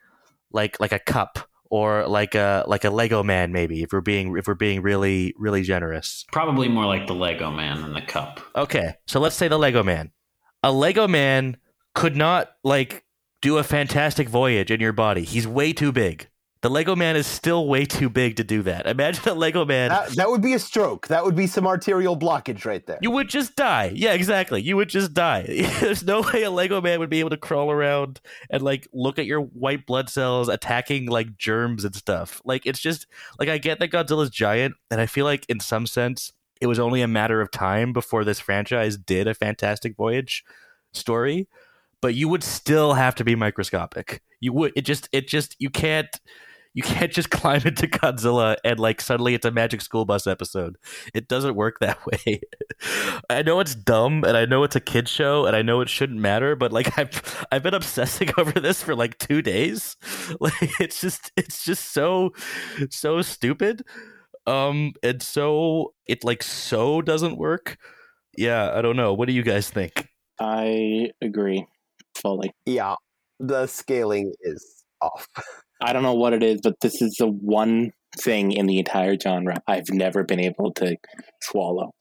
like like a cup or like a like a Lego man maybe if we're being if we're being really really generous. Probably more like the Lego man than the cup. Okay. So let's say the Lego man. A Lego man could not like do a fantastic voyage in your body. He's way too big. The Lego man is still way too big to do that. Imagine a Lego man. That, that would be a stroke. That would be some arterial blockage right there. You would just die. Yeah, exactly. You would just die. There's no way a Lego man would be able to crawl around and like look at your white blood cells attacking like germs and stuff. Like it's just like I get that Godzilla's giant, and I feel like in some sense it was only a matter of time before this franchise did a Fantastic Voyage story, but you would still have to be microscopic. You would it just it just you can't you can't just climb into Godzilla and like suddenly it's a Magic School Bus episode. It doesn't work that way. I know it's dumb and I know it's a kid show and I know it shouldn't matter, but like I've I've been obsessing over this for like two days. Like it's just it's just so so stupid. Um and so it like so doesn't work. Yeah, I don't know. What do you guys think? I agree fully. Yeah, the scaling is off. I don't know what it is, but this is the one thing in the entire genre I've never been able to swallow.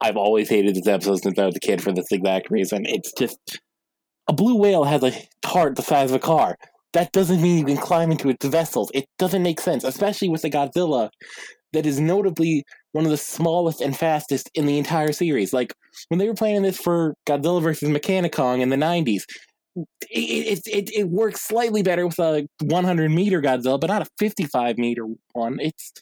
I've always hated this episode since I was a kid for this exact reason. It's just a blue whale has a heart the size of a car. That doesn't mean you can climb into its vessels. It doesn't make sense, especially with the Godzilla that is notably one of the smallest and fastest in the entire series. Like when they were planning this for Godzilla versus Mechanicon in the 90s, it, it, it, it works slightly better with a 100 meter Godzilla, but not a 55 meter one. It's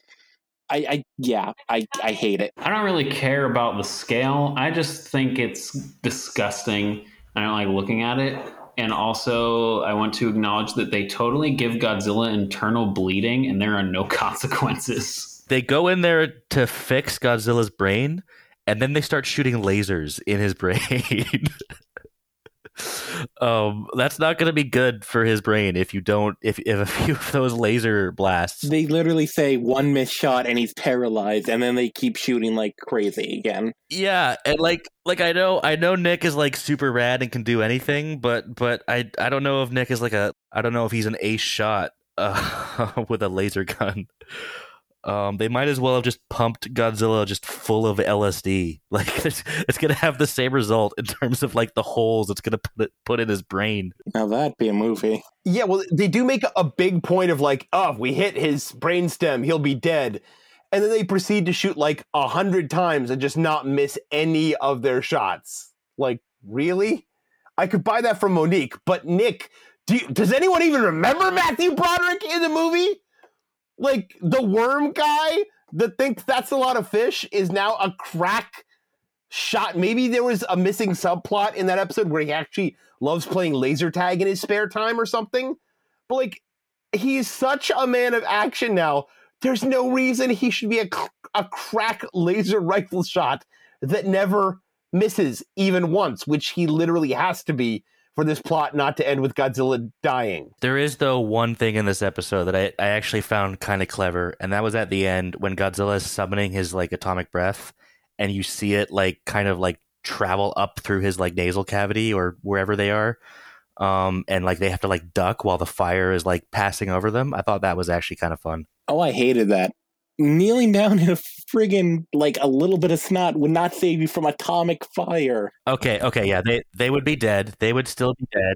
I, I yeah, I, I hate it. I don't really care about the scale. I just think it's disgusting. I don't like looking at it. And also, I want to acknowledge that they totally give Godzilla internal bleeding, and there are no consequences. They go in there to fix Godzilla's brain, and then they start shooting lasers in his brain. Um, that's not going to be good for his brain if you don't if if a few of those laser blasts. They literally say one missed shot and he's paralyzed, and then they keep shooting like crazy again. Yeah, and like like I know I know Nick is like super rad and can do anything, but but I I don't know if Nick is like a I don't know if he's an ace shot uh, with a laser gun. Um, they might as well have just pumped Godzilla just full of LSD. Like it's, it's gonna have the same result in terms of like the holes it's gonna put it, put in his brain. Now that'd be a movie. Yeah, well, they do make a big point of like, oh, we hit his brainstem, he'll be dead. And then they proceed to shoot like a hundred times and just not miss any of their shots. Like, really? I could buy that from Monique, but Nick, do you, does anyone even remember Matthew Broderick in the movie? Like the worm guy that thinks that's a lot of fish is now a crack shot. Maybe there was a missing subplot in that episode where he actually loves playing laser tag in his spare time or something. But like, he's such a man of action now. There's no reason he should be a, a crack laser rifle shot that never misses even once, which he literally has to be for this plot not to end with Godzilla dying. There is though one thing in this episode that I, I actually found kind of clever, and that was at the end when Godzilla is summoning his like atomic breath, and you see it like kind of like travel up through his like nasal cavity or wherever they are. Um, and like they have to like duck while the fire is like passing over them. I thought that was actually kind of fun. Oh, I hated that. Kneeling down in a friggin' like a little bit of snot would not save you from atomic fire. Okay, okay, yeah, they they would be dead. They would still be dead.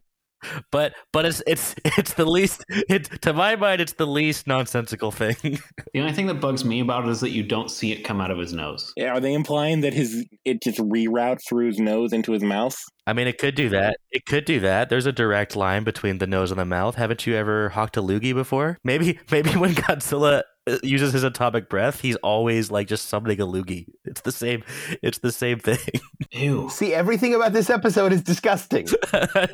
But but it's it's it's the least it to my mind it's the least nonsensical thing. the only thing that bugs me about it is that you don't see it come out of his nose. Yeah, are they implying that his it just reroutes through his nose into his mouth? I mean, it could do that. It could do that. There's a direct line between the nose and the mouth. Haven't you ever hawked a loogie before? Maybe maybe when Godzilla uses his atomic breath, he's always like just summoning a loogie. It's the same. It's the same thing. Ew. See, everything about this episode is disgusting. Uh,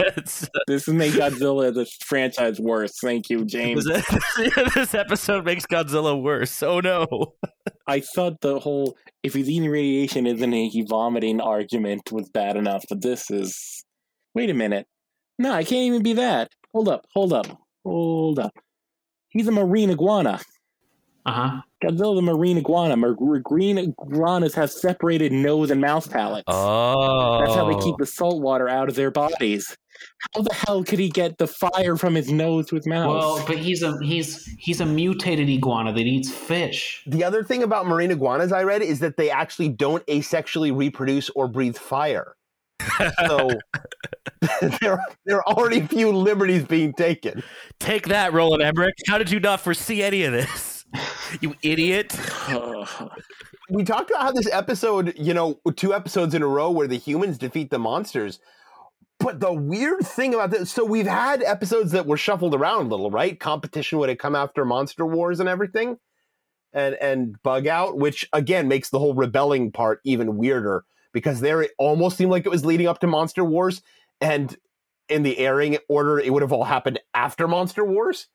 this has made Godzilla the franchise worse. Thank you, James. this episode makes Godzilla worse. Oh no. I thought the whole if he's eating radiation isn't he vomiting argument was bad enough, but this is. Wait a minute. No, I can't even be that. Hold up, hold up, hold up. He's a marine iguana. Uh huh. Godzilla the marine iguana. Mar- green iguanas have separated nose and mouth palates. Oh. That's how they keep the salt water out of their bodies. How the hell could he get the fire from his nose with mouth? Well, but he's a he's he's a mutated iguana that eats fish. The other thing about marine iguanas I read is that they actually don't asexually reproduce or breathe fire. So there, there are already few liberties being taken. Take that, Roland Emmerich. How did you not foresee any of this? You idiot. we talked about how this episode, you know, two episodes in a row where the humans defeat the monsters. But the weird thing about this, so we've had episodes that were shuffled around a little, right? Competition would have come after Monster Wars and everything, and and Bug Out, which again makes the whole rebelling part even weirder because there it almost seemed like it was leading up to Monster Wars, and in the airing order, it would have all happened after Monster Wars.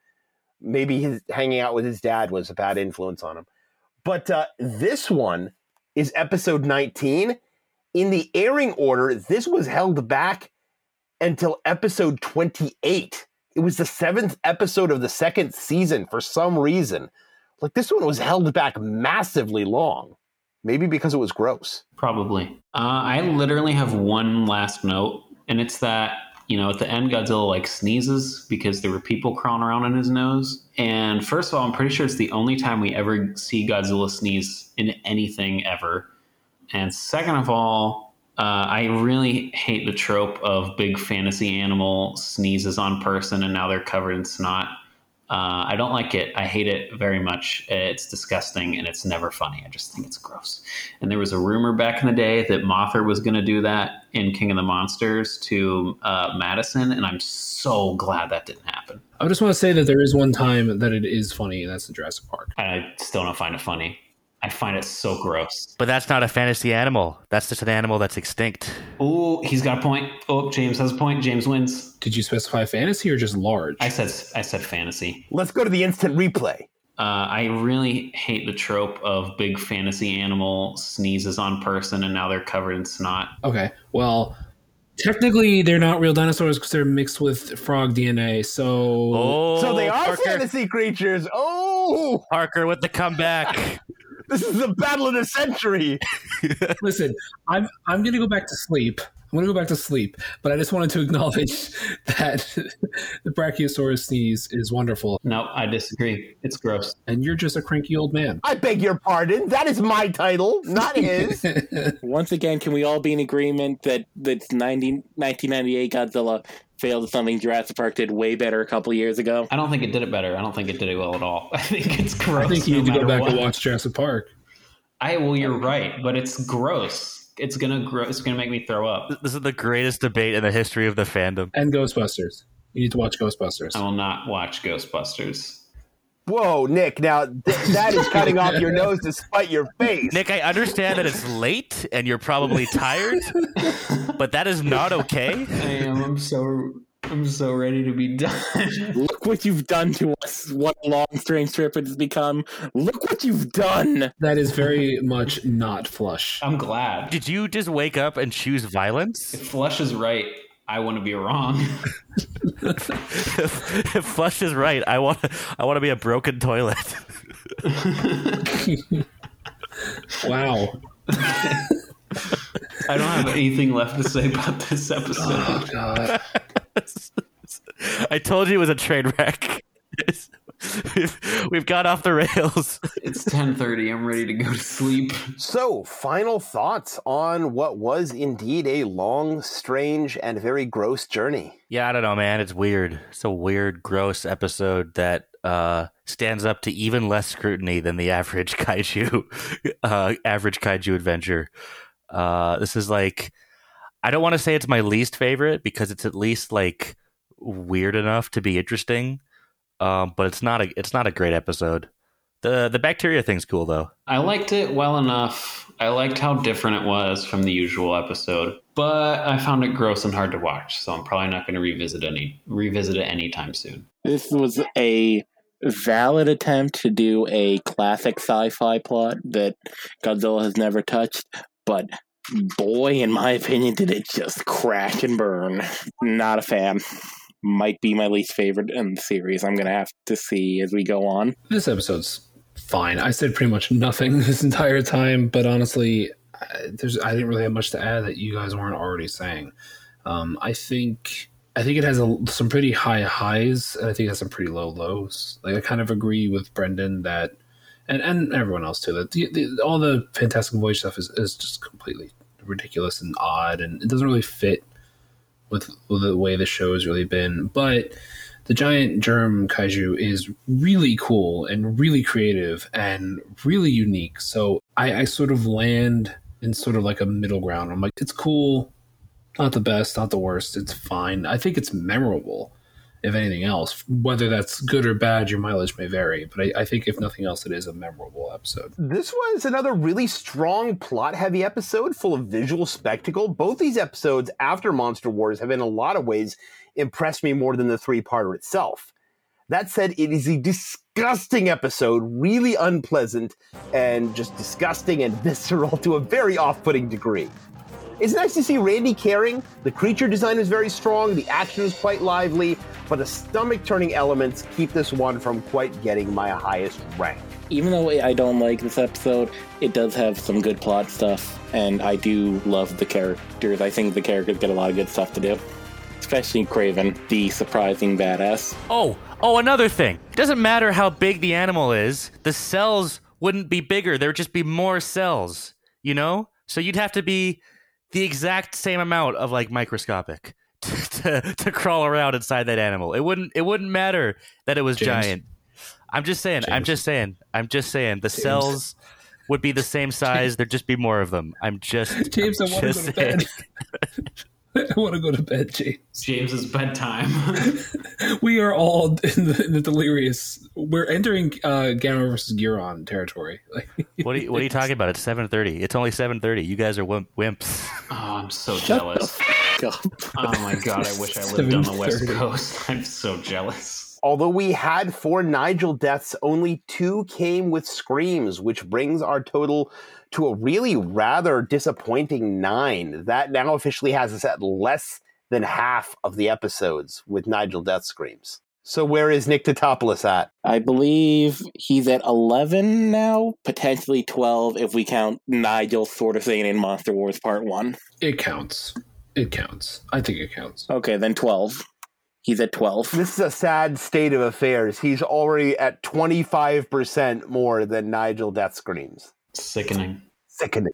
Maybe his hanging out with his dad was a bad influence on him. But uh, this one is episode 19. In the airing order, this was held back until episode 28. It was the seventh episode of the second season for some reason. Like this one was held back massively long. Maybe because it was gross. Probably. Uh, I literally have one last note, and it's that you know at the end Godzilla like sneezes because there were people crawling around in his nose. And first of all, I'm pretty sure it's the only time we ever see Godzilla sneeze in anything ever. And second of all, uh, I really hate the trope of big fantasy animal sneezes on person and now they're covered in snot. Uh, I don't like it. I hate it very much. It's disgusting and it's never funny. I just think it's gross. And there was a rumor back in the day that Mothra was going to do that in King of the Monsters to uh, Madison, and I'm so glad that didn't happen. I just want to say that there is one time that it is funny, and that's the Jurassic Park. I still don't find it funny. I find it so gross. But that's not a fantasy animal. That's just an animal that's extinct. Oh, he's got a point. Oh, James has a point. James wins. Did you specify fantasy or just large? I said I said fantasy. Let's go to the instant replay. Uh, I really hate the trope of big fantasy animal sneezes on person and now they're covered in snot. Okay, well, technically they're not real dinosaurs because they're mixed with frog DNA. So, oh, so they are Parker. fantasy creatures. Oh, Parker with the comeback. this is the battle of the century. Listen, I'm I'm gonna go back to sleep. I'm gonna go back to sleep, but I just wanted to acknowledge that the Brachiosaurus sneeze is wonderful. No, I disagree. It's gross. And you're just a cranky old man. I beg your pardon. That is my title, not his. Once again, can we all be in agreement that that 90, 1998 Godzilla failed at something Jurassic Park did way better a couple years ago? I don't think it did it better. I don't think it did it well at all. I think it's gross. I think you no need to go back what. and watch Jurassic Park. I well, you're right, but it's gross. It's gonna grow. It's gonna make me throw up. This is the greatest debate in the history of the fandom. And Ghostbusters. You need to watch Ghostbusters. I will not watch Ghostbusters. Whoa, Nick! Now th- that is cutting off your nose to spite your face. Nick, I understand that it's late and you're probably tired, but that is not okay. I am. I'm so. I'm so ready to be done. Look what you've done to us. What a long, strange trip it has become. Look what you've done. That is very much not flush. I'm glad. Did you just wake up and choose violence? If Flush is right, I want to be wrong. if, if Flush is right, I want I want to be a broken toilet. wow. I don't have anything left to say about this episode. Oh, God. I told you it was a train wreck. we've, we've got off the rails. It's 10:30. I'm ready to go to sleep. So, final thoughts on what was indeed a long, strange, and very gross journey. Yeah, I don't know, man. It's weird. It's a weird, gross episode that uh, stands up to even less scrutiny than the average kaiju, uh, average kaiju adventure. Uh, this is like, I don't want to say it's my least favorite because it's at least like weird enough to be interesting. Um, but it's not a it's not a great episode. the The bacteria thing's cool though. I liked it well enough. I liked how different it was from the usual episode, but I found it gross and hard to watch. So I'm probably not going to revisit any revisit it anytime soon. This was a valid attempt to do a classic sci-fi plot that Godzilla has never touched, but boy, in my opinion, did it just crash and burn. Not a fan. Might be my least favorite in the series. I'm gonna have to see as we go on. This episode's fine. I said pretty much nothing this entire time, but honestly, I- there's I didn't really have much to add that you guys weren't already saying. Um, I think I think it has a, some pretty high highs, and I think it has some pretty low lows. Like I kind of agree with Brendan that, and and everyone else too, that the, the, all the Fantastic Voyage stuff is, is just completely ridiculous and odd, and it doesn't really fit with, the way the show has really been. But the giant germ kaiju is really cool and really creative and really unique. So I, I sort of land in sort of like a middle ground. I'm like, it's cool, not the best, not the worst. It's fine. I think it's memorable, if anything else. Whether that's good or bad, your mileage may vary. But I, I think if nothing else, it is a memorable episode. This was another really strong plot heavy episode full of visual spectacle. Both these episodes after Monster Wars have in a lot of ways impressed me more than the three parter itself. That said, it is a disgusting episode, really unpleasant and just disgusting and visceral to a very off putting degree. It's nice to see Randy caring. The creature design is very strong, the action is quite lively, but the stomach turning elements keep this one from quite getting my highest rank. Even though I don't like this episode, it does have some good plot stuff, and I do love the characters. I think the characters get a lot of good stuff to do. Especially Craven, the surprising badass. Oh, oh, another thing. It doesn't matter how big the animal is, the cells wouldn't be bigger. There would just be more cells, you know? So you'd have to be the exact same amount of like microscopic to, to, to crawl around inside that animal. It wouldn't it wouldn't matter that it was James. giant. I'm just saying, I'm just saying, I'm just saying the cells would be the same size, there'd just be more of them. I'm just James, I'm I want to just go to bed. I want to go to bed, James. James's bedtime. we are all in the, in the delirious. We're entering uh, Gamera versus Guiron territory. What are you, what are you talking about? It's 7:30. It's only 7:30. You guys are wimp, wimps. Oh, I'm so Shut jealous. the f- up. Oh my god, I wish I lived on the West Coast. I'm so jealous. Although we had four Nigel deaths, only two came with screams, which brings our total to a really rather disappointing nine. That now officially has us at less than half of the episodes with Nigel death screams. So where is Nick Tatopoulos at? I believe he's at 11 now, potentially 12 if we count Nigel sort of saying in Monster Wars Part 1. it counts. It counts. I think it counts. Okay, then 12. He's at 12. This is a sad state of affairs. He's already at 25% more than Nigel death screams. Sickening. Sickening.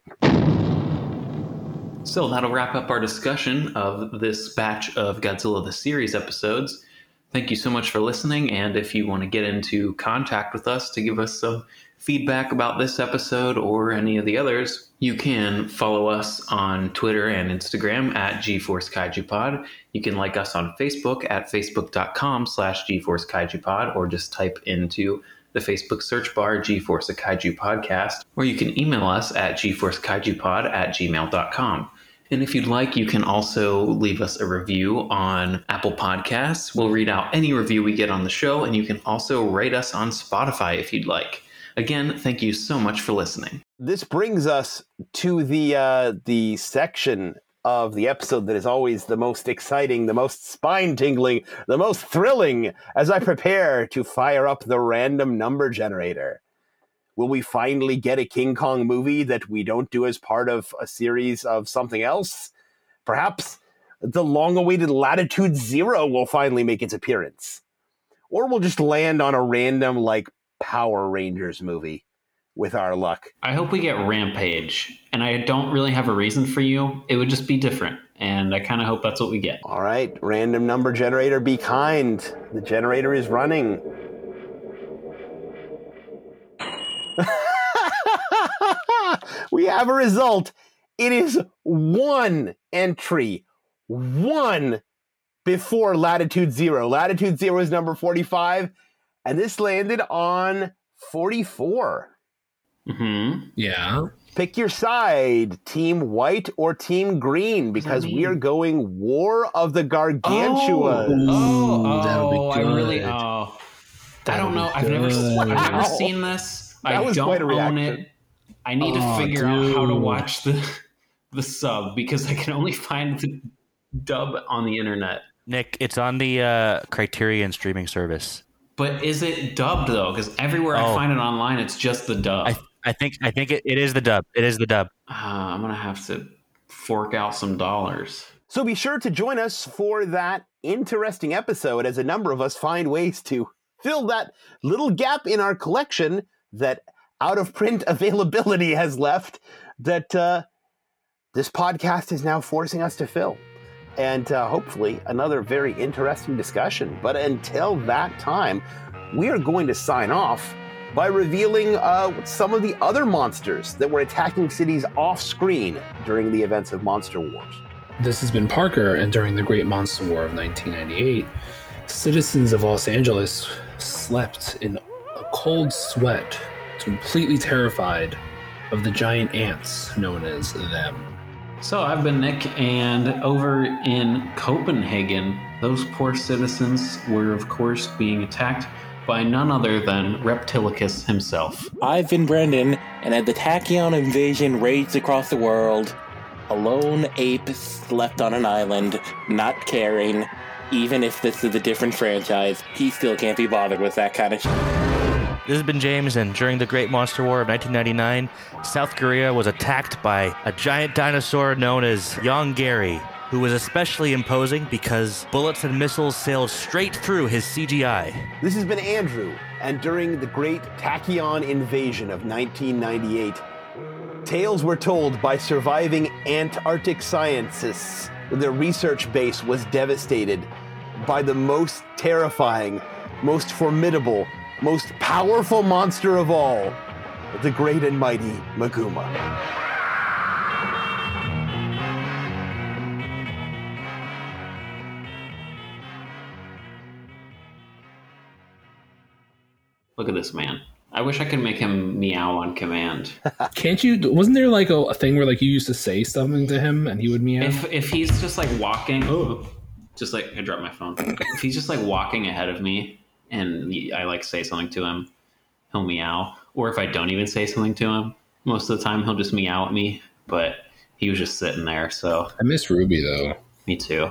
So that'll wrap up our discussion of this batch of Godzilla the Series episodes. Thank you so much for listening. And if you want to get into contact with us to give us some feedback about this episode or any of the others, you can follow us on Twitter and Instagram at GeForce Kaiju Pod. You can like us on Facebook at facebook.com slash GeForce Kaiju Pod or just type into the Facebook search bar GeForce Kaiju Podcast, or you can email us at GeForceKaijuPod at gmail.com. And if you'd like, you can also leave us a review on Apple Podcasts. We'll read out any review we get on the show, and you can also rate us on Spotify if you'd like. Again, thank you so much for listening. This brings us to the uh, the section of the episode that is always the most exciting, the most spine tingling, the most thrilling as I prepare to fire up the random number generator. Will we finally get a King Kong movie that we don't do as part of a series of something else? Perhaps the long awaited Latitude Zero will finally make its appearance. Or we'll just land on a random, like, Power Rangers movie with our luck. I hope we get Rampage, and I don't really have a reason for you. It would just be different, and I kind of hope that's what we get. All right, random number generator, be kind. The generator is running. we have a result. It is one entry, one before latitude zero. Latitude zero is number 45, and this landed on 44. Mm-hmm. Yeah. Pick your side, Team White or Team Green, because we are going War of the Gargantuas. Oh, that'll be oh, I really. good. Oh, I don't know. I've never, I've never seen this. I was don't quite a own it. I need to Oh, figure out how to watch the the sub because I can only find the dub on the internet. Nick, it's on the uh, Criterion streaming service. But is it dubbed though? Because everywhere I Oh. find it online, it's just the dub. I, I think I think it, it is the dub. It is the dub. Uh, I'm gonna have to fork out some dollars. So be sure to join us for that interesting episode as a number of us find ways to fill that little gap in our collection that out of print availability has left that uh, this podcast is now forcing us to fill. And uh, hopefully another very interesting discussion. But until that time, we are going to sign off by revealing uh, some of the other monsters that were attacking cities off screen during the events of Monster Wars. This has been Parker, and during the Great Monster War of 1998, citizens of Los Angeles slept in a cold sweat, completely terrified of the giant ants known as them. So I've been Nick, and over in Copenhagen, those poor citizens were, of course, being attacked by none other than Reptilicus himself. I've been Brendan, and as the Tachyon invasion raged across the world, a lone ape slept on an island, not caring. Even if this is a different franchise, he still can't be bothered with that kind of shit. This has been James, and during the Great Monster War of 1999, South Korea was attacked by a giant dinosaur known as Yonggary, who was especially imposing because bullets and missiles sailed straight through his CGI. This has been Andrew, and during the great Tachyon invasion of 1998, tales were told by surviving Antarctic scientists their research base was devastated by the most terrifying, most formidable, most powerful monster of all, the great and mighty Maguma. Look at this man. I wish I could make him meow on command. Can't you? Wasn't there like a, a thing where like you used to say something to him and he would meow? If if he's just like walking, oh, just like I dropped my phone. If he's just like walking ahead of me and I like say something to him, he'll meow. Or if I don't even say something to him, most of the time he'll just meow at me. But he was just sitting there, so I miss Ruby though. me too.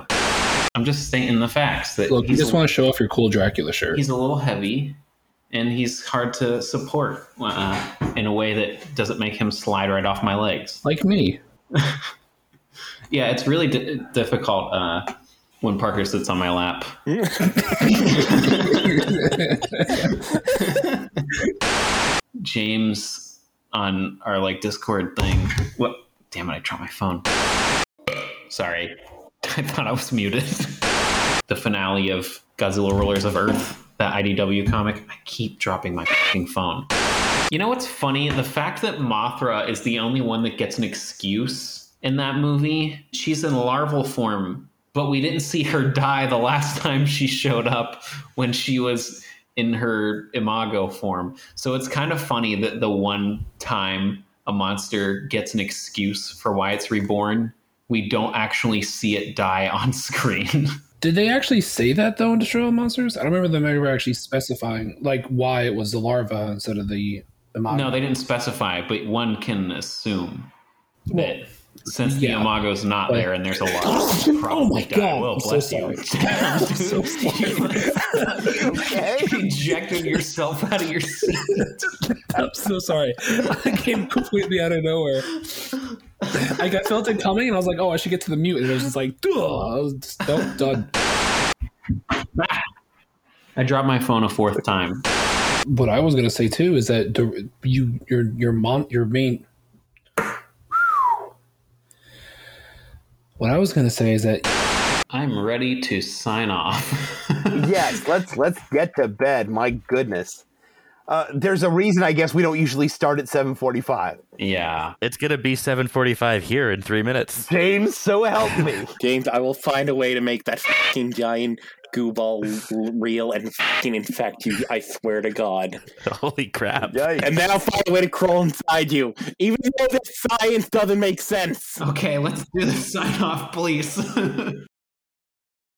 I'm just stating the facts that Look, you just want to show off your cool Dracula shirt. he's a little heavy and he's hard to support uh, in a way that doesn't make him slide right off my legs. Like me. Yeah, it's really di- difficult uh, when Parker sits on my lap. James on our like Discord thing. What? Damn it! I dropped my phone. Sorry, I thought I was muted. the finale of Godzilla Rulers of Earth, that IDW comic. I keep dropping my fucking phone. You know what's funny? The fact that Mothra is the only one that gets an excuse in that movie. She's in larval form, but we didn't see her die the last time she showed up when she was in her imago form. So it's kind of funny that the one time a monster gets an excuse for why it's reborn, we don't actually see it die on screen. Did they actually say that though in Destroy All Monsters? I don't remember them ever actually specifying like why it was the larva instead of the imago. no, they didn't specify, but one can assume that since the yeah, imago's not there and there's a lot of Oh my god! well, I'm so bless you. I'm so sorry. You ejected yourself out of your seat. I'm so sorry. I came completely out of nowhere. Like I felt it coming, and I was like, "Oh, I should get to the mute." And it was just like, "Duh!" I was just, done. I dropped my phone a fourth time. What I was gonna say too is that you, your, your mom, your main. What I was gonna say is that I'm ready to sign off. yes, let's let's get to bed. My goodness. Uh, there's a reason, I guess, we don't usually start at 7:45. Yeah, it's gonna be 7:45 here in three minutes. James, so help me. James, I will find a way to make that fucking giant goo ball real and fucking infect you. I swear to God. Holy crap! And then I'll find a way to crawl inside you, even though the science doesn't make sense. Okay, let's do the sign off, please.